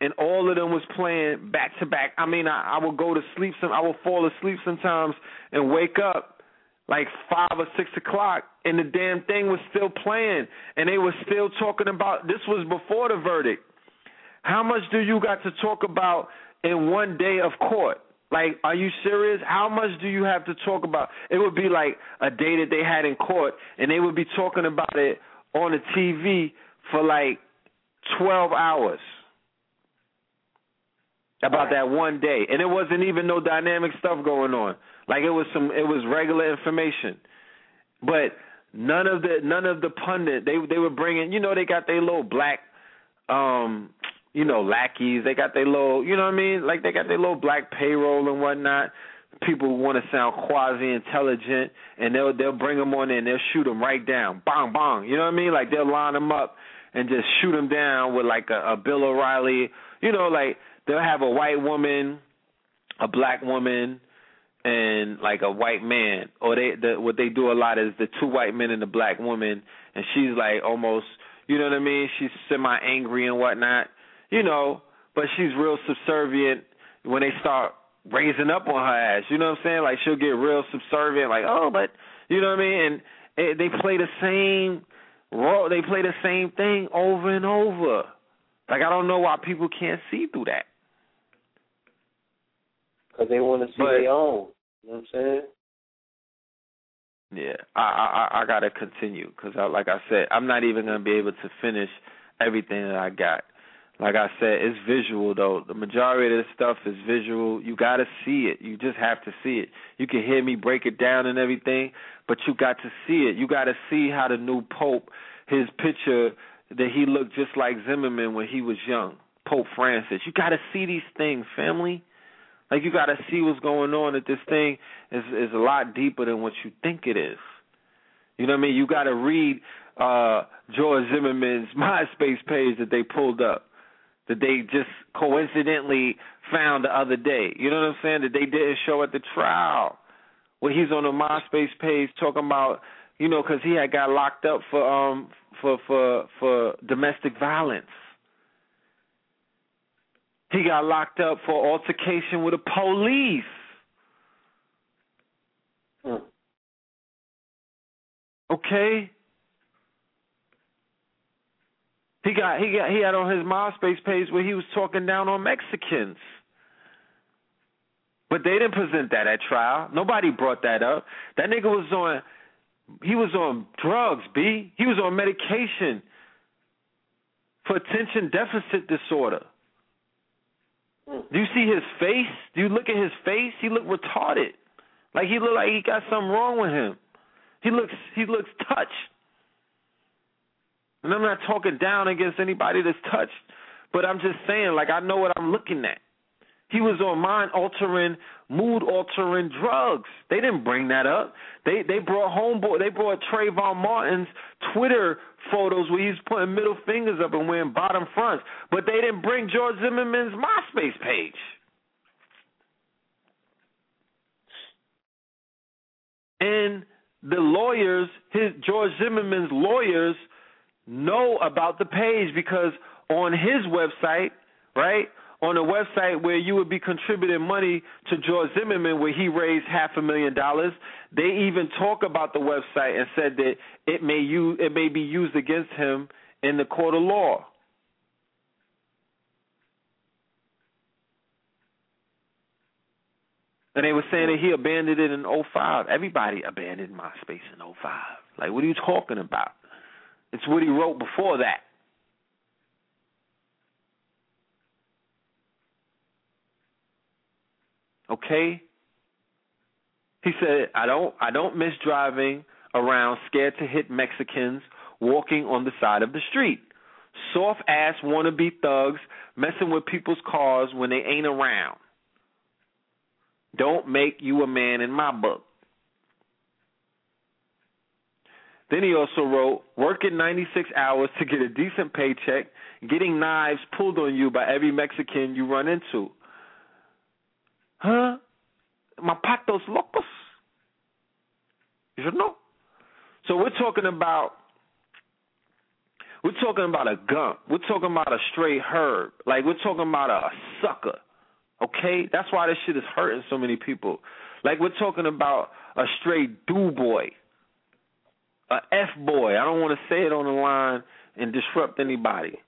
and all of them was playing back to back. I mean, I, I would go to sleep some I would fall asleep sometimes and wake up like five or six o'clock, and the damn thing was still playing, and they were still talking about. This was before the verdict. How much do you got to talk about in one day of court? Like, are you serious? How much do you have to talk about? It would be like a day that they had in court, and they would be talking about it on the TV for like twelve hours about that one day, and it wasn't even no dynamic stuff going on. Like it was some, it was regular information, but none of the none of the pundit they they were bringing. You know, they got their little black, um, you know, lackeys. They got their little, you know what I mean? Like they got their little black payroll and whatnot. People want to sound quasi intelligent, and they'll they'll bring them on and they'll shoot them right down, bang bang. You know what I mean? Like they'll line them up and just shoot them down with like a, a Bill O'Reilly. You know, like they'll have a white woman, a black woman, and like a white man, or they the, what they do a lot is the two white men and the black woman, and she's like almost, you know what I mean? She's semi angry and whatnot, you know, but she's real subservient when they start raising up on her ass. You know what I'm saying? Like she'll get real subservient, like oh, but you know what I mean? And they play the same role. They play the same thing over and over. Like I don't know why people can't see through that. Because they want to see but, their own. You know what I'm saying? Yeah, I I I gotta continue because I, like I said, I'm not even gonna be able to finish everything that I got. Like I said, it's visual though. The majority of this stuff is visual. You gotta see it. You just have to see it. You can hear me break it down and everything, but you got to see it. You got to see how the new pope, his picture that he looked just like Zimmerman when he was young, Pope Francis. You got to see these things, family. Like you got to see what's going on. That this thing is is a lot deeper than what you think it is. You know what I mean? You got to read uh George Zimmerman's MySpace page that they pulled up, that they just coincidentally found the other day. You know what I'm saying? That they didn't show at the trial. Where he's on the MySpace page talking about you know, because he had got locked up for um for for for domestic violence. He got locked up for altercation with the police. Hmm. Okay. He got he got he had on his MySpace page where he was talking down on Mexicans. But they didn't present that at trial. Nobody brought that up. That nigga was on he was on drugs, B. He was on medication for attention deficit disorder. Do you see his face? Do you look at his face? He looked retarded. Like he looked like he got something wrong with him. He looks he looks touched. And I'm not talking down against anybody that's touched, but I'm just saying, like I know what I'm looking at. He was on mind altering, mood altering drugs. They didn't bring that up. They they brought homeboy they brought Trayvon Martin's Twitter photos where he's putting middle fingers up and wearing bottom fronts. But they didn't bring George Zimmerman's MySpace page. And the lawyers, his George Zimmerman's lawyers know about the page because on his website, right? On a website where you would be contributing money to George Zimmerman, where he raised half a million dollars, they even talk about the website and said that it may it may be used against him in the court of law. And they were saying that he abandoned it in 05. Everybody abandoned MySpace in 05. Like, what are you talking about? It's what he wrote before that. Okay? He said, I don't I don't miss driving around scared to hit Mexicans walking on the side of the street. Soft ass wannabe thugs messing with people's cars when they ain't around. Don't make you a man in my book. Then he also wrote, working 96 hours to get a decent paycheck, getting knives pulled on you by every Mexican you run into. Huh? Mapatos locos. You should know. So we're talking about we're talking about a gump. We're talking about a straight herb. Like we're talking about a sucker. Okay? That's why this shit is hurting so many people. Like we're talking about a straight do boy. A F boy. I don't want to say it on the line and disrupt anybody.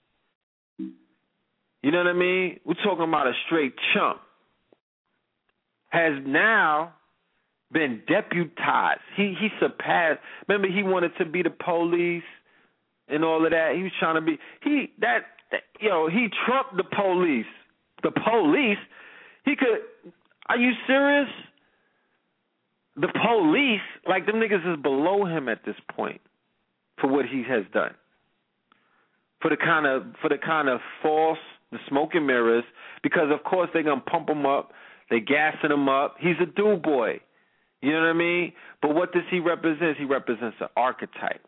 You know what I mean? We're talking about a straight chump. Has now been deputized. He he surpassed. Remember, he wanted to be the police and all of that. He was trying to be he that, that you know he trumped the police. The police. He could. Are you serious? The police, like them niggas, is below him at this point for what he has done. For the kind of for the kind of false, the smoke and mirrors, because of course they're gonna pump him up. They gassing him up. He's a do boy. You know what I mean? But what does he represent? He represents an archetype.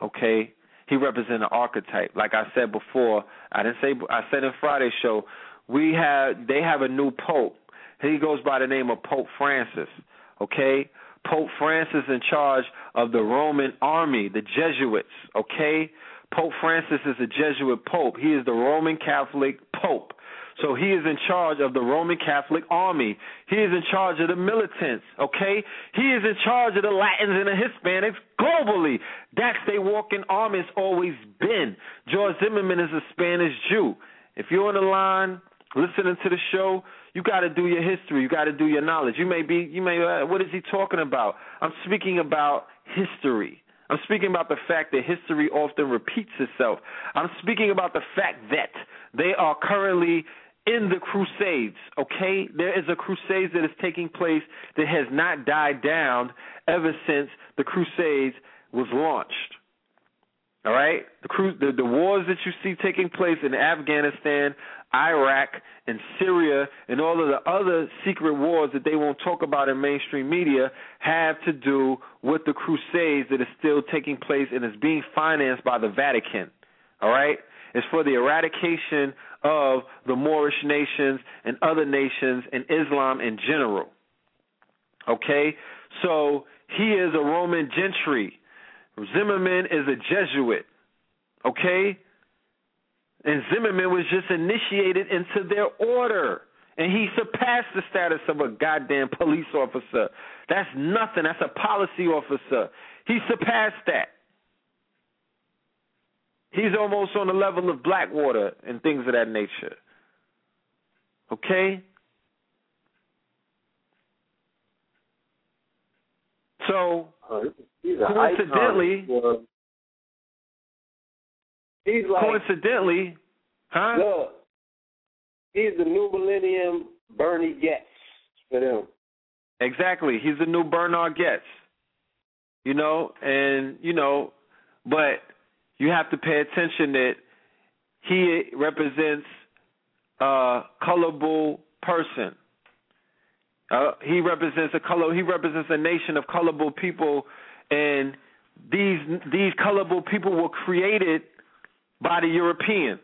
Okay? He represents an archetype. Like I said before, I didn't say I said in Friday's show, we have they have a new pope. He goes by the name of Pope Francis. Okay? Pope Francis in charge of the Roman army, the Jesuits, okay? Pope Francis is a Jesuit pope. He is the Roman Catholic pope. So he is in charge of the Roman Catholic army. He is in charge of the militants, okay? He is in charge of the Latins and the Hispanics globally. That's their walking army has always been. George Zimmerman is a Spanish Jew. If you're on the line listening to the show, you got to do your history. You got to do your knowledge. You may be, you may, uh, what is he talking about? I'm speaking about history. I'm speaking about the fact that history often repeats itself. I'm speaking about the fact that they are currently in the Crusades, okay? There is a crusade that is taking place that has not died down ever since the Crusades was launched. All right? The, the the wars that you see taking place in Afghanistan, Iraq, and Syria, and all of the other secret wars that they won't talk about in mainstream media have to do with the Crusades that is still taking place and is being financed by the Vatican. All right? It's for the eradication of the Moorish nations and other nations and Islam in general. Okay? So he is a Roman gentry. Zimmerman is a Jesuit. Okay? And Zimmerman was just initiated into their order. And he surpassed the status of a goddamn police officer. That's nothing. That's a policy officer. He surpassed that. He's almost on the level of Blackwater and things of that nature. Okay? So, coincidentally, icon. He's like coincidentally, huh? look, he's the new millennium Bernie Goetz for them. Exactly. He's the new Bernard Goetz. You know, and you know, but you have to pay attention that he represents a colorable person. Uh, he represents a color. He represents a nation of colorable people, and these these colorable people were created by the European.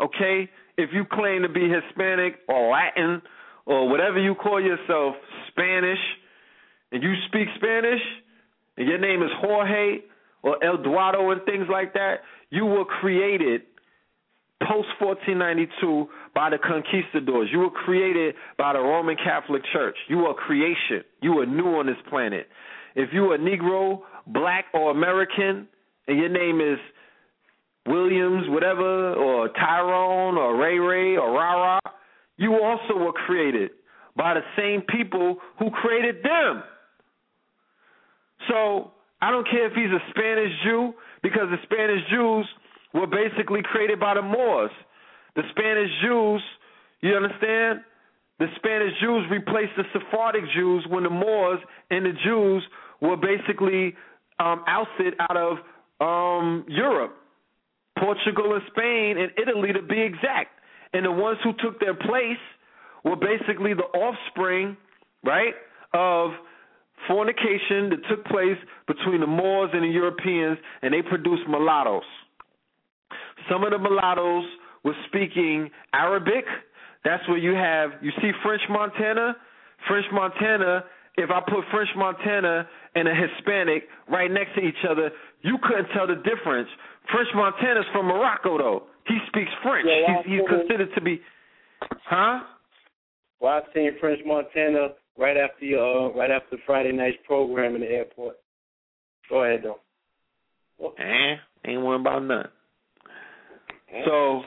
Okay, if you claim to be Hispanic or Latin or whatever you call yourself, Spanish, and you speak Spanish, and your name is Jorge or Eduardo and things like that, you were created post 1492 by the conquistadors. You were created by the Roman Catholic Church. You are creation. You are new on this planet. If you are Negro, black, or American, and your name is Williams, whatever, or Tyrone, or Ray Ray, or Rara, you also were created by the same people who created them. So I don't care if he's a Spanish Jew, because the Spanish Jews were basically created by the Moors. The Spanish Jews, you understand? The Spanish Jews replaced the Sephardic Jews when the Moors and the Jews were basically um, ousted out of um, Europe, Portugal and Spain and Italy to be exact. And the ones who took their place were basically the offspring, right, of fornication that took place between the Moors and the Europeans, and they produced mulattoes. Some of the mulattoes were speaking Arabic. That's where you have, you see French Montana? French Montana, if I put French Montana and a Hispanic right next to each other, you couldn't tell the difference. French Montana's from Morocco, though. He speaks French. Yeah, he's, he's considered to be, huh? Well, I seen French Montana right after your, uh, right after Friday night's program in the airport. Go ahead, though. Eh, ain't worrying about nothing. So,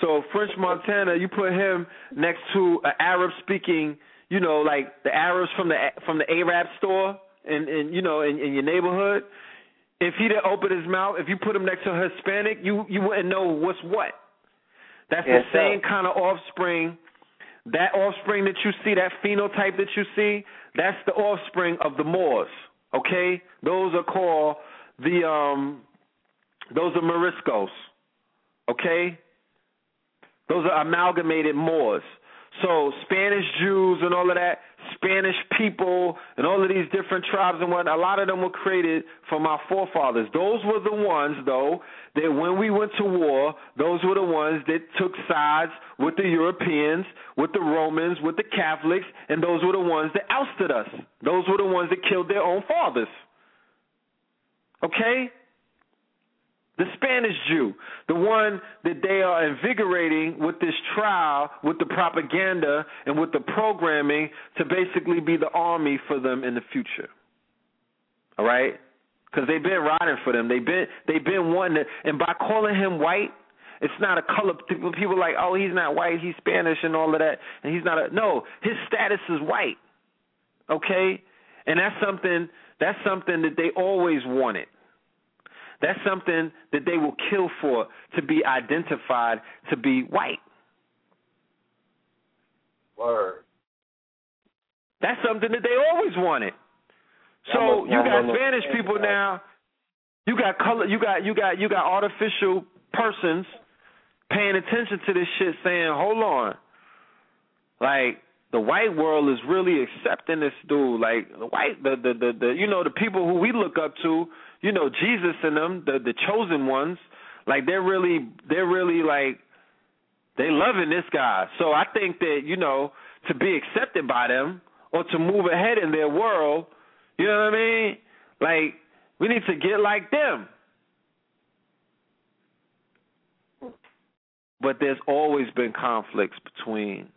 so French Montana, you put him next to an Arab speaking, you know, like the Arabs from the from the Arab store, and and you know, in, in your neighborhood. If he didn't open his mouth, if you put him next to a Hispanic, you you wouldn't know what's what. That's Yes, the same sir. kind of offspring. That offspring that you see, that phenotype that you see, that's the offspring of the Moors. Okay, those are called the um, those are Moriscos. Okay, those are amalgamated Moors. So Spanish Jews and all of that, Spanish people and all of these different tribes and what, a lot of them were created from our forefathers. Those were the ones, though, that when we went to war, those were the ones that took sides with the Europeans, with the Romans, with the Catholics, and those were the ones that ousted us. Those were the ones that killed their own fathers. Okay? The Spanish Jew, the one that they are invigorating with this trial, with the propaganda and with the programming to basically be the army for them in the future. All right? Because they've been riding for them. They've been they've been wanting to, and by calling him white, it's not a color. People like, oh, he's not white, he's Spanish and all of that, and he's not a no. His status is white. Okay, and that's something that's something that they always wanted. That's something that they will kill for to be identified to be white. Word. That's something that they always wanted. So you got Spanish people now. You got color. You got you got you got artificial persons paying attention to this shit, saying, "Hold on, like the white world is really accepting this dude. Like the white, the the the, the you know the people who we look up to, you know Jesus and them, the the chosen ones. Like they're really they're really like they loving this guy. So I think that you know to be accepted by them or to move ahead in their world, you know what I mean? Like we need to get like them. But there's always been conflicts between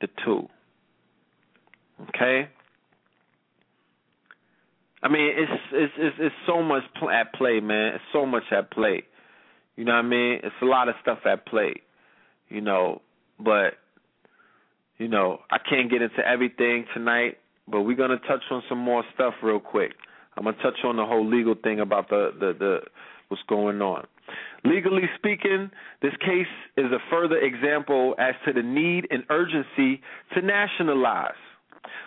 the two. Okay? I mean, it's it's it's, it's so much pl- at play, man. It's so much at play. You know what I mean? It's a lot of stuff at play. You know, but you know, I can't get into everything tonight, but we're gonna touch on some more stuff real quick. I'm gonna touch on the whole legal thing about the the, the what's going on. Legally speaking, this case is a further example as to the need and urgency to nationalize.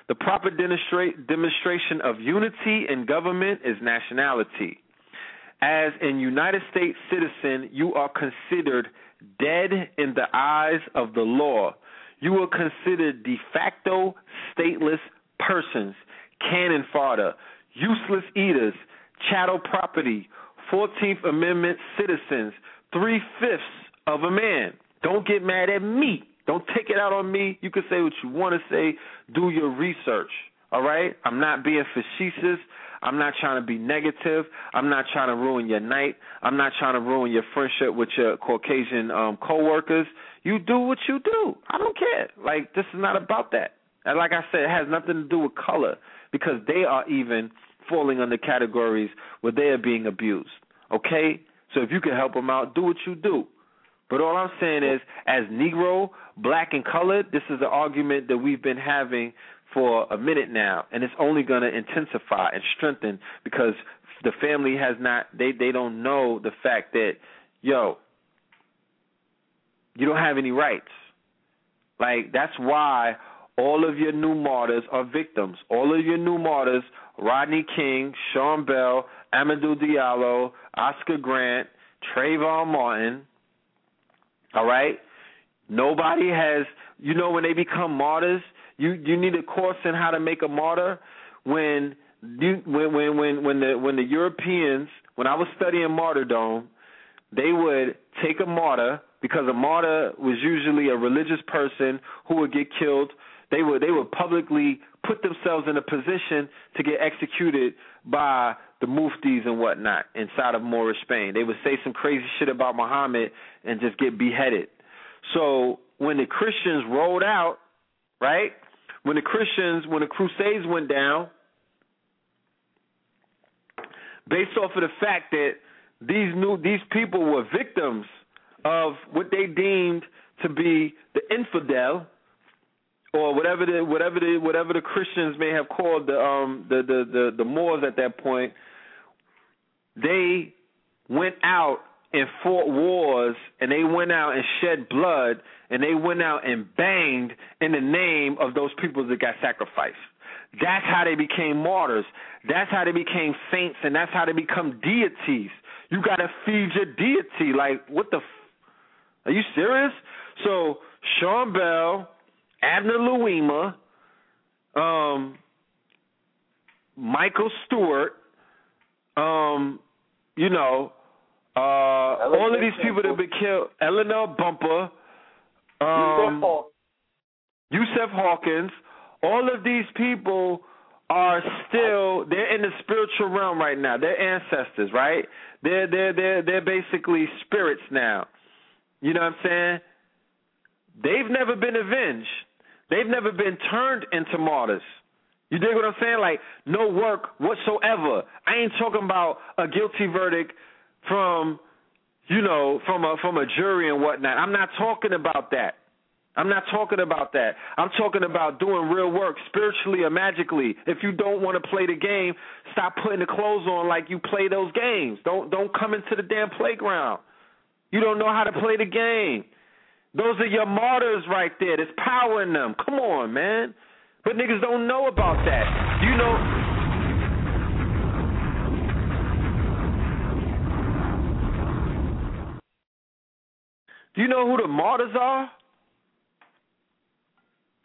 The proper demonstra- demonstration of unity in government is nationality. As an United States citizen, you are considered dead in the eyes of the law. You are considered de facto stateless persons, cannon fodder, useless eaters, chattel property, 14th Amendment citizens, three fifths of a man. Don't get mad at me. Don't take it out on me. You can say what you want to say. Do your research. All right? I'm not being facetious. I'm not trying to be negative. I'm not trying to ruin your night. I'm not trying to ruin your friendship with your Caucasian um coworkers. You do what you do. I don't care. Like this is not about that. And like I said, it has nothing to do with color because they are even falling under categories where they are being abused. Okay? So if you can help them out, do what you do. But all I'm saying is, as Negro, black, and colored, this is an argument that we've been having for a minute now, and it's only going to intensify and strengthen because the family has not they they don't know the fact that yo you don't have any rights. Like that's why all of your new martyrs are victims. All of your new martyrs, Rodney King, Sean Bell, Amadou Diallo, Oscar Grant, Trayvon Martin. All right? Nobody has you know when they become martyrs, you you need a course in how to make a martyr when you when when when when the when the Europeans when I was studying martyrdom, they would take a martyr because a martyr was usually a religious person who would get killed. They would they would publicly put themselves in a position to get executed by the muftis and whatnot inside of Moorish Spain. They would say some crazy shit about Muhammad and just get beheaded. So when the Christians rolled out, right? When the Christians, when the Crusades went down, based off of the fact that these new these people were victims of what they deemed to be the infidel or whatever the whatever the whatever the Christians may have called the um the the the, the Moors at that point they went out and fought wars and they went out and shed blood and they went out and banged in the name of those people that got sacrificed. That's how they became martyrs. That's how they became saints and that's how they become deities. You got to feed your deity. Like what the f- Are you serious? So Sean Bell, Abner Louima, um Michael Stewart, um, you know, uh, all of these people that have been killed, Eleanor Bumpurs, um, Yusef Hawkins, all of these people are still they're in the spiritual realm right now. They're ancestors, right? They're they're they're they're basically spirits now. You know what I'm saying? They've never been avenged. They've never been turned into martyrs. You dig what I'm saying? Like no work whatsoever. I ain't talking about a guilty verdict from, you know, from a from a jury and whatnot. I'm not talking about that. I'm not talking about that. I'm talking about doing real work spiritually or magically. If you don't want to play the game, stop putting the clothes on like you play those games. Don't don't come into the damn playground. You don't know how to play the game. Those are your martyrs right there. There's power in them. Come on, man. But niggas don't know about that. You know Do you know who the martyrs are?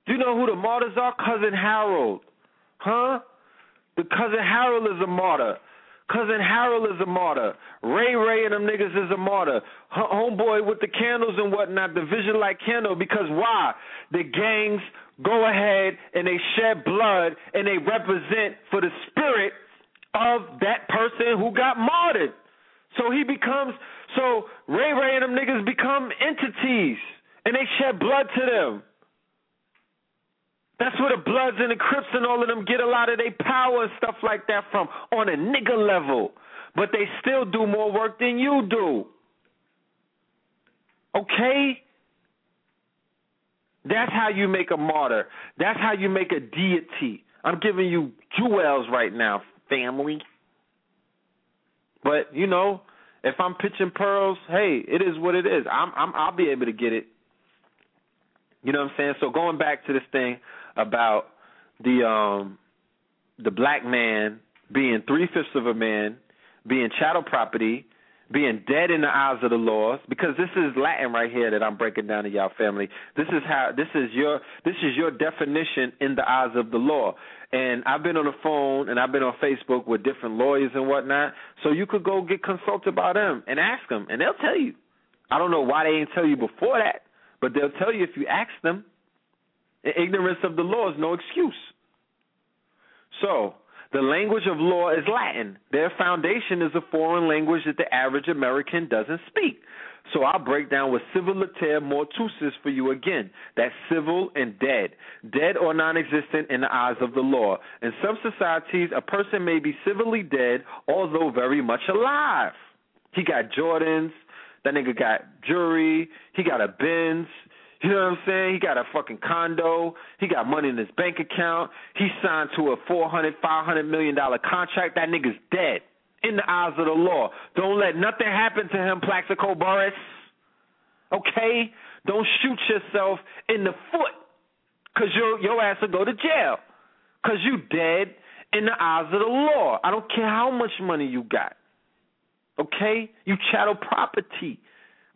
Do you know who the martyrs are? Cousin Harold. Huh? The cousin Harold is a martyr. Cousin Harold is a martyr. Ray Ray and them niggas is a martyr. Homeboy with the candles and whatnot, the vision light candle, because why? The gangs go ahead and they shed blood and they represent for the spirit of that person who got martyred. So he becomes so Ray Ray and them niggas become entities and they shed blood to them. That's where the Bloods and the Crips and all of them get a lot of their power and stuff like that from on a nigga level. But they still do more work than you do. Okay? That's how you make a martyr. That's how you make a deity. I'm giving you jewels right now, family. But you know, if I'm pitching pearls, hey, it is what it is. I'm, I'm I'll be able to get it. You know what I'm saying? So going back to this thing about the um the black man being three fifths of a man, being chattel property, being dead in the eyes of the laws, because this is Latin right here that I'm breaking down to y'all family. This is how this is your this is your definition in the eyes of the law. And I've been on the phone and I've been on Facebook with different lawyers and whatnot. So you could go get consulted by them and ask them, and they'll tell you. I don't know why they didn't tell you before that, but they'll tell you if you ask them. Ignorance of the law is no excuse. So, the language of law is Latin. Their foundation is a foreign language that the average American doesn't speak. So I'll break down with civiliter mortuus for you again. That's civil and dead. Dead or non existent in the eyes of the law. In some societies, a person may be civilly dead, although very much alive. He got Jordans. That nigga got Jury, He got a Benz. You know what I'm saying? He got a fucking condo. He got money in his bank account. He signed to a four hundred, five hundred million dollar contract. That nigga's dead in the eyes of the law. Don't let nothing happen to him, Plaxico Burress. Okay? Don't shoot yourself in the foot because your, your ass will go to jail because you dead in the eyes of the law. I don't care how much money you got. Okay? You chattel property.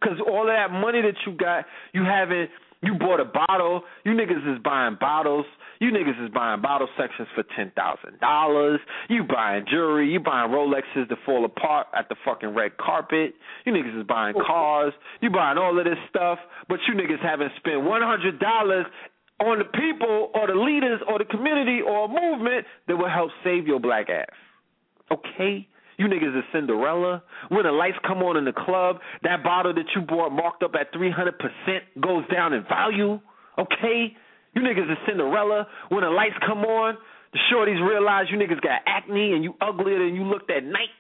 Because all of that money that you got, you haven't you bought a bottle. You niggas is buying bottles. You niggas is buying bottle sections for ten thousand dollars. You buying jewelry. You buying Rolexes to fall apart at the fucking red carpet. You niggas is buying cars. You buying all of this stuff, but you niggas haven't spent one hundred dollars on the people or the leaders or the community or a movement that will help save your black ass. Okay? You niggas is Cinderella. When the lights come on in the club, that bottle that you bought marked up at 300% goes down in value. Okay? You niggas is Cinderella. When the lights come on, the shorties realize you niggas got acne and you uglier than you looked at night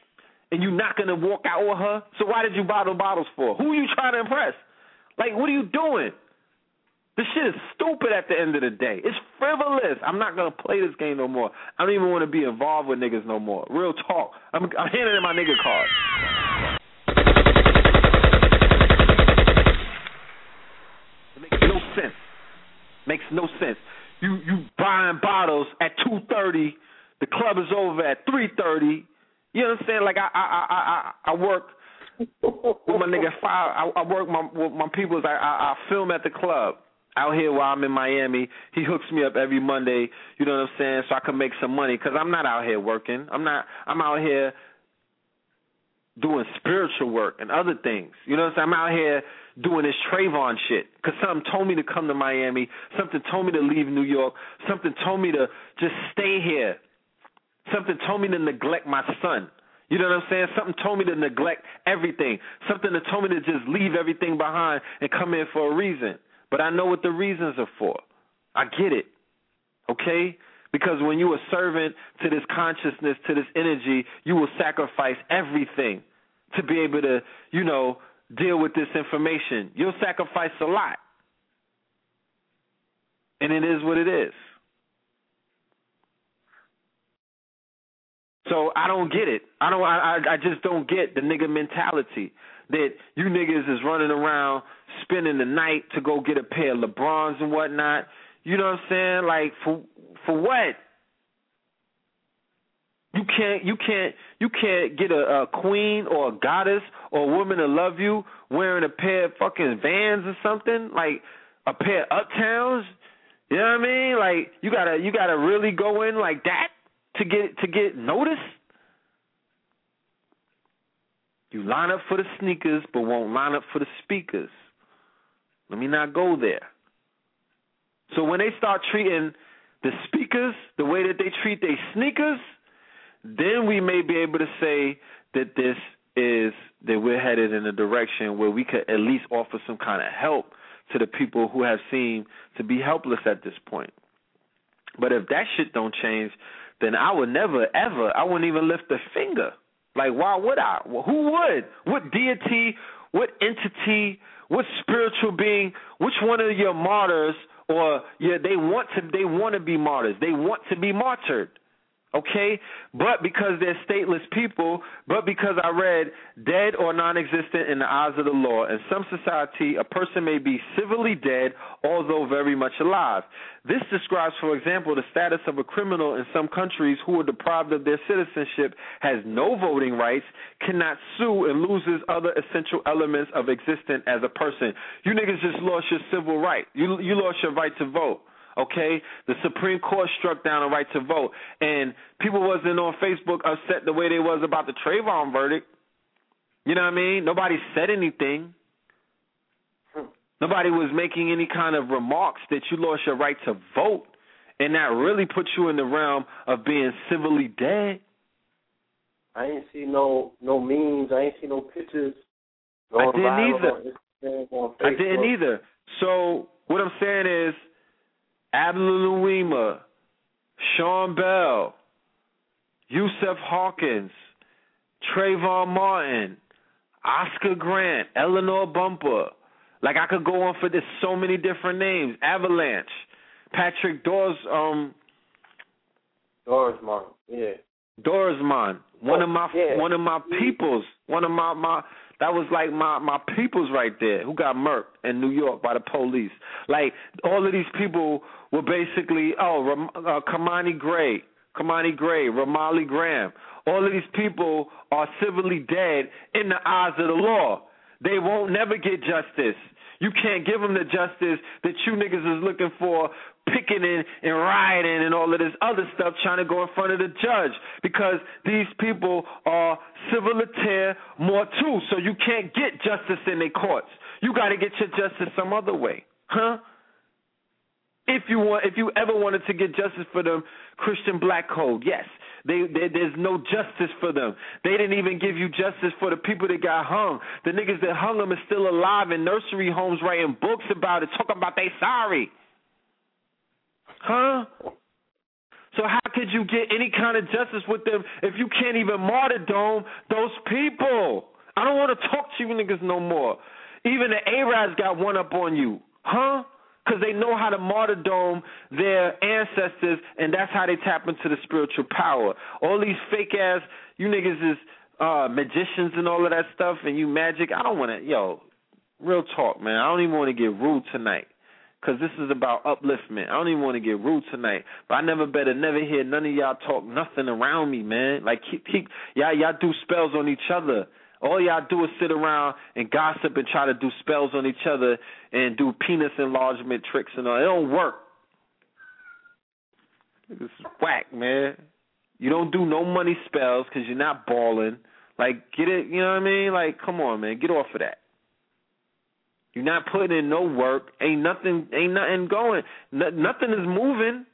and you not gonna walk out with her. So why did you buy the bottles for? Who you trying to impress? Like, what are you doing? This shit is stupid at the end of the day. It's frivolous. I'm not gonna play this game no more. I don't even want to be involved with niggas no more. Real talk. I'm, I'm handing in my nigga card. It makes no sense. Makes no sense. You you buying bottles at two thirty. The club is over at three thirty. You saying? Like I I I I, I work with my nigga five. I, I work my with my peoples. I, I I film at the club out here while I'm in Miami. He hooks me up every Monday. You know what I'm saying? So I can make some money because I'm not out here working. I'm not. I'm out here doing spiritual work and other things. You know what I'm saying? I'm out here doing this Trayvon shit because something told me to come to Miami. Something told me to leave New York. Something told me to just stay here. Something told me to neglect my son. You know what I'm saying? Something told me to neglect everything. Something that told me to just leave everything behind and come in for a reason. But I know what the reasons are for. I get it. Okay? Because when you are servant to this consciousness, to this energy, you will sacrifice everything to be able to, you know, deal with this information. You'll sacrifice a lot. And it is what it is. So I don't get it. I don't. I I just don't get the nigga mentality that you niggas is running around spending the night to go get a pair of LeBrons and whatnot. You know what I'm saying? Like for for what? You can't you can't you can't get a, a queen or a goddess or a woman to love you wearing a pair of fucking vans or something like a pair of uptowns. You know what I mean? Like you gotta you gotta really go in like that to get to get noticed. You line up for the sneakers, but won't line up for the speakers. Let me not go there. So when they start treating the speakers the way that they treat their sneakers, then we may be able to say that this is that we're headed in a direction where we could at least offer some kind of help to the people who have seemed to be helpless at this point. But if that shit don't change, then I would never ever I wouldn't even lift a finger. Like why would I? Well, who would? What deity, what entity, what spiritual being, which one of your martyrs or yeah, they want to they want to be martyrs. They want to be martyred okay? But because they're stateless people, but because I read dead or non existent in the eyes of the law. In some society, a person may be civilly dead, although very much alive. This describes, for example, the status of a criminal in some countries who are deprived of their citizenship, has no voting rights, cannot sue, and loses other essential elements of existence as a person. You niggas just lost your civil right. You you lost your right to vote. Okay, the Supreme Court struck down the right to vote, and people wasn't on Facebook upset the way they was about the Trayvon verdict. You know what I mean? Nobody said anything. Nobody was making any kind of remarks that you lost your right to vote, and that really put you in the realm of being civilly dead. I ain't see no no memes. I ain't see no pictures. I didn't either. I didn't either. So what I'm saying is, Louima, Sean Bell, Yusef Hawkins, Trayvon Martin, Oscar Grant, Eleanor Bumpurs. Like I could go on for this so many different names. Avalanche, Patrick Dawes, um, Doris Martin. Yeah. Dorsman, one Oh, of my yeah. one of my peoples, one of my my that was like my my peoples right there who got murked in New York by the police. Like all of these people were basically oh uh, Kimani Gray, Kimani Gray, Ramarley Graham. All of these people are civilly dead in the eyes of the law. They won't never get justice. You can't give them the justice that you niggas is looking for, picketing and rioting and all of this other stuff, trying to go in front of the judge because these people are civiliter mortuus, so you can't get justice in their courts. You got to get your justice some other way, huh? If you want, if you ever wanted to get justice for them, Christian Black Code, yes. They, they, there's no justice for them. They didn't even give you justice for the people that got hung. The niggas that hung them are still alive in nursery homes writing books about it, talking about they sorry. Huh? So how could you get any kind of justice with them if you can't even martyrdom those people? I don't want to talk to you niggas no more. Even the Arabs got one up on you, huh? Because they know how to martyrdom their ancestors, and that's how they tap into the spiritual power. All these fake ass, you niggas is uh magicians and all of that stuff, and you magic. I don't want to, yo, real talk, man. I don't even want to get rude tonight. Cause this is about upliftment. I don't even want to get rude tonight, but I never better never hear none of y'all talk nothing around me, man. Like keep keep y'all y'all do spells on each other. All y'all do is sit around and gossip and try to do spells on each other and do penis enlargement tricks and all. It don't work. It's whack, man. You don't do no money spells because you're not balling. Like, get it? You know what I mean? Like, come on, man, get off of that. You're not putting in no work. Ain't nothing. Ain't nothing going. No, nothing is moving.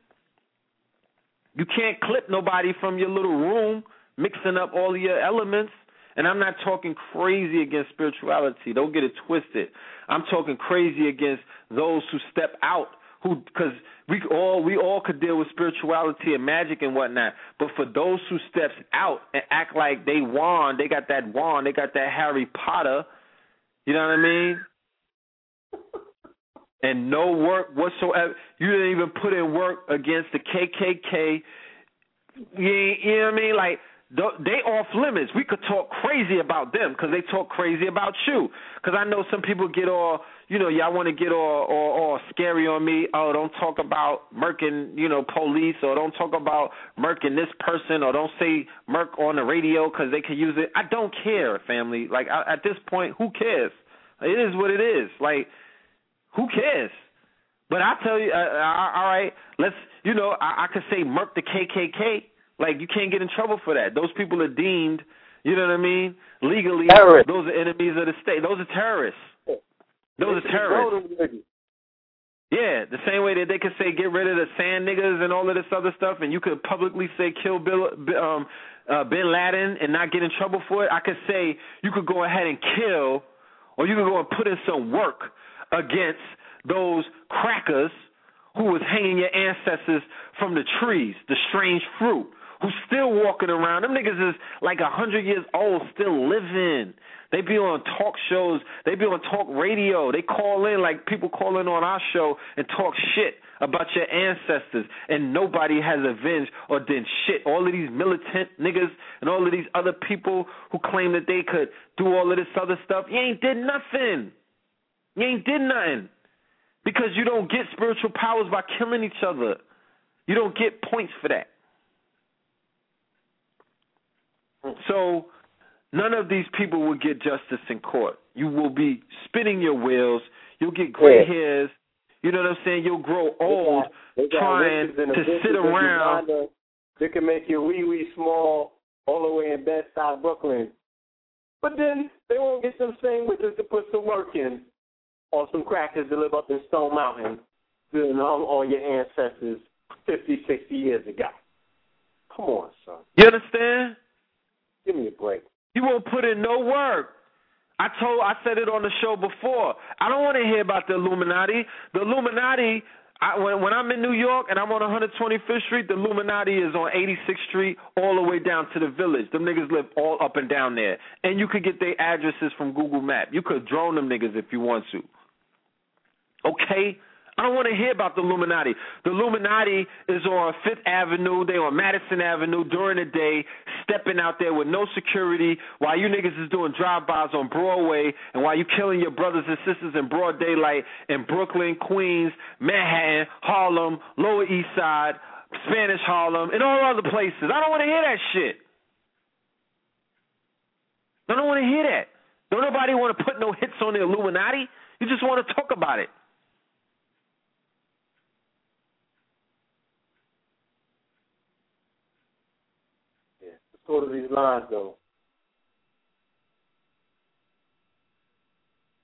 You can't clip nobody from your little room, mixing up all your elements. And I'm not talking crazy against spirituality. Don't get it twisted. I'm talking crazy against those who step out, who because we all we all could deal with spirituality and magic and whatnot. But for those who steps out and act like they wand, they got that wand, they got that Harry Potter. You know what I mean? and no work whatsoever. You didn't even put in work against the KKK. You, you know what I mean? Like th- they off limits. We could talk crazy about them because they talk crazy about you. Because I know some people get all, you know, y'all want to get all, all all scary on me. Oh, don't talk about murking, you know, police, or don't talk about murking this person, or don't say murk on the radio because they can use it. I don't care, family. Like I, at this point, who cares? It is what it is. Like who cares? But I tell you, uh, uh, all right, let's, you know, I, I could say murk the KKK. Like you can't get in trouble for that. Those people are deemed, you know what I mean, legally. Terrorists. Those are enemies of the state. Those are terrorists. Those are terrorists. Yeah, the same way that they could say get rid of the sand niggas and all of this other stuff, and you could publicly say kill Bill, um, uh, Bin Laden and not get in trouble for it. I could say you could go ahead and kill, or you could go and put in some work against those crackers who was hanging your ancestors from the trees, the strange fruit, who's still walking around. Them niggas is like a hundred years old, still living. They be on talk shows. They be on talk radio. They call in like people call in on our show and talk shit about your ancestors, and nobody has avenged or done shit. All of these militant niggas and all of these other people who claim that they could do all of this other stuff, you ain't did nothing. You ain't did nothing. Because you don't get spiritual powers by killing each other. You don't get points for that. So none of these people will get justice in court. You will be spinning your wheels. You'll get gray Yeah. hairs. You know what I'm saying? You'll grow old They got trying witches and to sit around. Uganda. They can make you wee wee small all the way in Bed-Stuy, Brooklyn. But then they won't get some same witches to put some work in on some crackers that live up in Stone Mountain doing on, on your ancestors 50, 60 years ago. Come on, son. You understand? Give me a break. You won't put in no work. I told I said it on the show before. I don't want to hear about the Illuminati. The Illuminati I, when when I'm in New York and I'm on 125th Street, the Illuminati is on 86th Street all the way down to the village. Them niggas live all up and down there, and you could get their addresses from Google Map. You could drone them niggas if you want to. Okay. I don't want to hear about the Illuminati. The Illuminati is on Fifth Avenue. They on Madison Avenue during the day, stepping out there with no security while you niggas is doing drive-bys on Broadway and while you killing your brothers and sisters in broad daylight in Brooklyn, Queens, Manhattan, Harlem, Lower East Side, Spanish Harlem, and all other places. I don't want to hear that shit. I don't want to hear that. Don't nobody want to put no hits on the Illuminati. You just want to talk about it. Go to these lines, though.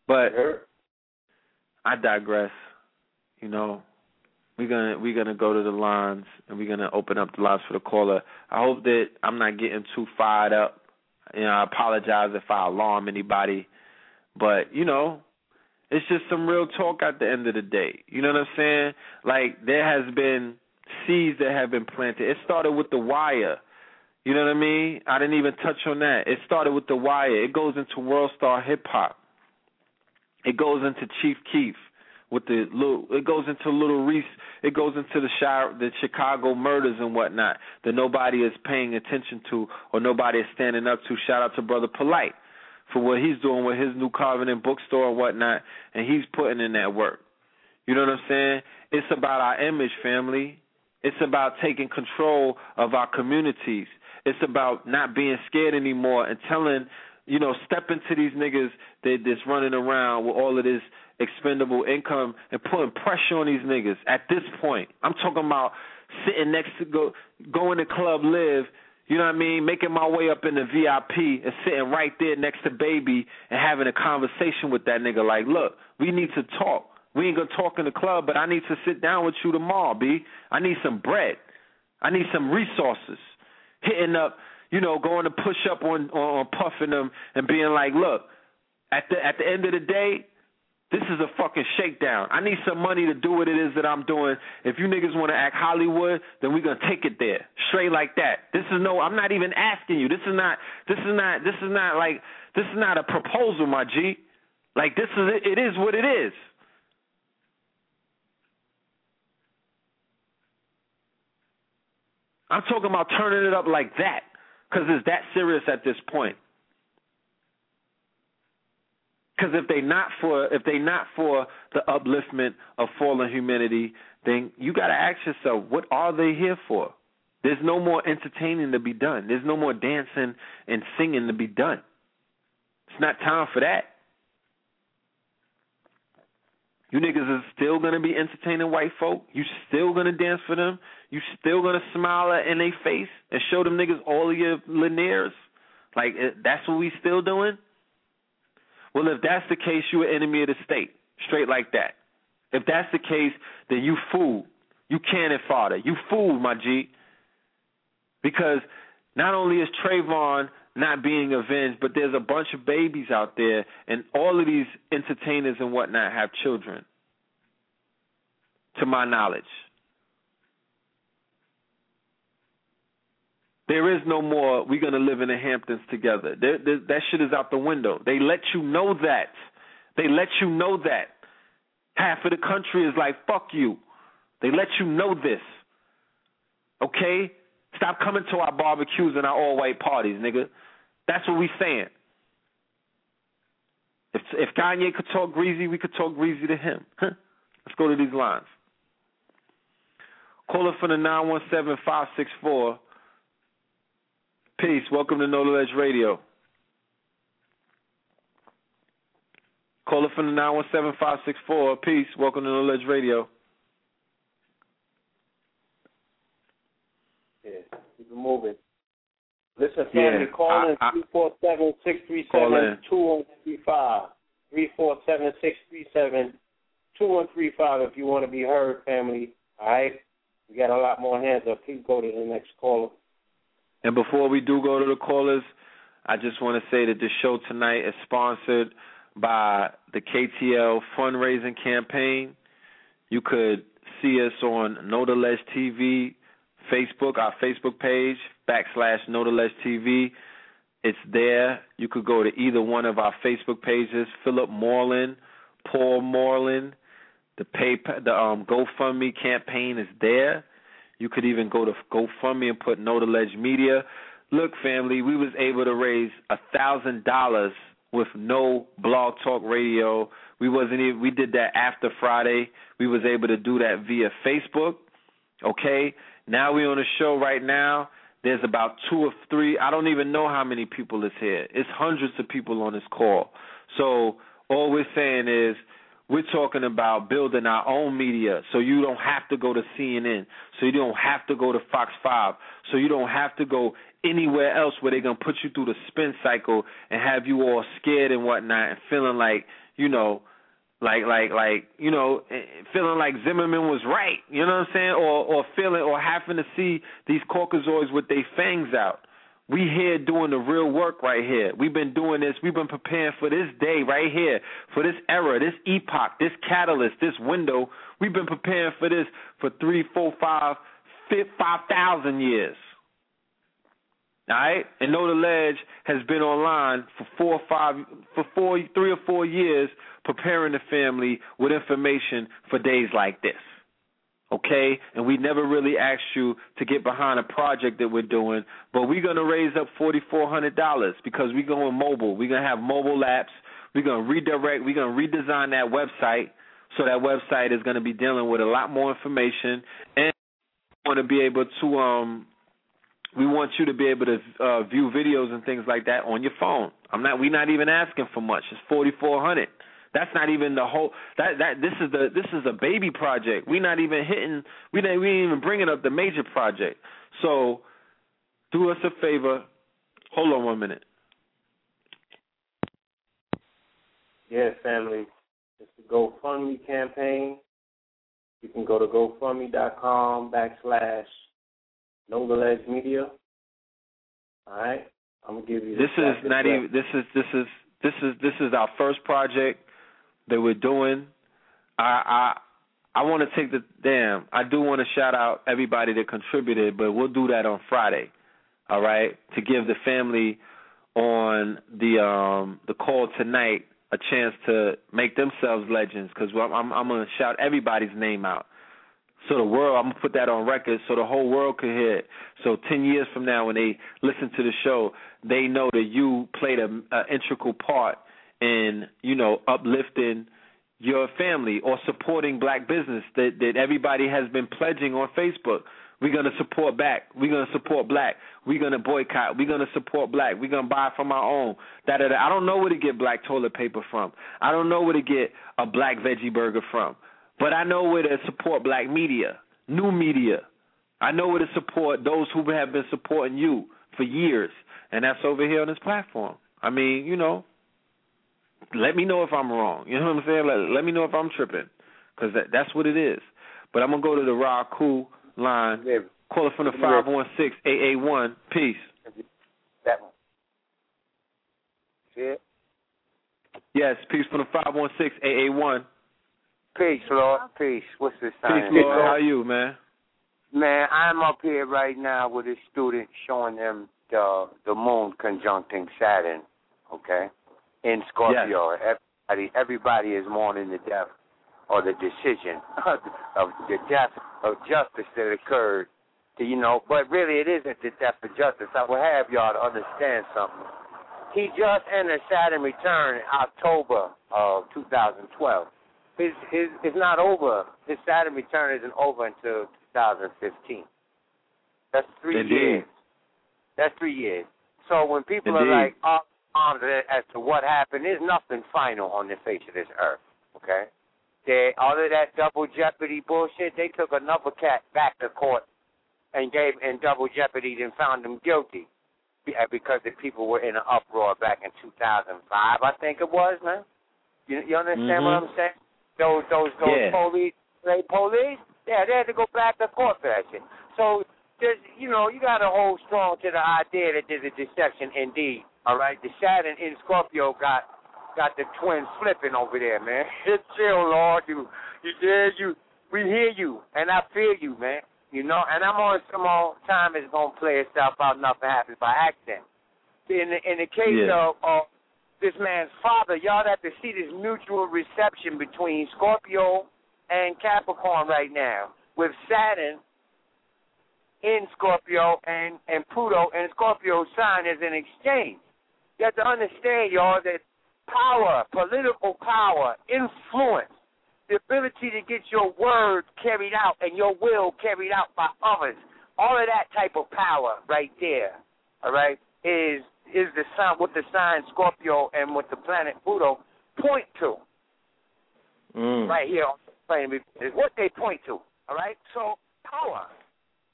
But I digress. You know, we're gonna we're gonna go to the lines and we're gonna open up the lines for the caller. I hope that I'm not getting too fired up. You know, I apologize if I alarm anybody, but you know, it's just some real talk at the end of the day. You know what I'm saying? Like there has been seeds that have been planted. It started with the wire. You know what I mean? I didn't even touch on that. It started with the wire. It goes into World Star Hip Hop. It goes into Chief Keef with the little. It goes into Little Reese. It goes into the the Chicago murders and whatnot that nobody is paying attention to or nobody is standing up to. Shout out to Brother Polight for what he's doing with his new Covenant bookstore and whatnot, and he's putting in that work. You know what I'm saying? It's about our image, family. It's about taking control of our communities. It's about not being scared anymore and telling, you know, step into these niggas that that's running around with all of this expendable income and putting pressure on these niggas at this point. I'm talking about sitting next to go going to Club Live, you know what I mean, making my way up in the VIP and sitting right there next to Baby and having a conversation with that nigga like, look, we need to talk. We ain't gonna talk in the club, but I need to sit down with you tomorrow, B. I need some bread. I need some resources. Hitting up, you know, going to push up on on puffing them and being like, look, at the at the end of the day, this is a fucking shakedown. I need some money to do what it is that I'm doing. If you niggas want to act Hollywood, then we're gonna take it there, straight like that. This is no. I'm not even asking you. This is not. This is not. This is not like. This is not a proposal, my G. Like this is. It is what it is. I'm talking about turning it up like that because it's that serious at this point. Because if they not for if they not for the upliftment of fallen humanity, then you got to ask yourself, what are they here for? There's no more entertaining to be done. There's no more dancing and singing to be done. It's not time for that. You niggas is still gonna be entertaining white folk. You still gonna dance for them. You still gonna smile in their face and show them niggas all of your linears. Like that's what we still doing. Well, if that's the case, you an enemy of the state, straight like that. If that's the case, then you fool. You cannon fodder. You fool, my G. Because Not only is Trayvon not being avenged, but there's a bunch of babies out there, and all of these entertainers and whatnot have children. To my knowledge. There is no more. We're gonna live in the Hamptons together. There, there, that shit is out the window. They let you know that. They let you know that. Half of the country is like, fuck you. They let you know this. Okay? Stop coming to our barbecues and our all white parties, nigga. That's what we saying. If if Kanye could talk greasy, we could talk greasy to him. Let's go to these lines. Caller from the nine one seven five six four. Peace. Welcome to No Ledge Radio. Caller from the nine one seven five six four. Peace. Welcome to No Ledge Radio. Yeah, keep it moving. Listen, family, Yeah, call in I- I- three four seven six three Call seven in. two one three five. Three four seven six three seven two one three five. If you want to be heard, family. All right. We got a lot more hands up. Please go to the next caller. And before we do go to the callers, I just want to say that the show tonight is sponsored by the KTL fundraising campaign. You could see us on Notaless TV, Facebook, our Facebook page, backslash Notaless TV. It's there. You could go to either one of our Facebook pages, Philip Moreland, Paul Moreland. The pay the um GoFundMe campaign is there. You could even go to GoFundMe and put No Media. Look, family, we was able to raise a thousand dollars with no blog talk radio. We wasn't even we did that after Friday. We was able to do that via Facebook. Okay? Now we on a show right now. There's about two or three I don't even know how many people is here. It's hundreds of people on this call. So all we're saying is we're talking about building our own media so you don't have to go to CNN, so you don't have to go to Fox 5, so you don't have to go anywhere else where they're going to put you through the spin cycle and have you all scared and whatnot and feeling like, you know, like like like you know eh, feeling like Zimmerman was right, you know what I'm saying, or or feeling or having to see these Caucasoids with their fangs out. We here doing the real work right here. We've been doing this. We've been preparing for this day right here, for this era, this epoch, this catalyst, this window. We've been preparing for this for three, four, five, fi- five thousand years. All right, and Know the Ledge has been online for four or five, for four, three or four years, preparing the family with information for days like this. Okay, and we never really asked you to get behind a project that we're doing, but we're gonna raise up forty four hundred dollars because we're going mobile. We're gonna have mobile apps. We're gonna redirect. We're gonna redesign that website so that website is gonna be dealing with a lot more information and want to be able to um we want you to be able to uh, view videos and things like that on your phone. I'm not. We're not even asking for much. It's forty four hundred. That's not even the whole. That that this is the this is a baby project. We're not even hitting. We didn't we ain't even bringing up the major project. So, do us a favor. Hold on one minute. Yeah, family. It's the GoFundMe campaign. You can go to GoFundMe.com backslash Know the Ledge Media. All right. I'm gonna give you This is not even. This is this is this is this is our first project that we're doing. I I I want to take the damn. I do want to shout out everybody that contributed, but we'll do that on Friday. All right, to give the family on the um the call tonight a chance to make themselves legends because I'm, I'm I'm gonna shout everybody's name out. So the world, I'm gonna put that on record so the whole world can hear it. So ten years from now, when they listen to the show, they know that you played a, a integral part in, you know, uplifting your family or supporting black business that that everybody has been pledging on Facebook. We're gonna support back. We're gonna support black. We're gonna boycott. We're gonna support black. We're gonna buy from our own. Da, da, da. I don't know where to get black toilet paper from. I don't know where to get a black veggie burger from. But I know where to support black media, new media. I know where to support those who have been supporting you for years, and that's over here on this platform. I mean, you know, let me know if I'm wrong. You know what I'm saying? Let, let me know if I'm tripping, because that, that's what it is. But I'm gonna go to the raw line. Yeah. it from the five one six eight eight one. Peace. That one. Yeah. Yes, peace from the five one six eight eight one. Peace, Lord. Peace. What's this Peace. Lord. How are you, man? Man, I'm up here right now with a student showing them the the moon conjuncting Saturn, okay, in Scorpio. Everybody, everybody is mourning the death or the decision of the death of justice that occurred. To, you know, but really it isn't the death of justice. I will have y'all to understand something. He just entered Saturn return in October of 2012. His his it's not over. His Saturn return isn't over until 2015. That's three Indeed. years. That's three years. So when people Indeed. are like up on it as to what happened, there's nothing final on the face of this earth. Okay. They all of that double jeopardy bullshit. They took another cat back to court and gave in double jeopardy and found him guilty uh, because the people were in an uproar back in 2005. I think it was, man. You, you understand what Mhm. I'm saying? Those those those Yeah. police, they police, yeah, they had to go back to court for that shit. So there's, you know, you got to hold strong to the idea that there's a deception indeed. All right, the Saturn in Scorpio got got the twins flipping over there, man. It's Chill, Lord, you you did you. We hear you, and I feel you, man. You know, and I'm on some more time is gonna play itself out. Nothing happens by accident. In the in the case Yeah. of of this man's father, y'all have to see this mutual reception between Scorpio and Capricorn right now, with Saturn in Scorpio and and Pluto and Scorpio sign as an exchange. You have to understand, y'all, that power, political power, influence, the ability to get your word carried out and your will carried out by others, all of that type of power right there, all right, is is the sign what the sign Scorpio and what the planet Pluto point to Mm. right here on the plane is what they point to. All right, so power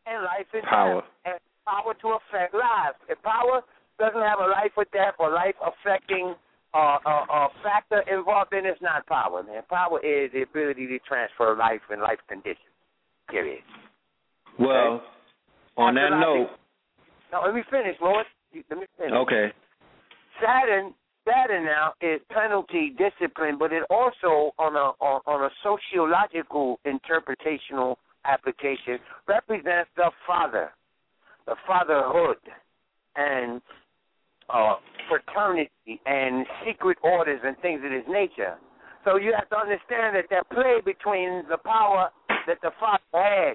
and life and Power. death, and power to affect lives. If power doesn't have a life or death or life affecting uh, uh, uh, factor involved in, it, it's not power, man. Power is the ability to transfer life and life conditions. Period. Well, on That's that note. Now let me finish, Lord. Let me finish. okay. Saturn, Saturn now is penalty discipline, but it also on a on, on a sociological interpretational application represents the father, the fatherhood, and uh, fraternity and secret orders and things of this nature. So you have to understand that that play between the power that the father had,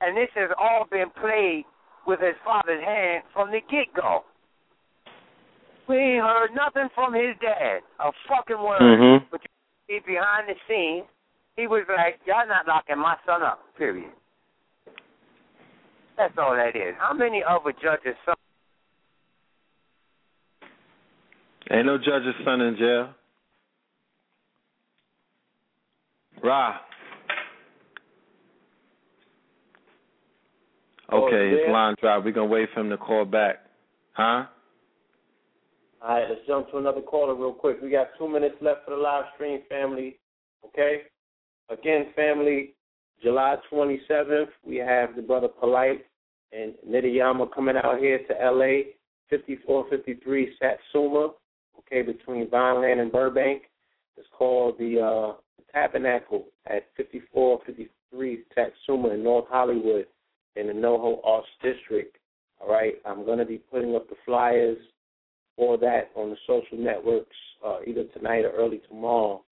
and this has all been played with his father's hand from the get go. We ain't heard nothing from his dad, a fucking word. Mhm. But you see behind the scenes, he was like, "Y'all not locking my son up." Period. That's all that is. How many other judges' sons? Ain't no judge's son in jail. Ra. Oh, Okay, is his there? line dropped. We're gonna wait for him to call back. Huh? All right, let's jump to another caller real quick. We got two minutes left for the live stream, family. Okay? Again, family, July 27th, we have the brother Polight and Nidiyama coming out here to LA, 5453 Satsuma, okay, between Vineland and Burbank. It's called the uh, Tabernacle at 5453 Satsuma in North Hollywood in the NoHo Arts District. All right, I'm going to be putting up the flyers for that on the social networks uh, either tonight or early tomorrow.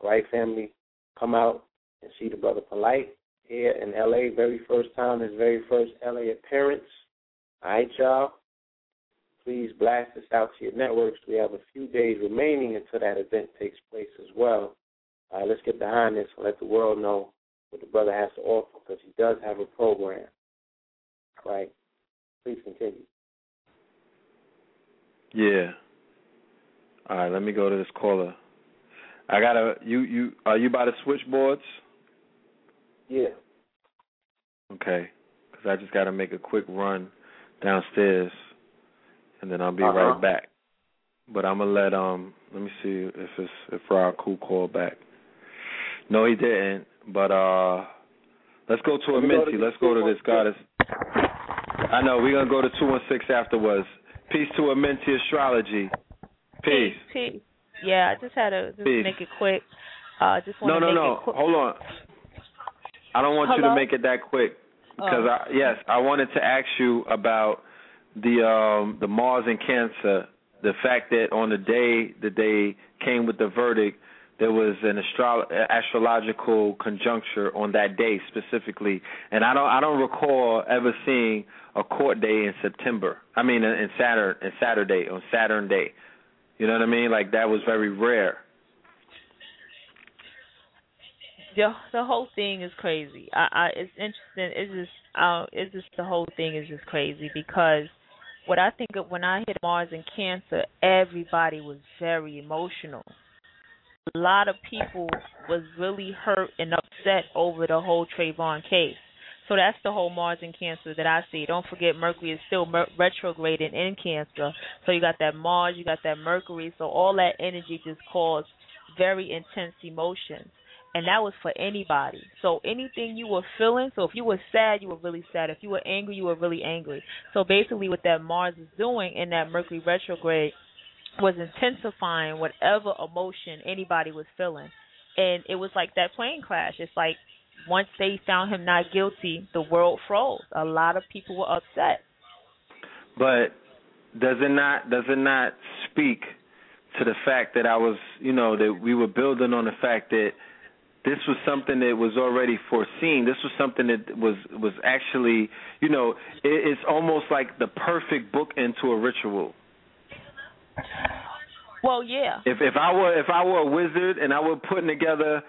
All right, family, come out and see the brother Polight here in LA. Very first time, his very first LA appearance. All right, y'all. Please blast this out to your networks. We have a few days remaining until that event takes place as well. All let's get behind this and let the world know what the brother has to offer because he does have a program. All right. Please continue. Yeah. All right, let me go to this caller. I gotta. You you are you by the switchboards? Yeah. Okay, because I just gotta make a quick run downstairs, and then I'll be Uh-huh. right back. But I'm gonna let um. Let me see if it's if Rob Cool called back. No, he didn't. But uh, let's go to Amenti. Let's go to this goddess. I know we're gonna go to two one six afterwards. Peace to Amenti astrology. Peace. Peace. Yeah, I just had to just Peace. make it quick. Uh, just want No, to no, make no. it quick. Hold on. I don't want you to make it that quick because Oh. I yes, I wanted to ask you about the um the Mars and Cancer. The fact that on the day that they came with the verdict, there was an astro- astrological conjuncture on that day specifically, and I don't I don't recall ever seeing a court day in September. I mean, in in Saturn, in Saturday on Saturn day. You know what I mean? Like that was very rare. the the whole thing is crazy. I, I it's interesting. It's just uh, it's just the whole thing is just crazy because what I think of when I hit Mars and Cancer, everybody was very emotional. A lot of people was really hurt and upset over the whole Trayvon case. So that's the whole Mars and Cancer that I see. Don't forget Mercury is still mer- retrograding in Cancer. So you got that Mars, you got that Mercury. So all that energy just caused very intense emotions and that was for anybody. So anything you were feeling, so if you were sad, you were really sad. If you were angry, you were really angry. So basically, what that Mars is doing in that Mercury retrograde was intensifying whatever emotion anybody was feeling, and it was like that plane crash. It's like once they found him not guilty, the world froze. A lot of people were upset. But does it not does it not speak to the fact that I was you know that we were building on the fact that this was something that was already foreseen. This was something that was was actually you know it, it's almost like the perfect book into a ritual. Well, yeah. If if I were if I were a wizard and I were putting together,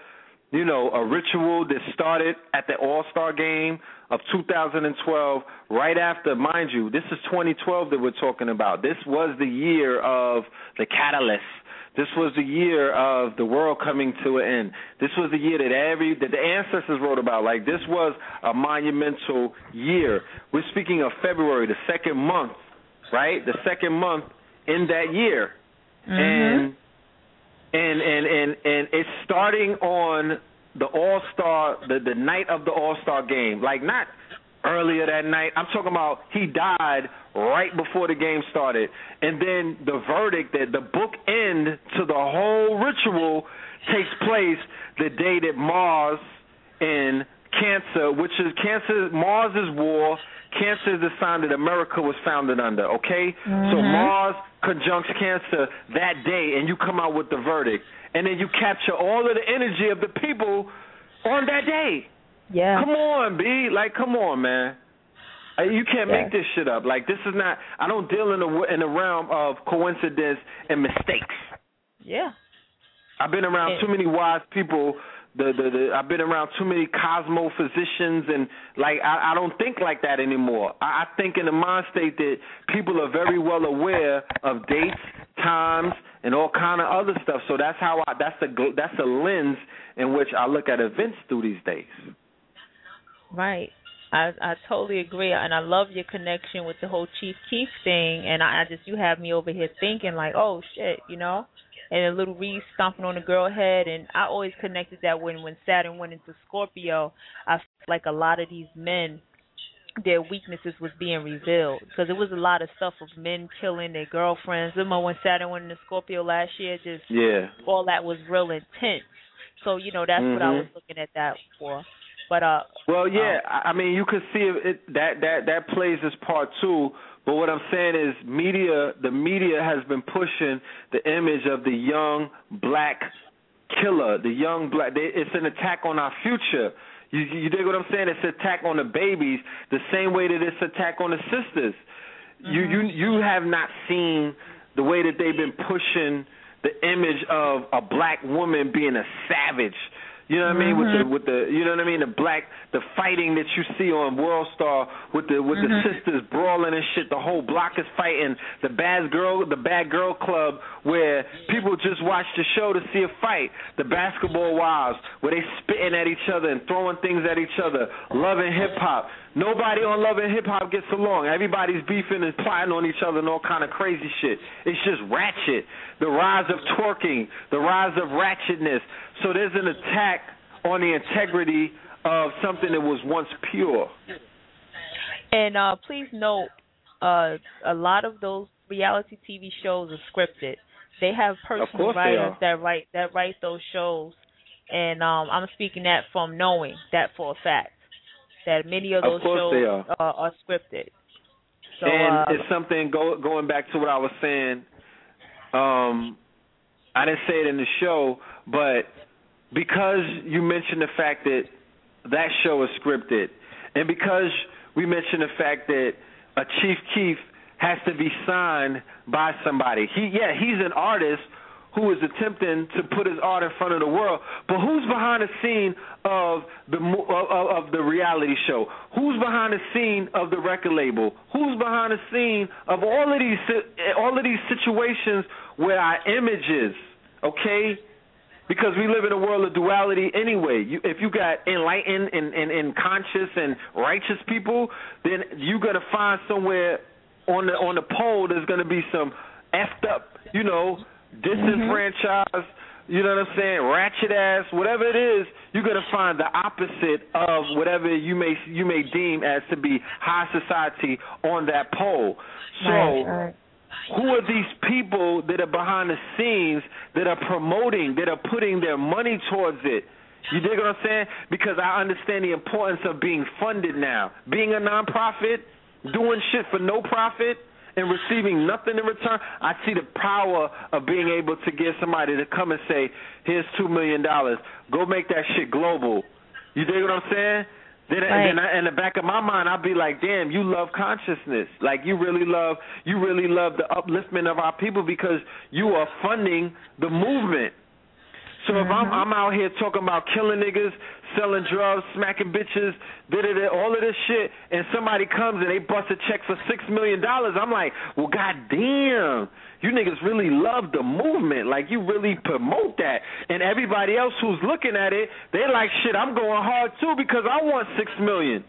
you know, a ritual that started at the All Star game of 2012, right after, mind you, this is 2012 that we're talking about. This was the year of the catalyst. This was the year of the world coming to an end. This was the year that every that the ancestors wrote about. Like this was a monumental year. We're speaking of February, the second month, right? The second month in that year mm-hmm. and and and and and it's starting on the All Star the the night of the All Star game, like not earlier that night. I'm talking about he died right before the game started, and then the verdict that the book end to the whole ritual takes place the day that Mars and Cancer, which is Cancer Mars's war. Cancer is the sign that America was founded under. Okay, so Mhm. Mars conjuncts Cancer that day, and you come out with the verdict, and then you capture all of the energy of the people on that day. Yeah. Come on, B. Like, come on, man. Uh, You can't Yeah. make this shit up. Like, this is not. I don't deal in the in the realm of coincidence and mistakes. Yeah. I've been around Yeah. too many wise people. The, the the I've been around too many cosmo physicians and like I, I don't think like that anymore. I, I think in the mind state that people are very well aware of dates, times, and all kind of other stuff. So that's how I that's the that's the lens in which I look at events through these days. Right. I I totally agree, and I love your connection with the whole Chief Keef thing. And I, I just you have me over here thinking like, oh shit, you know, and a Lil Reese stomping on the girl head. And I always connected that when when Saturn went into Scorpio, I felt like a lot of these men, their weaknesses was being revealed because it was a lot of stuff of men killing their girlfriends. Remember when Saturn went into Scorpio last year? Just Yeah. all that was real intense. So you know that's what I Mhm. was looking at that for. But uh, Well, yeah, I I mean, you could see it, it that that that plays its part too. But what I'm saying is, media, the media has been pushing the image of the young black killer, the young black. They, it's an attack on our future. You you dig what I'm saying? It's an attack on the babies, the same way that it's an attack on the sisters. You you mm-hmm. you have not seen the way that they've been pushing the image of a black woman being a savage. You know what I mean? With the with the you know what I mean? The black the fighting that you see on World Star with the with the Mhm. sisters brawling and shit. The whole block is fighting. The bad girl the bad girl club where people just watch the show to see a fight. The basketball wives where they spitting at each other and throwing things at each other. Love and Hip Hop. Nobody on Love and Hip Hop gets along. Everybody's beefing and plotting on each other and all kind of crazy shit. It's just ratchet. The rise of twerking, the rise of ratchetness. So there's an attack on the integrity of something that was once pure. And uh, please note, uh, a lot of those reality TV shows are scripted. They have personal writers that write that write those shows, and um, I'm speaking that from knowing that for a fact that many of Of those course shows are. are, are scripted. So and uh, it's something go, going back to what I was saying. Um, I didn't say it in the show, but because you mentioned the fact that that show is scripted, and because we mentioned the fact that a Chief Keef has to be signed by somebody. He yeah, he's an artist who is attempting to put his art in front of the world, but who's behind the scene of the of, uh, uh, of the reality show? Who's behind the scene of the record label? Who's behind the scene of all of these uh, all of these situations where our images, okay? Because we live in a world of duality anyway. You, if you got enlightened and, and, and conscious and righteous people, then you're gonna find somewhere on the on the pole there's gonna be some effed up, you know, Mm-hmm. disenfranchised, you know what I'm saying, ratchet ass, whatever it is, you're gonna find the opposite of whatever you may you may deem as to be high society on that pole. So Right, right. who are these people that are behind the scenes that are promoting, that are putting their money towards it? You dig what I'm saying? Because I understand the importance of being funded now. Being a nonprofit, doing shit for no profit, and receiving nothing in return. I see the power of being able to get somebody to come and say, "Here's two million dollars. Go make that shit global." You dig what I'm saying? Then, Right. then I, in the back of my mind, I'll be like, "Damn, you love consciousness. Like you really love, you really love the upliftment of our people because you are funding the movement." So if I'm mm-hmm. I'm out here talking about killing niggas, selling drugs, smacking bitches, da da da, all of this shit, and somebody comes and they bust a check for six million dollars, I'm like, well, goddamn, you niggas really love the movement, like you really promote that, and everybody else who's looking at it, they like shit. I'm going hard too because I want six million.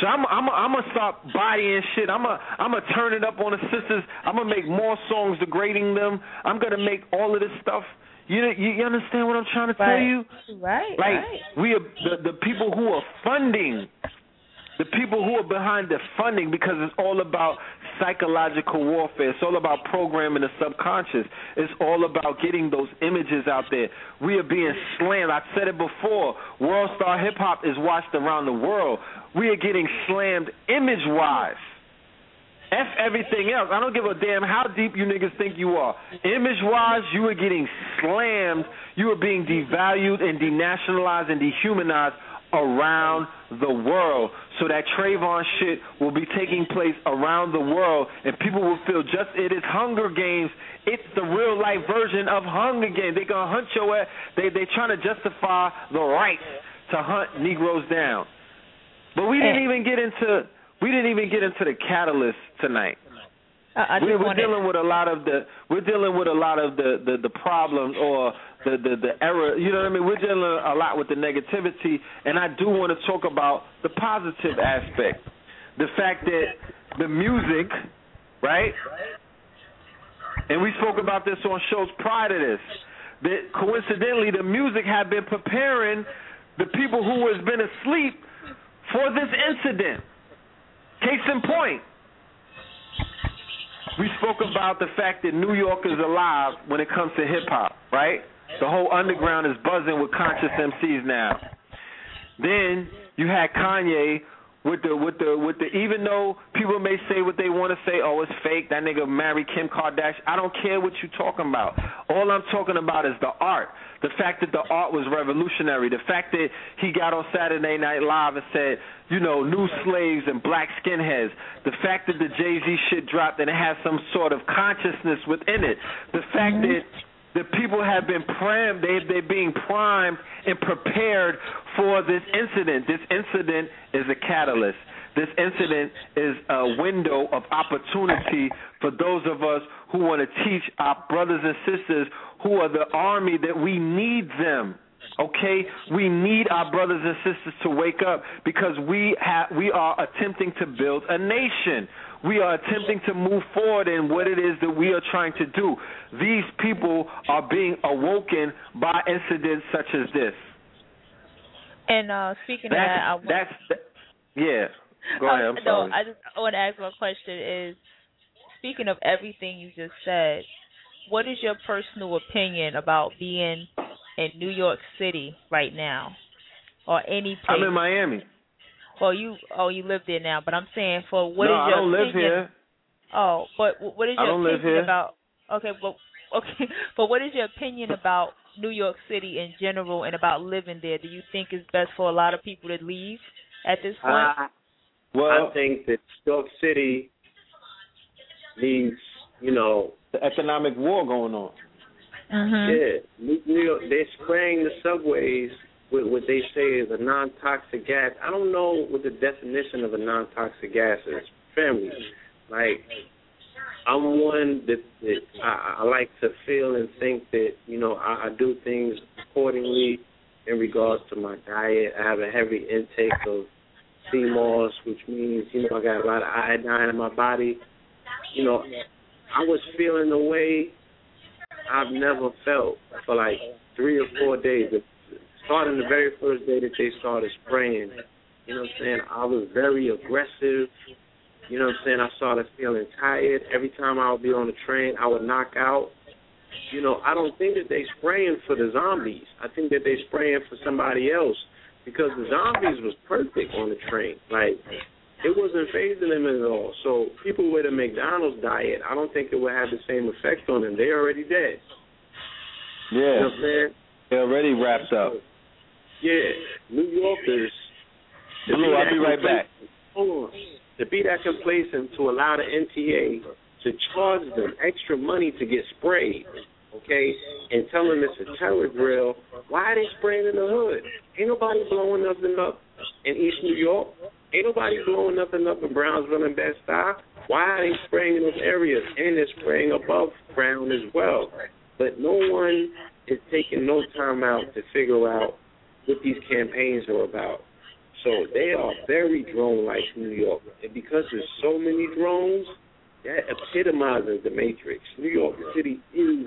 So I'm I'm I'm gonna stop bodying shit. I'm gonna I'm gonna turn it up on the sisters. I'm gonna make more songs degrading them. I'm gonna make all of this stuff. You you, you understand what I'm trying to tell Right. you? right, Like right. we are the the people who are funding, the people who are behind the funding because it's all about psychological warfare. It's all about programming the subconscious. It's all about getting those images out there. We are being slammed. I've said it before. World Star Hip Hop is watched around the world. We are getting slammed image wise. F everything else. I don't give a damn how deep you niggas think you are. Image wise, you are getting slammed. You are being devalued and denationalized and dehumanized around the world. So that Trayvon shit will be taking place around the world and people will feel just it is Hunger Games. It's the real life version of Hunger Games. They're gonna hunt your ass. They they trying to justify the right to hunt Negroes down. But we didn't even get into we didn't even get into the catalyst tonight. Uh, I, I we're, we're wanted, dealing with a lot of the we're dealing with a lot of the the, the problems or the, the the error. You know what I mean? We're dealing a lot with the negativity, and I do want to talk about the positive aspect, the fact that the music, right? And we spoke about this on shows prior to this. That coincidentally, the music had been preparing the people who has been asleep for this incident. Case in point, we spoke about the fact that New York is alive when it comes to hip hop, right? The whole underground is buzzing with conscious MCs now. Then you had Kanye with the with the with the even though people may say what they want to say, oh it's fake, that nigga married Kim Kardashian. I don't care what you're talking about. All I'm talking about is the art. The fact that the art was revolutionary. The fact that he got on Saturday Night Live and said, you know, new slaves and black skinheads. The fact that the Jay Z shit dropped and it has some sort of consciousness within it. The fact mm-hmm. that the people have been primed, they they're being primed and prepared for this incident. This incident is a catalyst. This incident is a window of opportunity for those of us who want to teach our brothers and sisters who are the army that we need them. Okay, we need our brothers and sisters to wake up because we have we are attempting to build a nation. We are attempting to move forward in what it is that we are trying to do. These people are being awoken by incidents such as this. and uh, speaking That's of that, I want, that's that, yeah. Go ahead. I'm no. I just I want to ask my question is speaking of everything you just said, what is your personal opinion about being in New York City right now, or any place? I'm in Miami. Well, you oh you live there now, but I'm saying for what no, is your I don't live here. Oh, but what is I your don't live opinion here. about? Okay, but okay, but what is your opinion about New York City in general and about living there? Do you think it's best for a lot of people to leave at this point? I, Well, I think that New York City needs, you know, the economic war going on. mm-hmm. yeah, New New York. They're spraying the subways with what they say is a non-toxic gas. I don't know what the definition of a non-toxic gas is. Family, like I'm one that, that I, I like to feel and think that you know I, I do things accordingly in regards to my diet. I have a heavy intake of sea moss, which means you know I got a lot of iodine in my body. You know, I was feeling the way I've never felt for like three or four days. Starting the very first day that they started spraying, you know what I'm saying? I was very aggressive. You know what I'm saying? I started feeling tired. Every time I would be on the train, I would knock out. You know, I don't think that they spraying for the zombies. I think that they spraying for somebody else because the zombies was perfect on the train. Like it wasn't phasing them at all. So people with a McDonald's diet, I don't think it would have the same effect on them. They're already dead. You know Yeah, what I'm they're already wrapped up. Yeah, New Yorkers. Blue, I'll be right back. Hold on. To be that complacent to allow the MTA to charge them extra money to get sprayed, okay, and tell them it's a terror drill, why are they spraying in the hood? Ain't nobody blowing nothing up in East New York. Ain't nobody blowing nothing up in Brownsville and Bed-Stuy. Why are they spraying in those areas? And they're spraying above ground as well. But no one is taking no time out to figure out what these campaigns are about. So they are very drone-like New York, and because there's so many drones, that epitomizes the Matrix. New York City is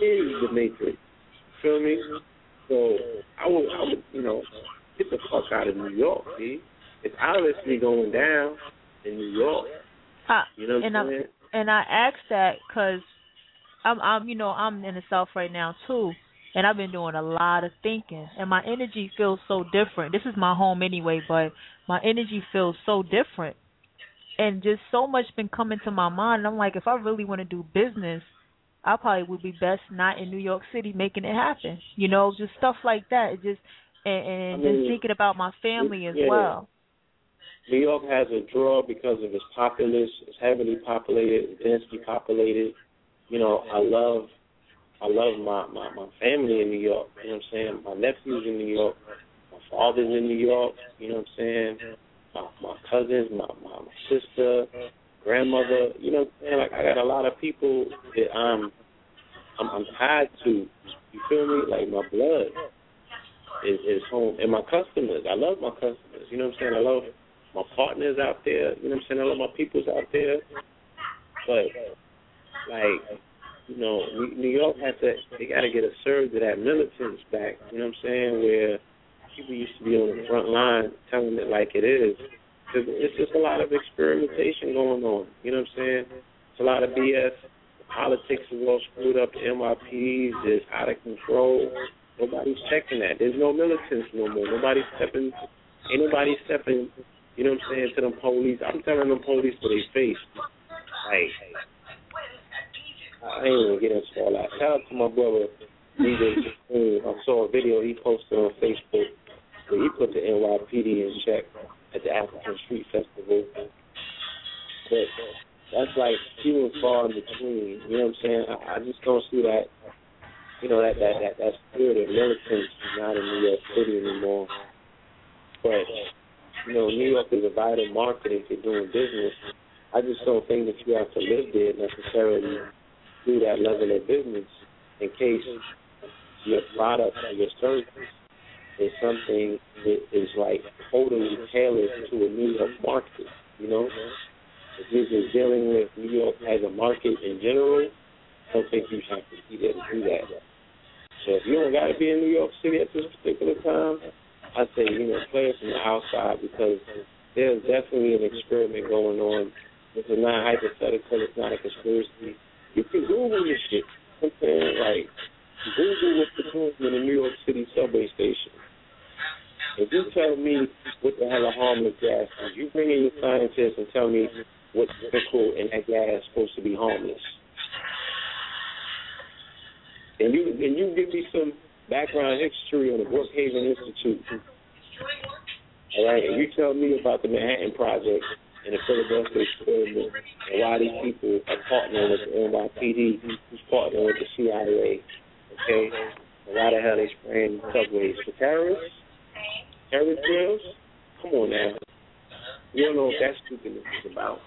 is the Matrix. Feel me? So I would, I would, you know, get the fuck out of New York. See, it's obviously going down in New York. Uh, You know what and I'm I'm saying? and I asked that because I'm I'm you know I'm in the South right now too, and I've been doing a lot of thinking, and my energy feels so different. This is my home anyway, but my energy feels so different, and just so much been coming to my mind. And I'm like, if I really want to do business, I probably would be best not in New York City making it happen. You know, just stuff like that. It just and, and I mean, just thinking about my family as yeah. well. New York has a draw because of its populace. It's heavily populated, densely populated. You know, I love, I love my my my family in New York. You know what I'm saying? My nephew's in New York. My father's in New York. You know what I'm saying? My my cousins, my my, my sister, grandmother. You know what I'm saying? Like I got a lot of people that I'm I'm, I'm tied to. You feel me? Like my blood is is home, and my customers. I love my customers. You know what I'm saying? I love my partners out there. You know what I'm saying? I love my peoples out there. But like, you know, New York has to. They got to get a surge of that militants back. You know what I'm saying? Where people used to be on the front line telling it like it is. 'Cause It's just a lot of experimentation going on. You know what I'm saying? It's a lot of BS. Politics is all screwed up. The NYPD is out of control. Nobody's checking that. There's no militants no more. Nobody's stepping. Ain't nobody stepping. You know what I'm saying to them police. I'm telling them police to their face. Like, I ain't even get into all that. Shout out to my brother DJ Supreme. I saw a video he posted on Facebook where he put the NYPD in check at the African Street Festival. But that's like few and far in between. You know what I'm saying? I, I just don't see that. You know that that that, that spirit of militants is not in New York City anymore. But you know, New York is a vital market if you're doing business. I just don't think that you have to live there necessarily do that level of business in case your product or your service is something that is like totally tailored to a New York market, you know? If you're just dealing with New York as a market in general, I don't think you have to be there to do that. So if you don't got to be in New York City at this particular time, I say, you know, play it from the outside because there's definitely an experiment going on. This is not hypothetical. It's not a conspiracy. You can Google this shit. I'm saying? Like, Google what's the doing in the New York City subway station. If you tell me what the hell a harmless gas is, you bring in your scientists and tell me what chemical in that gas is supposed to be harmless. And you and you give me some background history on the Brookhaven Institute. All right, and you tell me about the Manhattan Project and the Philadelphia experiment and why these people are partnering with the NYPD, who's partnering with the CIA. Okay, and why the hell they spraying subways for terrorists? Terrorist drills? Come on now. You don't know what that stupidness is about.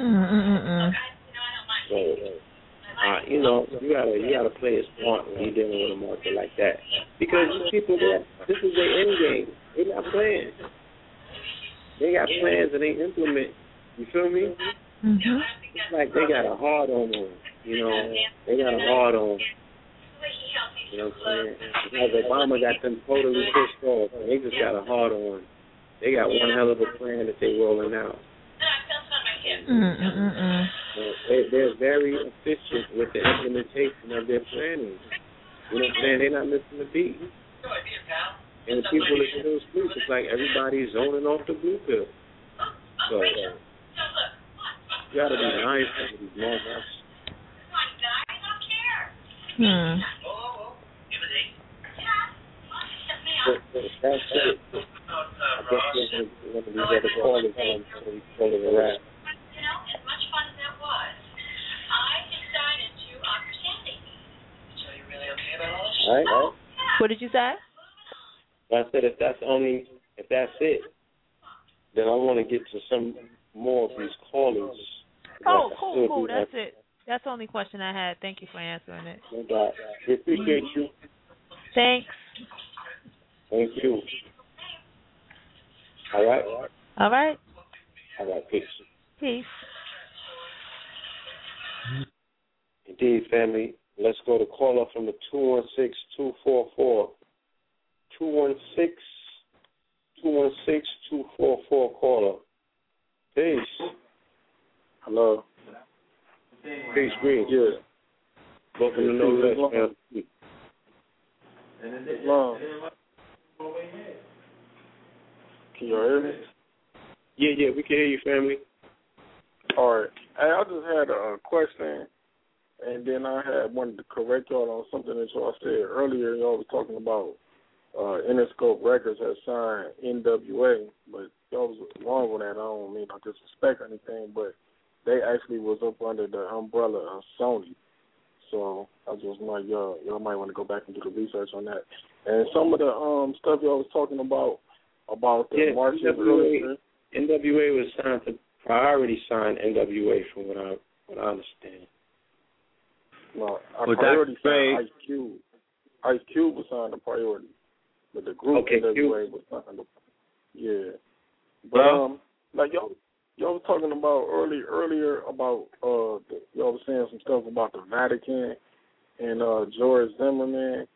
Mm-mm-mm. So, uh, you know, you gotta you gotta play it smart when you're dealing with a market like that because these people, they this is their end game. They're not playing. They got plans and they implement. You feel me? Mm-hmm. It's like they got a hard on them. You know, they got a hard on. You know what I'm saying? Because Obama got them totally pissed off, and they just got a hard on. They got one hell of a plan that they rolling out. Mm-mm-mm. They, they're very efficient with the implementation of their planning. You know what I'm saying? They're not missing a beat. And the people that still sleep, it's like everybody's zoning off the blue pill. So, uh, you gotta be mindful of these moments. Hmm. But, but that's it. I guess we're one of these other callers on so we call it a wrap. All right, all right. What did you say? I said if that's only if that's it, then I want to get to some more of these callers. Oh, cool, cool. That's it. That's the only question I had. Thank you for answering it. No doubt. We appreciate you. Thanks. Thank you. All right. All right. All right. Peace. Peace. Indeed, family. Let's go to caller from the two one six two four four. Two one six two one six two four four caller. Peace. Hello. Peace, Green. Yeah. Welcome to No Less, man. Long. Can you hear me? Yeah, yeah, we can hear you, family. All right. Hey, I just had a question, and then I had wanted to correct y'all on something that y'all said earlier. Y'all was talking about uh, Interscope Records has signed NWA, but y'all was wrong with that. I don't mean to disrespect or anything, but they actually was up under the umbrella of Sony. So I just like y'all y'all might want to go back and do the research on that. And some of the um stuff y'all was talking about about the Yeah, marches NWA. NWA was signed to priority sign NWA from what I what I understand. No, I Well, priority signed. Ice Cube. Ice Cube was signed to priority, but the group Okay, NWA was signed to yeah. But Well- um, like y'all y'all was talking about early earlier about uh the, y'all was saying some stuff about the Vatican and uh George Zimmerman,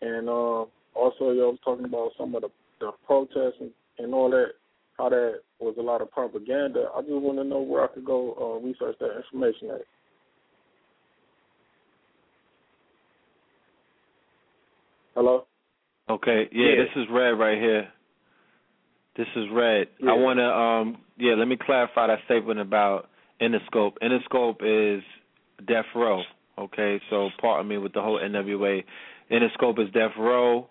and uh also y'all was talking about some of the the protests and, and all that. How that was a lot of propaganda. I just want to know where I could go uh, research that information at. Hello. Okay, yeah, Yeah. this is Red right here. This is Red. Yeah. I want to, um, yeah, let me clarify that statement about Interscope. Interscope is Death Row. Okay, so pardon me with the whole NWA. Interscope is Death Row.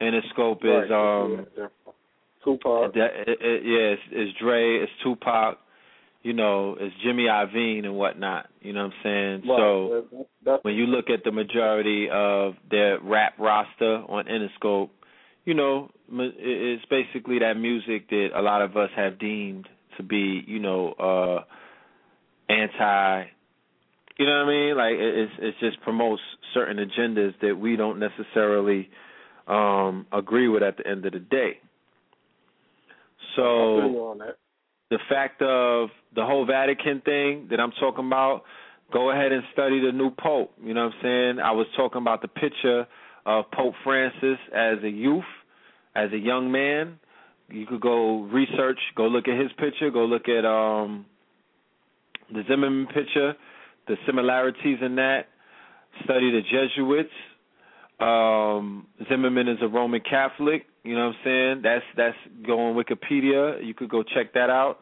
Interscope is Right, um, yeah, Tupac. that, it, it, yeah, it's, it's Dre, it's Tupac, you know, it's Jimmy Iovine and whatnot. You know what I'm saying? Right, So that's when you look at the majority of their rap roster on Interscope, you know, it's basically that music that a lot of us have deemed to be, you know, uh anti you know what I mean? Like it- it's it just promotes certain agendas that we don't necessarily um agree with at the end of the day. I feel you So. The fact of the whole Vatican thing that I'm talking about, go ahead and study the new Pope. You know what I'm saying? I was talking about the picture of Pope Francis as a youth, as a young man. You could go research, go look at his picture, go look at um the Zimmerman picture, the similarities in that. Study the Jesuits. Um, Zimmerman is a Roman Catholic. You know what I'm saying? That's that's go on Wikipedia. You could go check that out.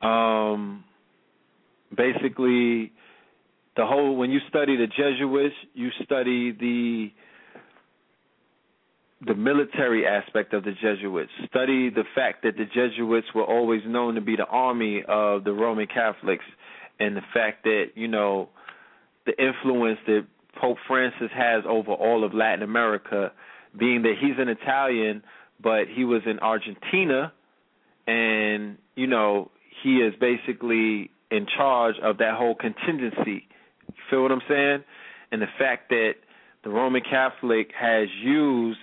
Um, basically, the whole when you study the Jesuits, you study the the military aspect of the Jesuits. Study the fact that the Jesuits were always known to be the army of the Roman Catholics, and the fact that you know the influence that Pope Francis has over all of Latin America, being that he's an Italian, but he was in Argentina, and you know he is basically in charge of that whole contingency. You feel what I'm saying? And the fact that the Roman Catholic has used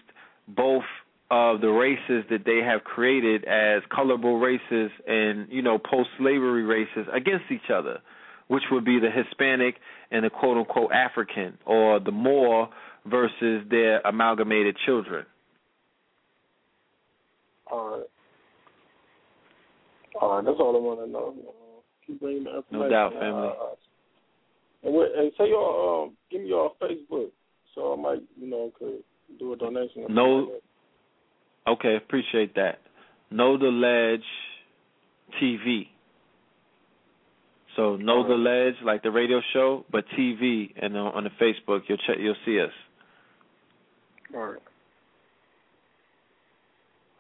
both of the races that they have created as colorable races and you know post-slavery races against each other, which would be the Hispanic and the quote unquote African, or the Moor versus their amalgamated children. All right. All right, that's all I want to know. Uh, keep bringing the information. No doubt, family. Uh, and, and say your um, give me your Facebook, so I might you know could do a donation. No. Okay, appreciate that. Know the Ledge TV. So know the ledge, like the radio show, but TV and on, on the Facebook, you'll check, you'll see us. All right.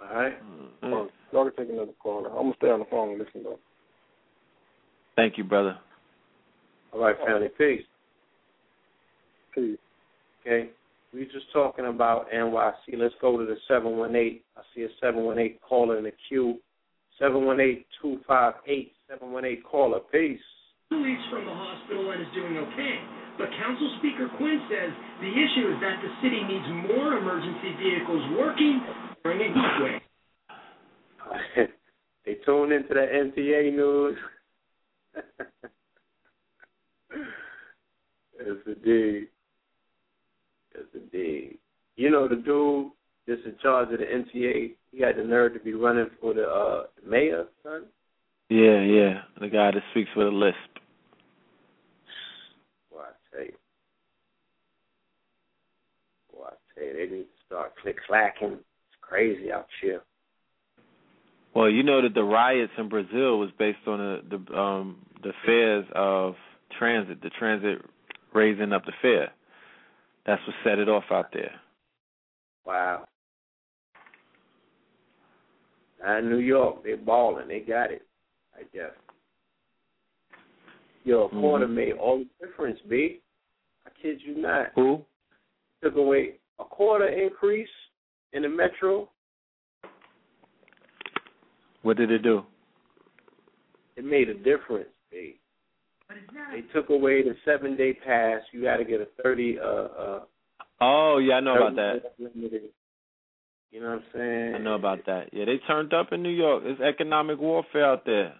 All right. Mm-hmm. Y'all can take another call. I'm gonna stay on the phone and listen though. Thank you, brother. All right, family. Peace. Peace. Okay. We just talking about NYC. Let's go to the 718. I see a 718 caller in the queue. 718-258-718 caller. Peace. Released from the hospital and is doing okay. But Council Speaker Quinn says the issue is that the city needs more emergency vehicles working during a heat wave. they tune into the MTA news. yes, indeed. Yes, indeed. You know the dude that's in charge of the MTA. He had the nerve to be running for the uh, mayor, son. Yeah, yeah. The guy that speaks with a lisp. Boy, I tell you. Boy, I tell you, they need to start click clacking. It's crazy out here. Well, you know that the riots in Brazil was based on the the um the fares of transit, the transit raising up the fare. That's what set it off out there. Wow. Now in New York, they balling. They got it. I guess. Yo, a quarter Mhm. made all the difference, B. I kid you not. Who? Took away a quarter increase in the metro. What did it do? It made a difference, B. They took away the seven day pass. You got to get a thirty. Uh, uh, Oh, yeah, I know about that. limited. You know what I'm saying? I know about that. Yeah, they turned up in New York. It's economic warfare out there.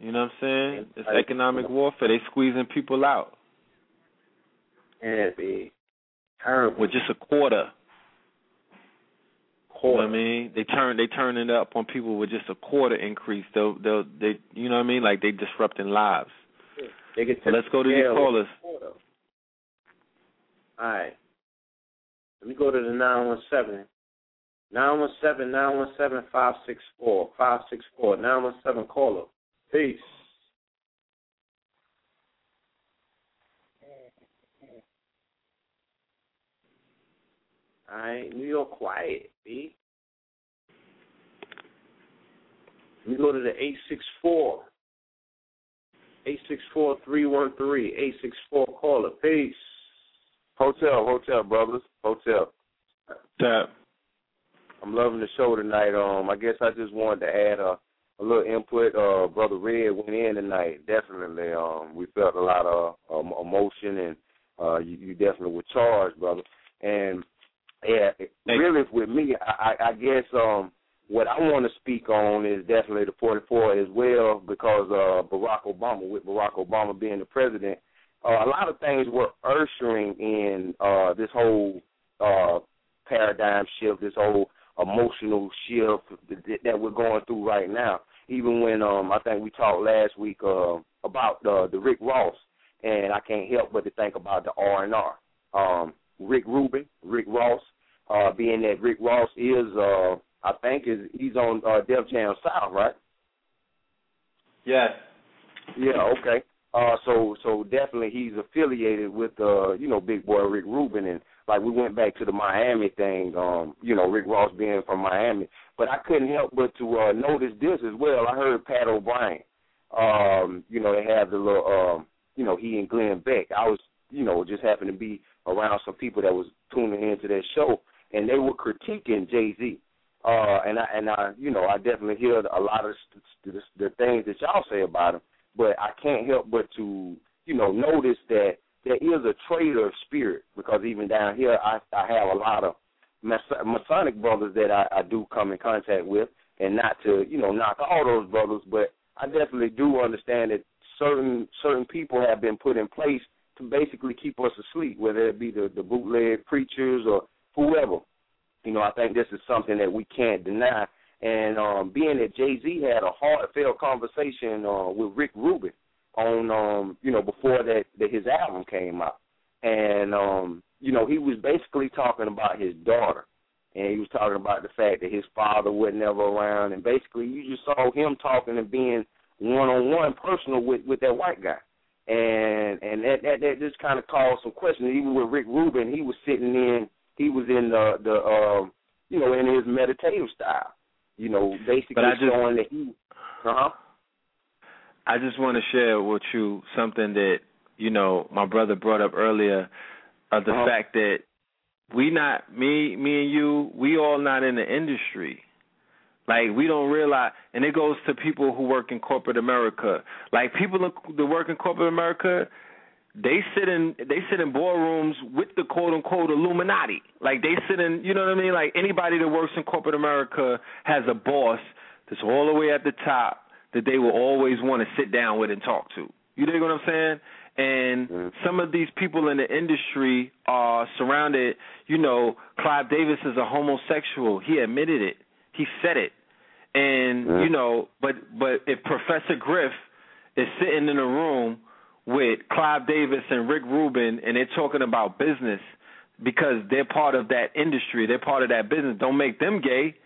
You know what I'm saying? It's economic warfare. They squeezing people out Yeah, B. Terrible. with just a quarter. You know quarter. what I mean? They turn they turn it up on people with just a quarter increase. They'll they'll they you know what I mean? Like they disrupting lives. They get So let's go to these callers. All right. Let me go to the 917. 917 917 564 564 917 caller. Peace. All right, New York quiet, B. Let me go to the 864. 864 313 864 caller. Peace. Hotel, hotel, brothers, hotel. Tap. I'm loving the show tonight. Um, I guess I just wanted to add a, a little input. Uh, brother Red went in tonight. Definitely, um, we felt a lot of um, emotion, and uh, you, you definitely were charged, brother. And yeah, really with me, I, I guess um, what I want to speak on is definitely the 44 as well, because uh, Barack Obama, with Barack Obama being the president, uh, a lot of things were ushering in uh, this whole uh, paradigm shift, this whole emotional shift that, that we're going through right now. even when um I think we talked last week uh about the the Rick Ross and I can't help but to think about the R and R. Um Rick Rubin, Rick Ross, uh being that Rick Ross is uh I think is he's on uh Def Jam South, right? Yes. Yeah, okay. Uh so so definitely he's affiliated with uh, you know, big boy Rick Rubin and like we went back to the Miami thing, um, you know, Rick Ross being from Miami. But I couldn't help but to uh notice this as well. I heard Pat O'Brien. Um, you know, they have the little um, you know, he and Glenn Beck. I was, you know, just happened to be around some people that was tuning into that show and they were critiquing Jay Z. Uh, and I and I, you know, I definitely hear a lot of the, the, the things that y'all say about him, but I can't help but to, you know, notice that there is a trader spirit because even down here, I I have a lot of Masonic brothers that I, I do come in contact with, and not to you know knock all those brothers, but I definitely do understand that certain certain people have been put in place to basically keep us asleep, whether it be the the bootleg preachers or whoever. You know, I think this is something that we can't deny. And um, being that Jay Z had a heartfelt conversation uh, with Rick Rubin on um you know before that, that his album came out and um you know he was basically talking about his daughter and he was talking about the fact that his father was never around and basically you just saw him talking and being one on one personal with with that white guy and and that that, that just kind of caused some questions even with Rick Rubin he was sitting in he was in the the um you know in his meditative style you know basically just, showing that he uh-huh I just want to share with you something that you know my brother brought up earlier of the uh-huh. fact that we not me me and you we all not in the industry. Like we don't realize, and it goes to people who work in corporate America. Like people that work in corporate America, they sit in they sit in boardrooms with the quote unquote Illuminati. Like they sit in, you know what I mean? Like anybody that works in corporate America has a boss that's all the way at the top that they will always want to sit down with and talk to. You dig what I'm saying? And mm-hmm. some of these people in the industry are surrounded. You know, Clive Davis is a homosexual. He admitted it. He said it. And mm-hmm. you know, but but if Professor Griff is sitting in a room with Clive Davis and Rick Rubin, and they're talking about business because they're part of that industry, they're part of that business. Don't make them gay.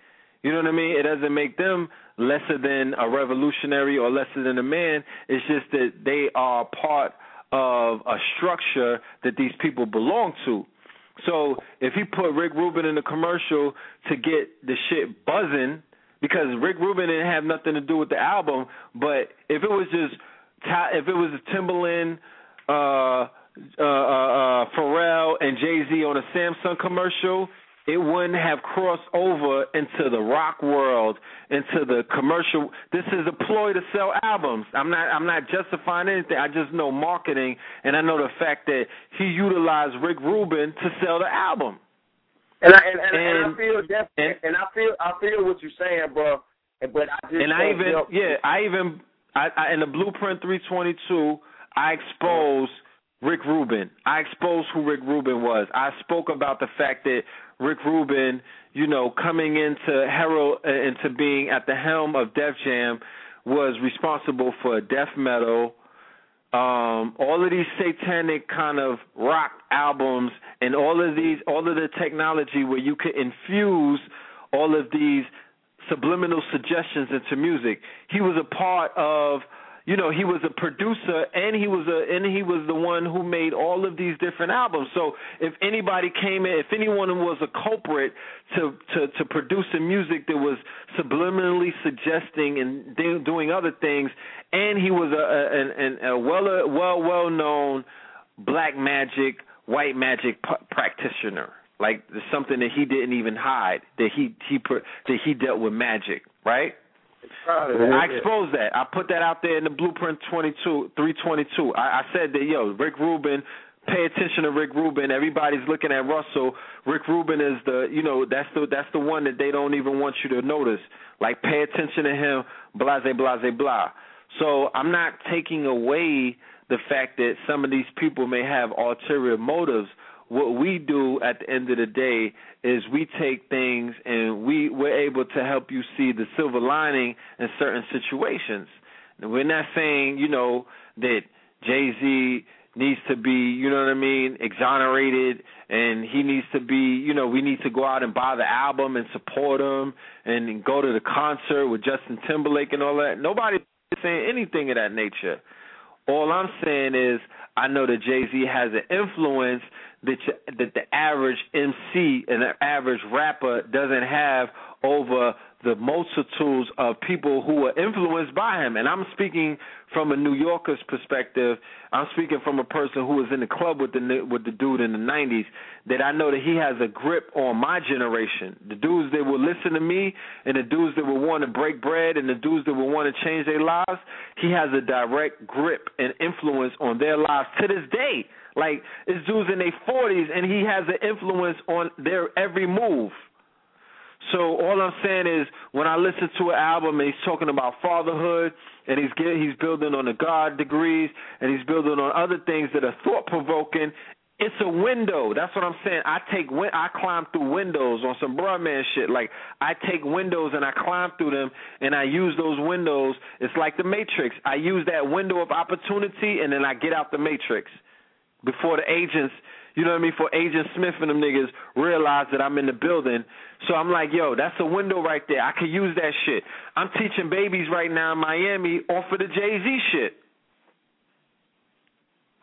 You know what I mean? It doesn't make them lesser than a revolutionary or lesser than a man. It's just that they are part of a structure that these people belong to. So if he put Rick Rubin in the commercial to get the shit buzzing, because Rick Rubin didn't have nothing to do with the album, but if it was just if it was Timbaland, uh, uh, uh, Pharrell, and Jay Z on a Samsung commercial, it wouldn't have crossed over into the rock world, into the commercial. This is a ploy to sell albums. I'm not I'm not justifying anything. I just know marketing and I know the fact that he utilized Rick Rubin to sell the album. And I and, and, and, and I feel def- and, and I feel I feel what you're saying, bro. But I just and I even help. yeah I even I, I in the Blueprint 322 I exposed Rick Rubin. I exposed who Rick Rubin was. I spoke about the fact that Rick Rubin, you know, coming into Herald uh, into being at the helm of Def Jam was responsible for death metal, um, all of these satanic kind of rock albums, and all of these, all of the technology where you could infuse all of these subliminal suggestions into music. He was a part of you know he was a producer and he was a and he was the one who made all of these different albums. So if anybody came in if anyone was a culprit to to to producing music that was subliminally suggesting and doing other things and he was a a, a, a well a well well known black magic white magic p- practitioner like something that he didn't even hide that he he that he dealt with magic right I exposed that. I put that out there in the blueprint 22, 322. I, I said that yo, Rick Rubin, pay attention to Rick Rubin. Everybody's looking at Russell. Rick Rubin is the, you know, that's the that's the one that they don't even want you to notice. Like pay attention to him. Blase, blase, blah. So I'm not taking away the fact that some of these people may have ulterior motives. What we do at the end of the day is we take things and we we're able to help you see the silver lining in certain situations. And we're not saying, you know, that Jay Z needs to be, you know what I mean, exonerated and he needs to be, you know, we need to go out and buy the album and support him and go to the concert with Justin Timberlake and all that. Nobody is saying anything of that nature. All I'm saying is I know that Jay Z has an influence that you, that the average MC and the average rapper doesn't have over the multitudes of people who are influenced by him. And I'm speaking from a New Yorker's perspective. I'm speaking from a person who was in the club with the with the dude in the 90s. That I know that he has a grip on my generation. The dudes that will listen to me, and the dudes that will want to break bread, and the dudes that will want to change their lives. He has a direct grip and influence on their lives to this day. Like this dude's in their 40s, and he has an influence on their every move. So all I'm saying is, when I listen to an album and he's talking about fatherhood, and he's he's building on the God degrees, and he's building on other things that are thought provoking. It's a window. That's what I'm saying. I take I climb through windows on some broadman shit. Like I take windows and I climb through them, and I use those windows. It's like the Matrix. I use that window of opportunity, and then I get out the Matrix before the agents you know what I mean, for Agent Smith and them niggas realize that I'm in the building. So I'm like, yo, that's a window right there. I could use that shit. I'm teaching babies right now in Miami off of the Jay Z shit.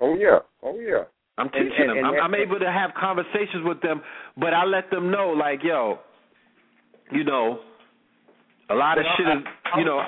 Oh yeah, oh yeah. I'm teaching and, them. and, I'm, I'm able to have conversations with them, but I let them know, like, yo, you know, a lot of shit is, you know.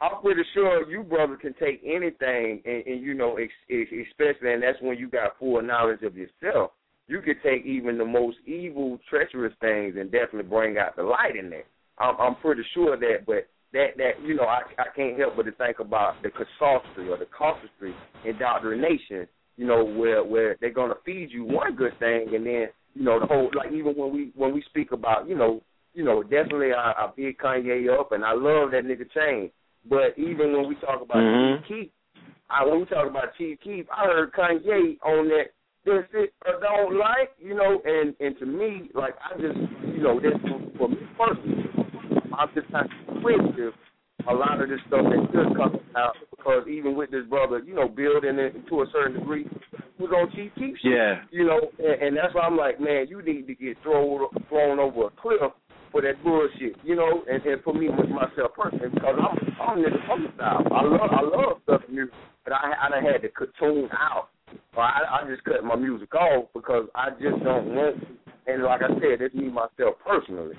I'm pretty sure you brother can take anything, and, and you know, especially, and that's when you got full knowledge of yourself. You could take even the most evil, treacherous things and definitely bring out the light in there. I'm, I'm pretty sure of that, but that that you know, I I can't help but to think about the casuistry or the casuistry indoctrination. You know, where where they're gonna feed you one good thing, and then you know the whole like even when we when we speak about you know you know definitely I, I big Kanye up, and I love that nigga change. But even when we talk about mm-hmm. Chief Keef, I when we talk about Chief Keef, I heard Kanye on that this it or don't like, you know, and and to me, like I just you know, this for, me personally, I'm just of inquisitive a lot of this stuff that could come out because even with this brother, you know, building it to a certain degree, was on Chief Keef shit. Yeah. You know, and, and that's why I'm like, man, you need to get thrown thrown over a cliff for that bullshit, you know, and, and for me with myself personally because I'm I'm in the public style. I love I love stuff music, but I I done had to tune out. Or I I just cut my music off because I just don't want. And like I said, it's me myself personally,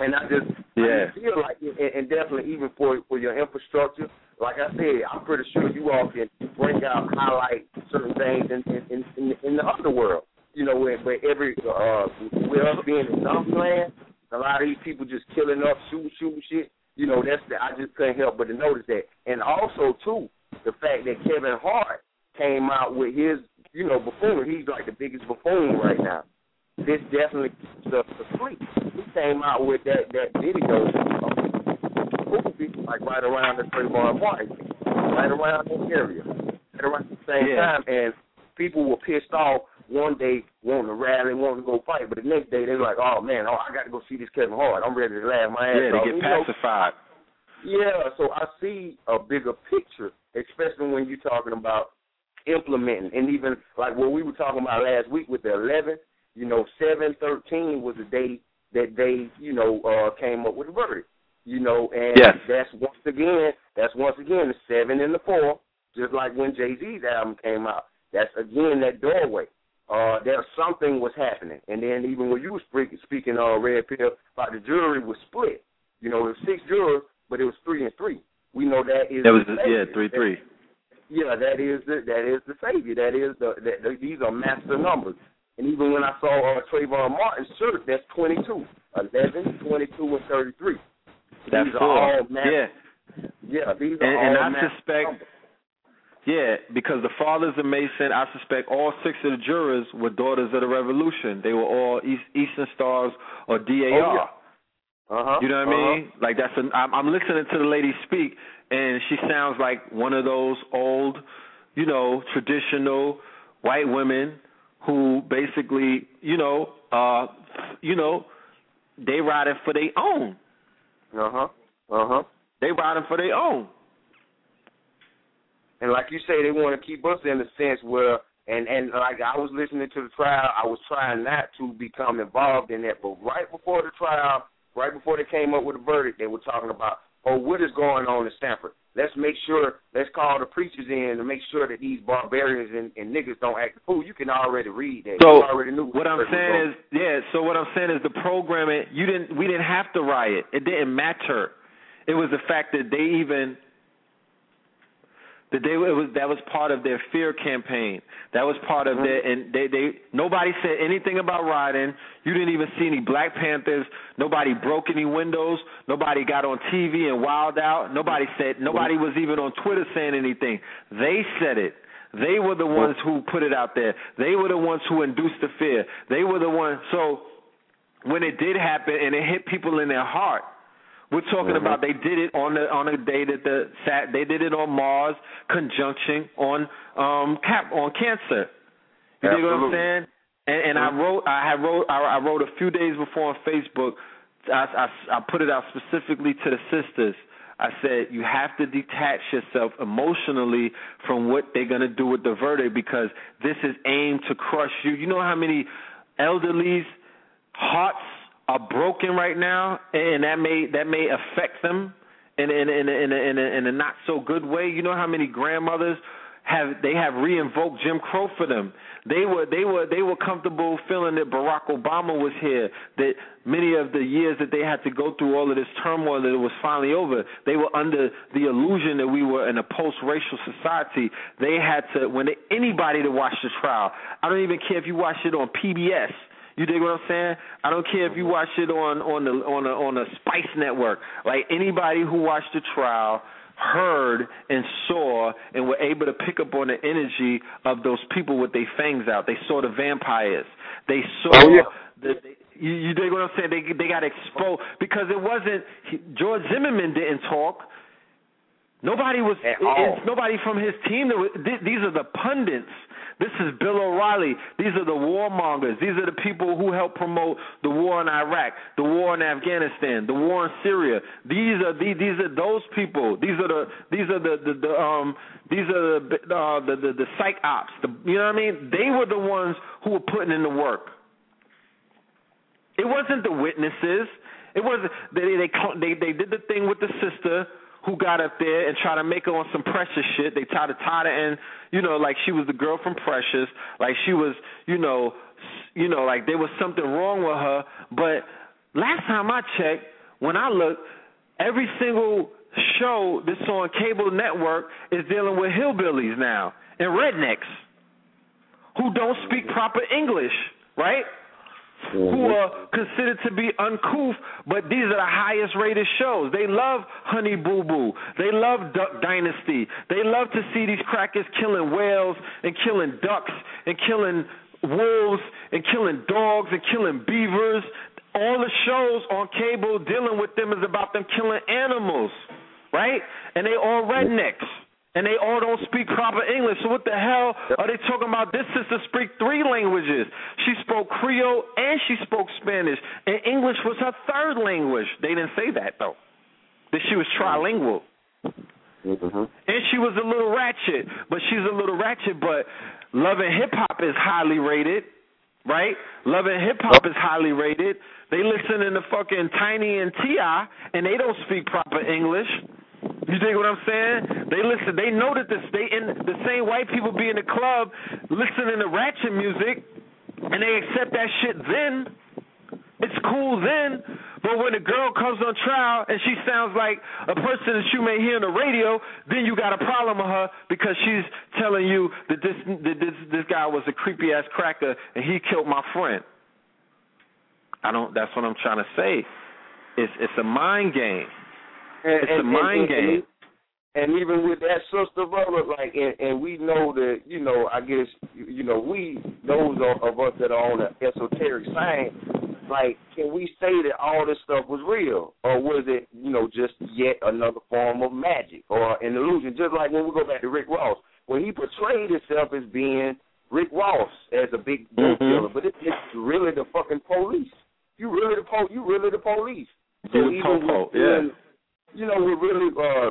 and I just yeah I just feel like it, and, and definitely even for for your infrastructure. Like I said, I'm pretty sure you all can bring out highlight certain things in in in, in the underworld. You know, where, where every uh, with us being in some land, a lot of these people just killing up, shooting, shooting shit. You know, that's the, I just couldn't help but to notice that. And also too, the fact that Kevin Hart came out with his, you know, buffoon. He's like the biggest buffoon right now. This definitely the the sleep. He came out with that that video movie like right around the Trayvon Martin, right around that area, right around the same yeah. time, and people were pissed off one day wanting to rally, wanting to go fight, but the next day they're like, oh man, oh I got to go see this Kevin Hart. I'm ready to laugh my ass yeah, off. to get you know, pacified. yeah, so I see a bigger picture, especially when you're talking about implementing, and even like what we were talking about last week with the 11th. You know, 713 was the day that they, you know, uh, came up with the verdict. You know, and yes. that's once again, that's once again the seven and the four, just like when Jay Z's album came out. That's again that doorway uh, there something was happening. And then even when you were speaking, speaking uh, Red Pill, about the jury was split. You know, it was six jurors, but it was three and three. We know that is that was the yeah three three. Yeah, that is the that is the savior. That is the, that, the these are master numbers. And even when I saw uh, Trayvon Martin's shirt, that's 22, 11, 22, and 33. That's these cool. are all master. Yeah. Yeah, these are and, all and I master suspect. numbers. Yeah, because the fathers of Mason, I suspect all six of the jurors were daughters of the Revolution. They were all East, Eastern Stars or DAR. Oh, yeah. Uh-huh. You know what uh-huh. I mean? Like that's an. I'm, I'm listening to the lady speak, and she sounds like one of those old, you know, traditional white women who basically, you know, uh, you know, they riding for their own. Uh huh. Uh huh. They riding for their own. And like you say, they want to keep us in the sense where, and and like I was listening to the trial, I was trying not to become involved in that. But right before the trial, right before they came up with the verdict, they were talking about, oh, what is going on in Stanford? Let's make sure, let's call the preachers in to make sure that these barbarians and, and niggas don't act fool. You can already read that. So you already knew what I'm saying is, yeah. So what I'm saying is the programming. You didn't. We didn't have to riot. It didn't matter. It was the fact that they even that they was that was part of their fear campaign. That was part of their and they they nobody said anything about rioting. You didn't even see any Black Panthers. Nobody broke any windows. Nobody got on TV and wild out. Nobody said nobody was even on Twitter saying anything. They said it. They were the ones who put it out there. They were the ones who induced the fear. They were the ones so when it did happen and it hit people in their heart, we're talking Mm-hmm. about they did it on the on a day that the sat they did it on Mars conjunction on um cap on cancer. You know what I'm saying? And, and I wrote I had wrote I, I wrote a few days before on Facebook. I, I I put it out specifically to the sisters. I said you have to detach yourself emotionally from what they're gonna do with the verdict because this is aimed to crush you. You know how many elderlies hearts are broken right now, and that may that may affect them in in in in a, in in a not so good way. You know how many grandmothers have they have reinvoked Jim Crow for them. They were they were they were comfortable feeling that Barack Obama was here. That many of the years that they had to go through all of this turmoil that it was finally over. They were under the illusion that we were in a post-racial society. They had to when they, anybody to watch the trial. I don't even care if you watch it on PBS. You dig what I'm saying? I don't care if you uh-huh. watch it on on the on a on a Spice Network. Like anybody who watched the trial heard and saw and were able to pick up on the energy of those people with their fangs out. They saw the vampires. They saw Oh, yeah. the you, you dig what I'm saying? They they got exposed because it wasn't George Zimmerman didn't talk. Nobody was. At it- all. It's nobody from his team. That was, th- these are the pundits. This is Bill O'Reilly. These are the warmongers. These are the people who helped promote the war in Iraq, the war in Afghanistan, the war in Syria. These are these, these are those people. These are the these are the the, the um these are the uh, the the, the psych ops. The, you know what I mean? They were the ones who were putting in the work. It wasn't the witnesses. It wasn't they they they they did the thing with the sister who got up there and tried to make her on some Precious shit. They tried to tie her in, you know, like she was the girl from Precious, like she was, you know, you know, like there was something wrong with her. But last time I checked, when I looked, every single show that's on cable network is dealing with hillbillies now and rednecks who don't speak proper English, right? Mm-hmm. Who are considered to be uncouth, but these are the highest rated shows. They love Honey Boo Boo. They love Duck Dynasty. They love to see these crackers killing whales and killing ducks and killing wolves and killing dogs and killing beavers. All the shows on cable dealing with them is about them killing animals, right? And they all rednecks. And they all don't speak proper English. So what the hell are they talking about? This sister speak three languages. She spoke Creole and she spoke Spanish. And English was her third language. They didn't say that though. That she was trilingual. Mm-hmm. And she was a little ratchet, but she's a little ratchet. But Love and Hip Hop is highly rated, right? Love and Hip Hop is highly rated. They listen to fucking Tiny and T.I., and they don't speak proper English. You dig what I'm saying? They listen. They know that this. They in the same white people be in the club listening to ratchet music, and they accept that shit. Then it's cool then. But when a girl comes on trial and she sounds like a person that you may hear on the radio, then you got a problem with her because she's telling you that this that this this guy was a creepy ass cracker and he killed my friend. I don't. That's what I'm trying to say. It's it's a mind game. And, It's and, a mind and, game. And, and even with that sister brother, like, and, and we know that, you know, I guess, you, you know, we those of, us that are on the esoteric side, like, can we say that all this stuff was real, or was it, you know, just yet another form of magic or an illusion? Just like when we go back to Rick Ross, when he portrayed himself as being Rick Ross as a big dope Mhm. dealer, but it, it's really the fucking police. You really the po you really the police. So even with yeah. You know, with really uh,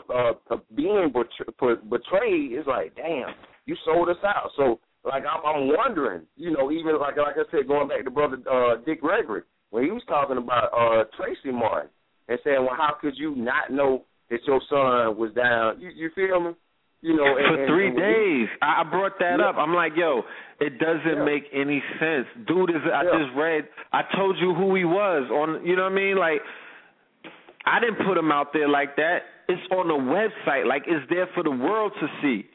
uh, being betray- betrayed, it's like, damn, you sold us out. So like I'm, I'm wondering, you know, even like like I said, going back to brother uh, Dick Gregory when he was talking about uh, Tracy Martin and saying, well, how could you not know that your son was down? You, you feel me? You know, and, for three and he- days. I I brought that Yeah. up. I'm like, yo, it doesn't Yeah. make any sense. Dude is I Yeah. just read I told you who he was on you know what I mean? Like I didn't put them out there like that. It's on the website. Like it's there for the world to see.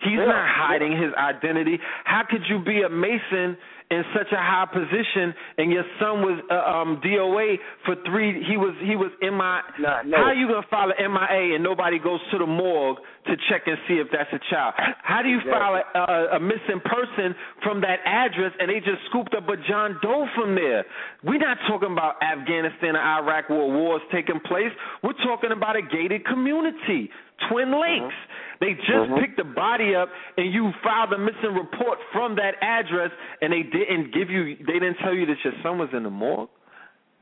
He's Yeah. not hiding his identity. How could you be a Mason in such a high position and your son was uh, um DOA for three he was he was MI Nah, no. How are you gonna file an MIA and nobody goes to the morgue to check and see if that's a child? How do you Exactly. file a, a, a missing person from that address and they just scooped up a John Doe from there? We're not talking about Afghanistan or Iraq war wars taking place. We're talking about a gated community, Twin Lakes. They just Mhm. picked the body up and you filed a missing report from that address and they didn't give you they didn't tell you that your son was in the morgue.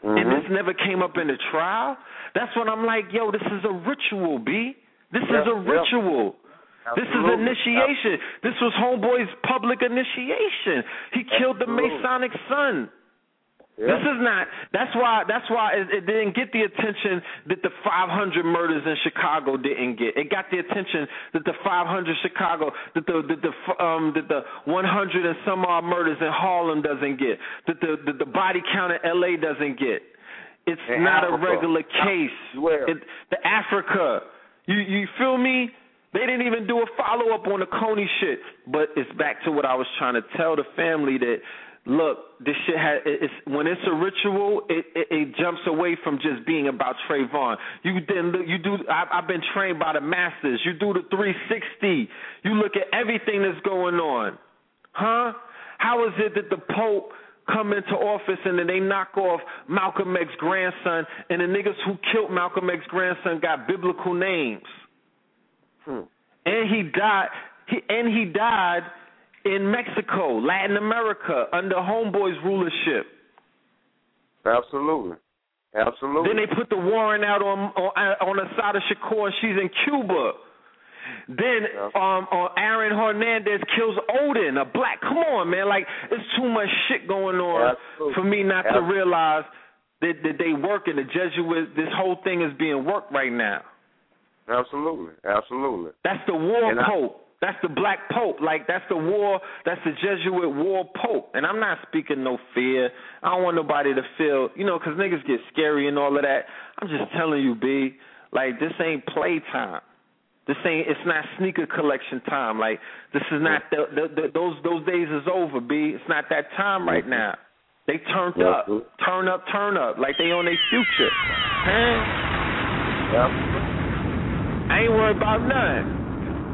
And Mhm. this never came up in the trial. That's when I'm like, yo, this is a ritual, B. This Yeah, is a ritual. This is Absolutely. initiation. This was Homeboy's public initiation. He killed the Masonic son. Yeah. This is not. That's why. That's why it, it didn't get the attention that the 500 murders in Chicago didn't get. It got the attention that the 500 Chicago, that the that the um that the 100 and some odd murders in Harlem doesn't get. That the that the body count in L.A. doesn't get. It's In not Africa. a regular case. It, the Africa. You you feel me? They didn't even do a follow up on the Kony shit. But it's back to what I was trying to tell the family that look, this shit has it's when it's a ritual, it, it it jumps away from just being about Trayvon. You then look, you do. I, I've been trained by the masters. You do the 360. You look at everything that's going on, huh? How is it that the Pope come into office and then they knock off Malcolm X's grandson and the niggas who killed Malcolm X's grandson got biblical names? Hmm. and he died. He and he died in Mexico, Latin America, under Homeboy's rulership. Absolutely. Absolutely. Then they put the warrant out on on, on Assata Shakur, she's in Cuba. Then um, uh, Aaron Hernandez kills Odin, a black. Come on, man! Like it's too much shit going on Absolutely. for me not to realize that, that they work and the Jesuits. This whole thing is being worked right now. Absolutely. Absolutely. That's the war And pope. That's the black pope. Like that's the war. That's the Jesuit war pope. And I'm not speaking no fear. I don't want nobody to feel, you know, 'cause niggas get scary and all of that. I'm just telling you, B. Like this ain't playtime. This ain't. It's not sneaker collection time. Like this is not. The, the, the, those those days is over, B. It's not that time right mm-hmm. now. They turned Yeah, up, turn up, turn up. Like they on their future. Yep. I ain't worried about nothing.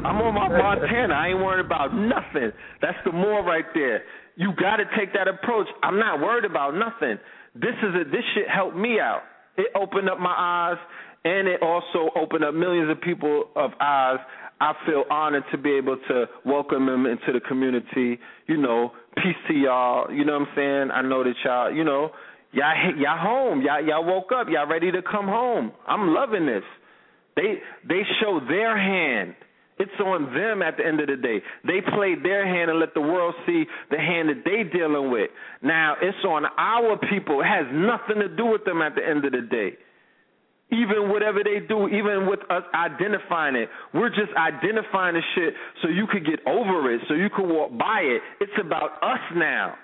I'm on my Montana. I ain't worried about nothing. That's the more right there. You got to take that approach. I'm not worried about nothing. This is a, this shit helped me out. It opened up my eyes, and it also opened up millions of people of eyes. I feel honored to be able to welcome them into the community. You know, peace to y'all. You know what I'm saying? I know that y'all, you know, y'all y'all home. Y'all y'all woke up. Y'all ready to come home. I'm loving this. They they show their hand. It's on them at the end of the day. They played their hand and let the world see the hand that they dealing with. Now it's on our people. It has nothing to do with them at the end of the day. Even whatever they do, even with us identifying it, we're just identifying the shit so you could get over it, so you could walk by it. It's about us now.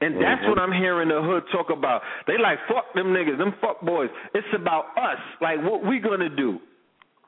And that's Mhm. what I'm hearing the hood talk about. They like fuck them niggas, them fuck boys. It's about us. Like what we gonna do?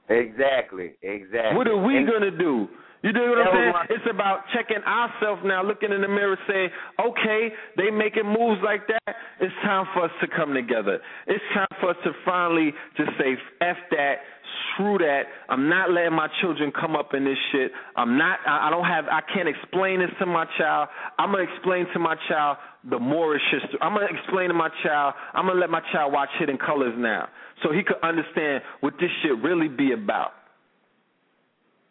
Exactly. Exactly. What are we And- gonna do? You know what I'm saying? my- It's about checking ourselves now, looking in the mirror, saying, "Okay, they making moves like that. It's time for us to come together. It's time for us to finally just say, f that, screw that. I'm not letting my children come up in this shit. I'm not. I don't have. I can't explain this to my child. I'm gonna explain to my child the Moorish history. I'm gonna explain to my child. I'm gonna let my child watch Hidden Colors now, so he could understand what this shit really be about."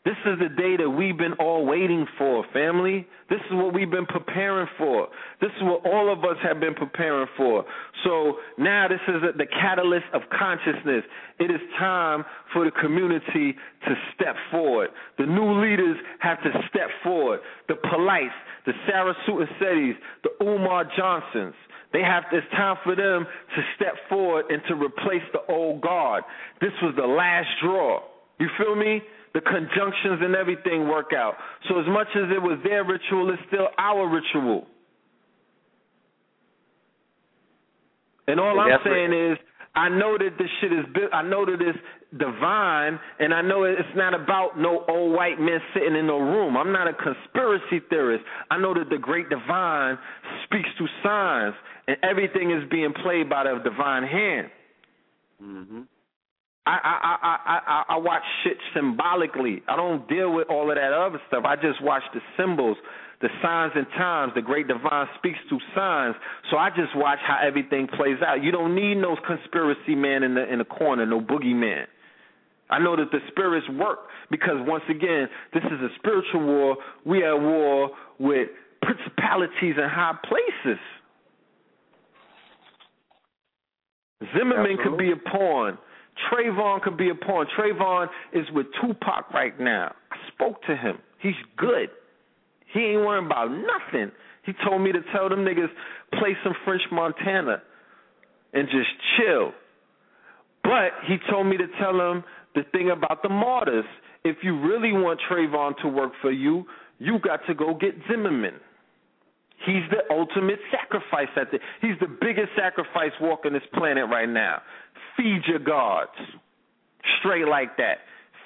This is the day that we've been all waiting for, family. This is what we've been preparing for. This is what all of us have been preparing for. So now this is the catalyst of consciousness. It is time for the community to step forward. The new leaders have to step forward. The Polights, the Sarah Suten Setis, the Umar Johnsons, they have it's time for them to step forward and to replace the old guard. This was the last draw. You feel me? The conjunctions and everything work out. So as much as it was their ritual, it's still our ritual. And all I'm saying is, I know that this shit is. I know that it's divine, and I know it's not about no old white men sitting in no room. I'm not a conspiracy theorist. I know that the great divine speaks through signs, and everything is being played by the divine hand. Mm-hmm. I, I I I I watch shit symbolically. I don't deal with all of that other stuff. I just watch the symbols, the signs and times. The great divine speaks through signs. So I just watch how everything plays out. You don't need no conspiracy man in the in the corner, no boogeyman. I know that the spirits work because once again, this is a spiritual war. We are at war with principalities in high places. Zimmerman Absolutely. could be a pawn. Trayvon could be a pawn. Trayvon is with Tupac right now. I spoke to him. He's good. He ain't worrying about nothing. He told me to tell them niggas play some French Montana and just chill. But he told me to tell them the thing about the martyrs. If you really want Trayvon to work for you, you got to go get Zimmerman. He's the ultimate sacrifice at the he's the biggest sacrifice walking this planet right now. Feed your gods. Straight like that.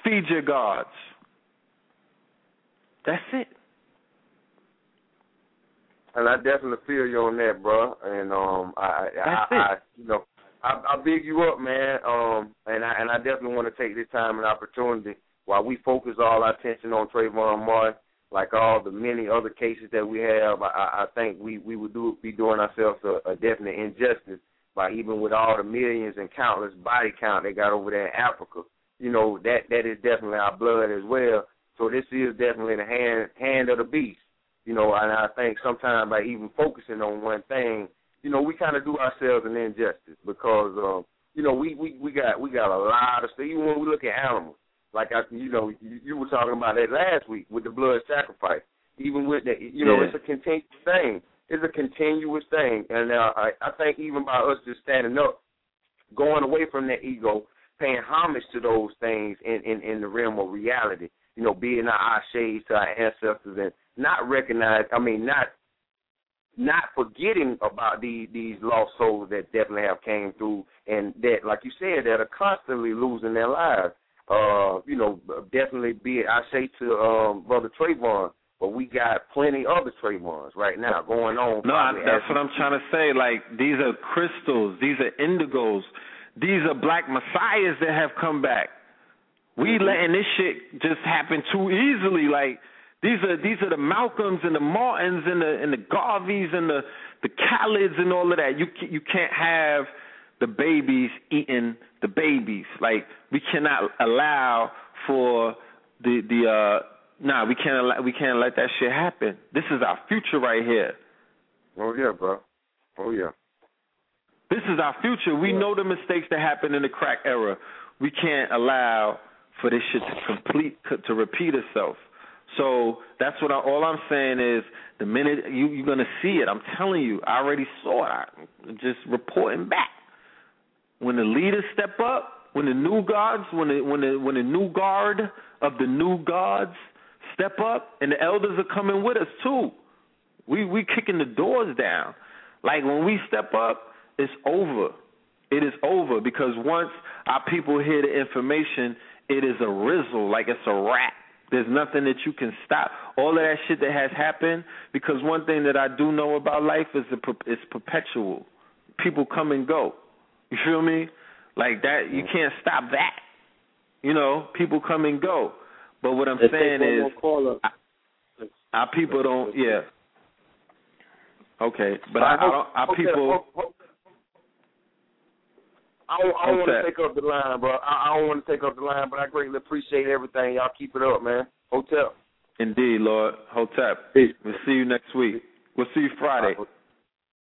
Feed your gods. That's it. And I definitely feel you on that, bro. And um, I, I, I, you know, I, I big you up, man. Um, and I and I definitely want to take this time and opportunity while we focus all our attention on Trayvon Martin, like all the many other cases that we have. I, I think we we would do be doing ourselves a, a definite injustice by even with all the millions and countless body count they got over there in Africa. You know that that is definitely our blood as well. So this is definitely the hand hand of the beast. You know, and I think sometimes by even focusing on one thing, you know, we kind of do ourselves an injustice because, um, you know, we we we got we got a lot of stuff. Even when we look at animals, like I, you know, you, you were talking about that last week with the blood sacrifice. Even with that, you know, yeah. it's a continuous thing. It's a continuous thing, and uh, I I think even by us just standing up, going away from that ego, paying homage to those things in in, in the realm of reality. You know, being our shades to our ancestors and not recognize. I mean, not not forgetting about these these lost souls that definitely have came through and that, like you said, that are constantly losing their lives. Uh, you know, definitely be it. I say to um, brother Trayvon, but we got plenty other Trayvons right now going on. No, I, that's what I'm trying to say. Like these are crystals, these are indigos, these are black messiahs that have come back. We mm-hmm. letting this shit just happen too easily. Like these are these are the Malcolms and the Martins and the and the Garveys and the the Khalids and all of that. You you can't have the babies eating the babies. Like we cannot allow for the the uh nah we can't allow, we can't let that shit happen. This is our future right here. Oh yeah, bro. Oh yeah. This is our future. We yeah. know the mistakes that happened in the crack era. We can't allow for this shit to complete to repeat itself. So that's what I, all I'm saying is the minute you, you're going to see it, I'm telling you, I already saw it. I'm just reporting back. When the leaders step up, when the new gods, when the when the when the new guard of the new gods step up, and the elders are coming with us too. We we kicking the doors down. Like when we step up, it's over. It is over because once our people hear the information, it is a rizzle, like it's a rat. There's nothing that you can stop. All of that shit that has happened, because one thing that I do know about life is it's perpetual. People come and go. You feel me? Like that, you mm-hmm. can't stop that. You know, people come and go. But what I'm Let's saying is, I, our people don't. Yeah. Okay, but I, I, don't. Our people. I don't, I don't want to take up the line, bro. I, I don't want to take up the line, but I greatly appreciate everything. Y'all keep it up, man. Hotep. Indeed, Lord. Hotep. Peace. We'll see you next week. We'll see you Friday.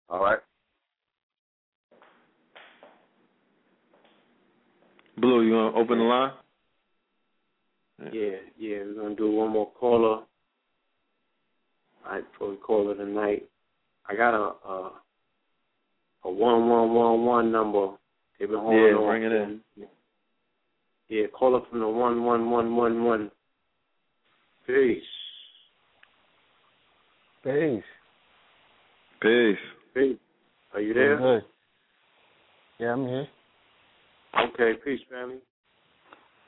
All right. Blue, you want to open the line? Yeah, yeah, we're gonna do one more caller. All right, before we call it a night. I got a a, a one one one one number. They've been holding Yeah, on. bring it in. Yeah, call up from the one one one one one. Peace. Peace. Peace. Peace. Are you there? Good. Yeah, I'm here. Okay, peace, family.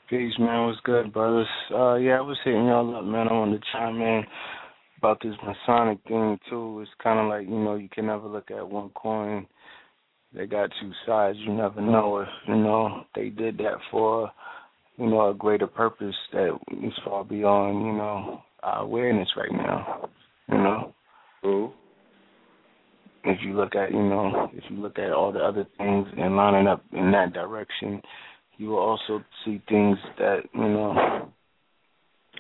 Peace, man. What's good, brothers? Uh, yeah, I was hitting y'all up, man. I wanted to chime in about this Masonic thing too. It's kind of like you know you can never look at one coin. They got two sides. You never know if you know they did that for you know a greater purpose that is far beyond you know our awareness right now. You know. Cool. If you look at you know if you look at all the other things and lining up in that direction, you will also see things that you know.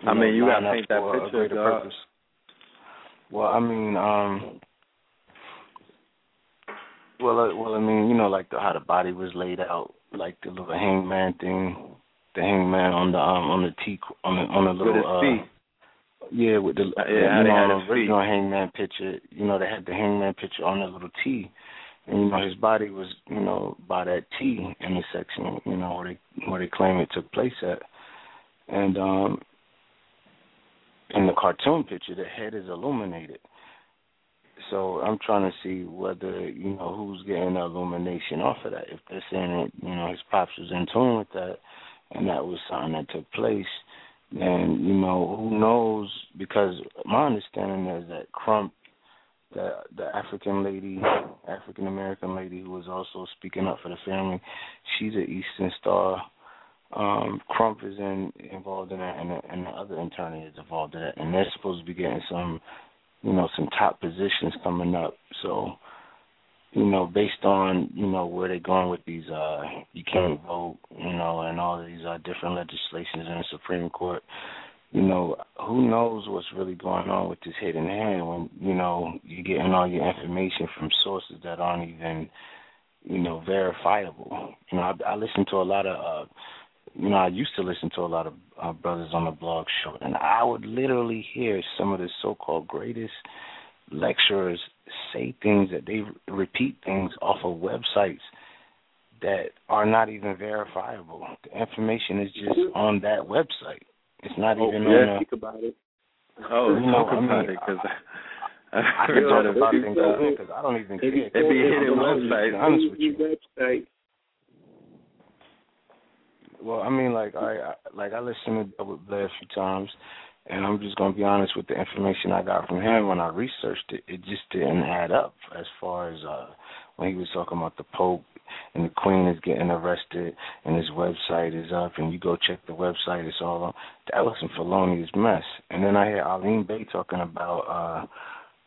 I mean, you gotta paint that picture, purpose. Well, I mean, um, well, uh, well, I mean, you know, like the, how the body was laid out, like the little hangman thing, the hangman on the um on the T on the on the With little his uh, feet. Yeah, with the Yeah, you know had on his the original hangman picture, you know, they had the hangman picture on the little T, and you know his body was you know by that T intersection, you know where they where they claim it took place at, and um in the cartoon picture the head is illuminated. So I'm trying to see whether you know who's getting the illumination off of that. If they're saying that you know his pops was in tune with that, and that was something that took place, then you know who knows? Because my understanding is that Crump, the the African lady, African American lady who was also speaking up for the family, she's an Eastern Star. Um, Crump is in, involved in that, and the, and the other attorney is involved in that, and they're supposed to be getting some you know, some top positions coming up. So, you know, based on, you know, where they're going with these uh you can't vote, you know, and all these uh different legislations in the Supreme Court, you know, who knows what's really going on with this hidden hand when, you know, you're getting all your information from sources that aren't even, you know, verifiable. You know, I, I listen to a lot of uh you know, I used to listen to a lot of uh, brothers on the blog show, and I would literally hear some of the so-called greatest lecturers say things that they repeat things off of websites that are not even verifiable. The information is just mm-hmm. on that website. It's not Oh, even yeah, on. speak about it. Oh, You know, talk I about it, because I, I can talk about things because I don't even care. They be hitting I'm just being honest with you. Website. Well, I mean, like I, I like I listened to Delbert Blair a few times, and I'm just gonna be honest with the information I got from him when I researched it. It just didn't add up as far as uh when he was talking about the Pope and the Queen is getting arrested and his website is up, and you go check the website, it's all on. That was some felonious mess. And then I hear Aline Bay talking about. uh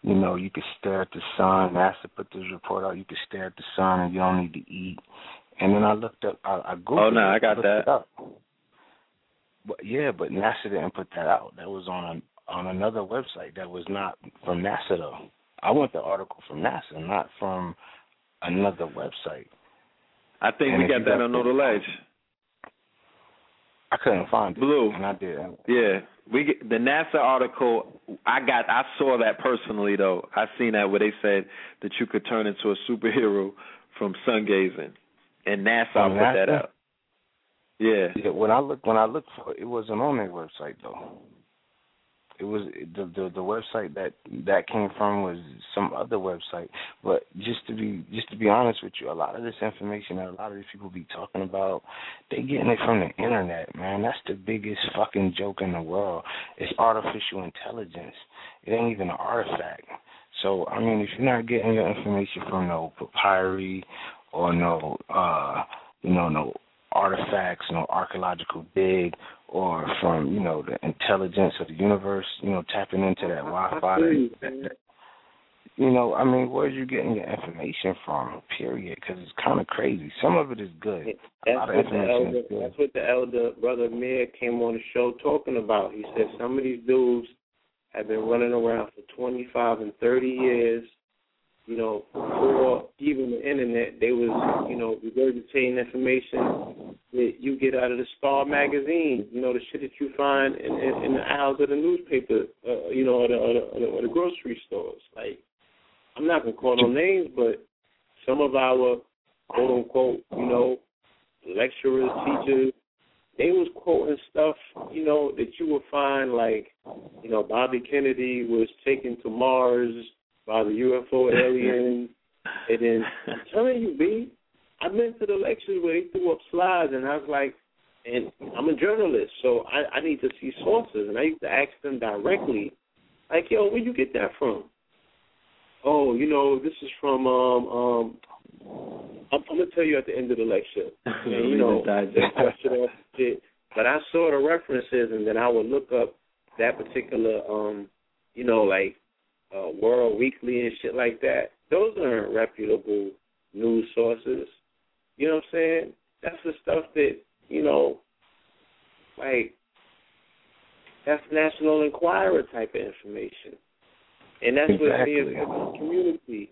you know, you could stare at the sun. NASA put this report out. You could stare at the sun and you don't need to eat. And then I looked up. I, I googled. Oh, no, I got that. But yeah, but NASA didn't put that out. That was on a, on another website that was not from NASA though. I want the article from NASA, not from another website. I think And we got that on the- Ledge. I couldn't find it. Blue. And I did. Yeah, we get the NASA article. I got. I saw that personally though. I seen that where they said that you could turn into a superhero from sun gazing, and NASA From put that NASA? out. Yeah. Yeah, when I looked when I looked for it, it wasn't on their website though. It was the the the website that that came from was some other website. But just to be just to be honest with you, a lot of this information that a lot of these people be talking about, they getting it from the internet, man. That's the biggest fucking joke in the world. It's artificial intelligence. It ain't even an artifact. So I mean, if you're not getting your information from no papyri or no uh you know no artifacts, you know, archaeological dig, or from you know the intelligence of the universe, you know tapping into that Wi-Fi. That, that, you know, I mean, where are you getting your information from? Period, because it's kind of crazy. Some of it is good. A That's what the elder. is good. That's what the elder brother Mayor came on the show talking about. He said some of these dudes have been running around for 25 and 30 years. You know, before even the internet, they was you know regurgitating information that you get out of the Star magazine. You know, the shit that you find in, in, in the aisles of the newspaper. Uh, you know, or the, or the, or the, or the grocery stores. Like, I'm not gonna call no names, but some of our quote unquote, you know, lecturers, teachers, they was quoting stuff, you know, that you would find like, you know, Bobby Kennedy was taken to Mars by the UFO alien. and then I'm telling you, B, I've been to the lectures where they threw up slides and I was like and I'm a journalist, so I, I need to see sources and I used to ask them directly, like, yo, where you get that from? Oh, you know, this is from um um I'm, I'm gonna tell you at the end of the lecture. And, you know, Digest. brush it off shit. But I saw the references, and then I would look up that particular, um, you know, like uh, World Weekly and shit like that. Those aren't reputable news sources. You know what I'm saying? That's the stuff that you know, like that's National Enquirer type of information, and that's Exactly. what the community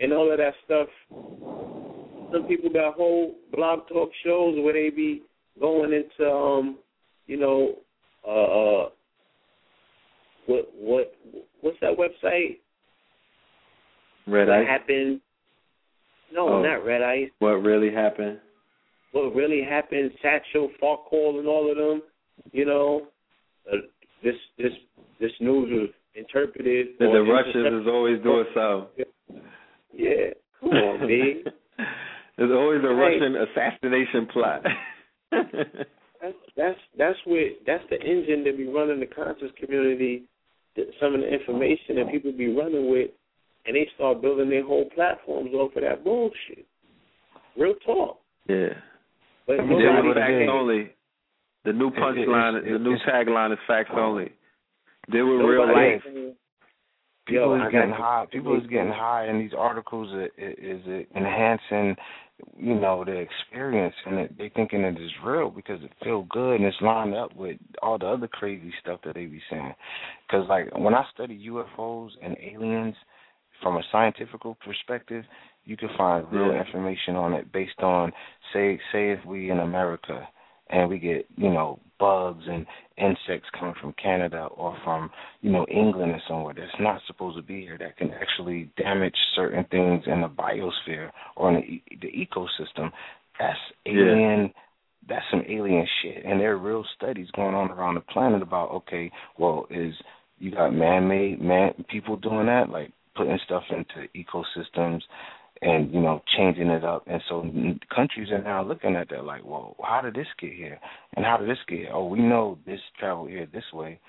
and all of that stuff. Some people got whole blog talk shows where they be going into um, you know, uh, uh what what what's that website? Red what Ice. happened? No, Oh. not Red Ice. What really happened? What really happened? Satchel, Farquhar, and all of them. You know, uh, this this this news was interpreted. That the Russians is always doing something. Yeah, come on, B. There's always a Hey. Russian assassination plot. That's that's that's what that's the engine that be running the conscious community. That some of the information that people be running with, and they start building their whole platforms off of that bullshit. Real talk. yeah. But Deal nobody with facts is. only. The new It- it- punchline, the new tagline is facts oh. only. They were nobody real life. saying, People Yo, is getting high. People is getting high, and these articles are, is it enhancing, you know, the experience, and it, they thinking it is real because it feel good and it's lined up with all the other crazy stuff that they be saying. Because like when I study UFOs and aliens from a scientific perspective, you can find real Yeah. information on it based on say say if we in America and we get you know bugs and insects coming from Canada or from you know England or somewhere that's not supposed to be here that can actually damage certain things in the biosphere or in the, the ecosystem. That's Yeah. alien. That's some alien shit, and there are real studies going on around the planet about okay, well, is you got man-made man people doing that, like putting stuff into ecosystems and you know changing it up. And so countries are now looking at that like well how did this get here? And how did this get here? Oh we know this traveled here this way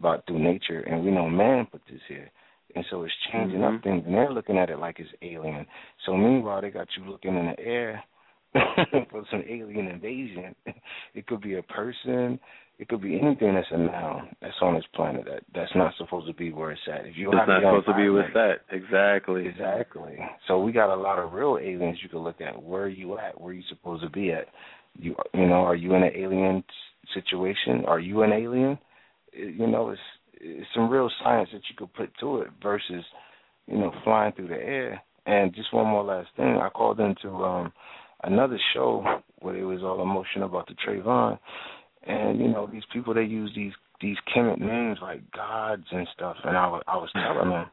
but through nature and we know man put this here. And so it's changing Mhm. up things and they're looking at it like it's alien. So meanwhile they got you looking in the air for some alien invasion. It could be a person it could be anything that's a noun that's on this planet that that's not supposed to be where it's at if you It's not supposed to be with that. Exactly. Exactly. So we got a lot of real aliens you can look at. Where are you at? Where are you supposed to be at? You you know, are you in an alien situation? Are you an alien? You know, it's it's some real science that you could put to it versus you know flying through the air. And just one more last thing, I called into um another show where it was all emotion about the Trayvon, and you know these people they use these these Kemet names like gods and stuff, and I was I was telling them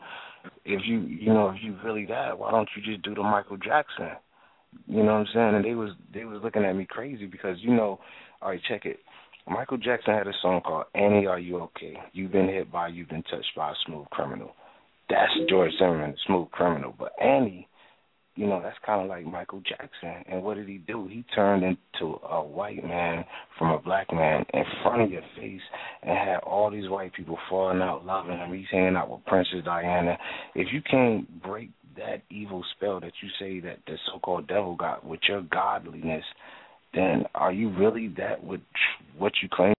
if you you know if you really that, why don't you just do the Michael Jackson? You know what I'm saying? And they was they was looking at me crazy because you know, all right, check it. Michael Jackson had a song called Annie, Are You Okay? You've been hit by, you've been touched by a smooth criminal. That's George Zimmerman, smooth criminal. But Annie, you know, that's kind of like Michael Jackson. And what did he do? He turned into a white man from a black man in front of your face and had all these white people falling out loving him. He's hanging out with Princess Diana. If you can't break that evil spell that you say that the so-called devil got with your godliness, then are you really that what what you claim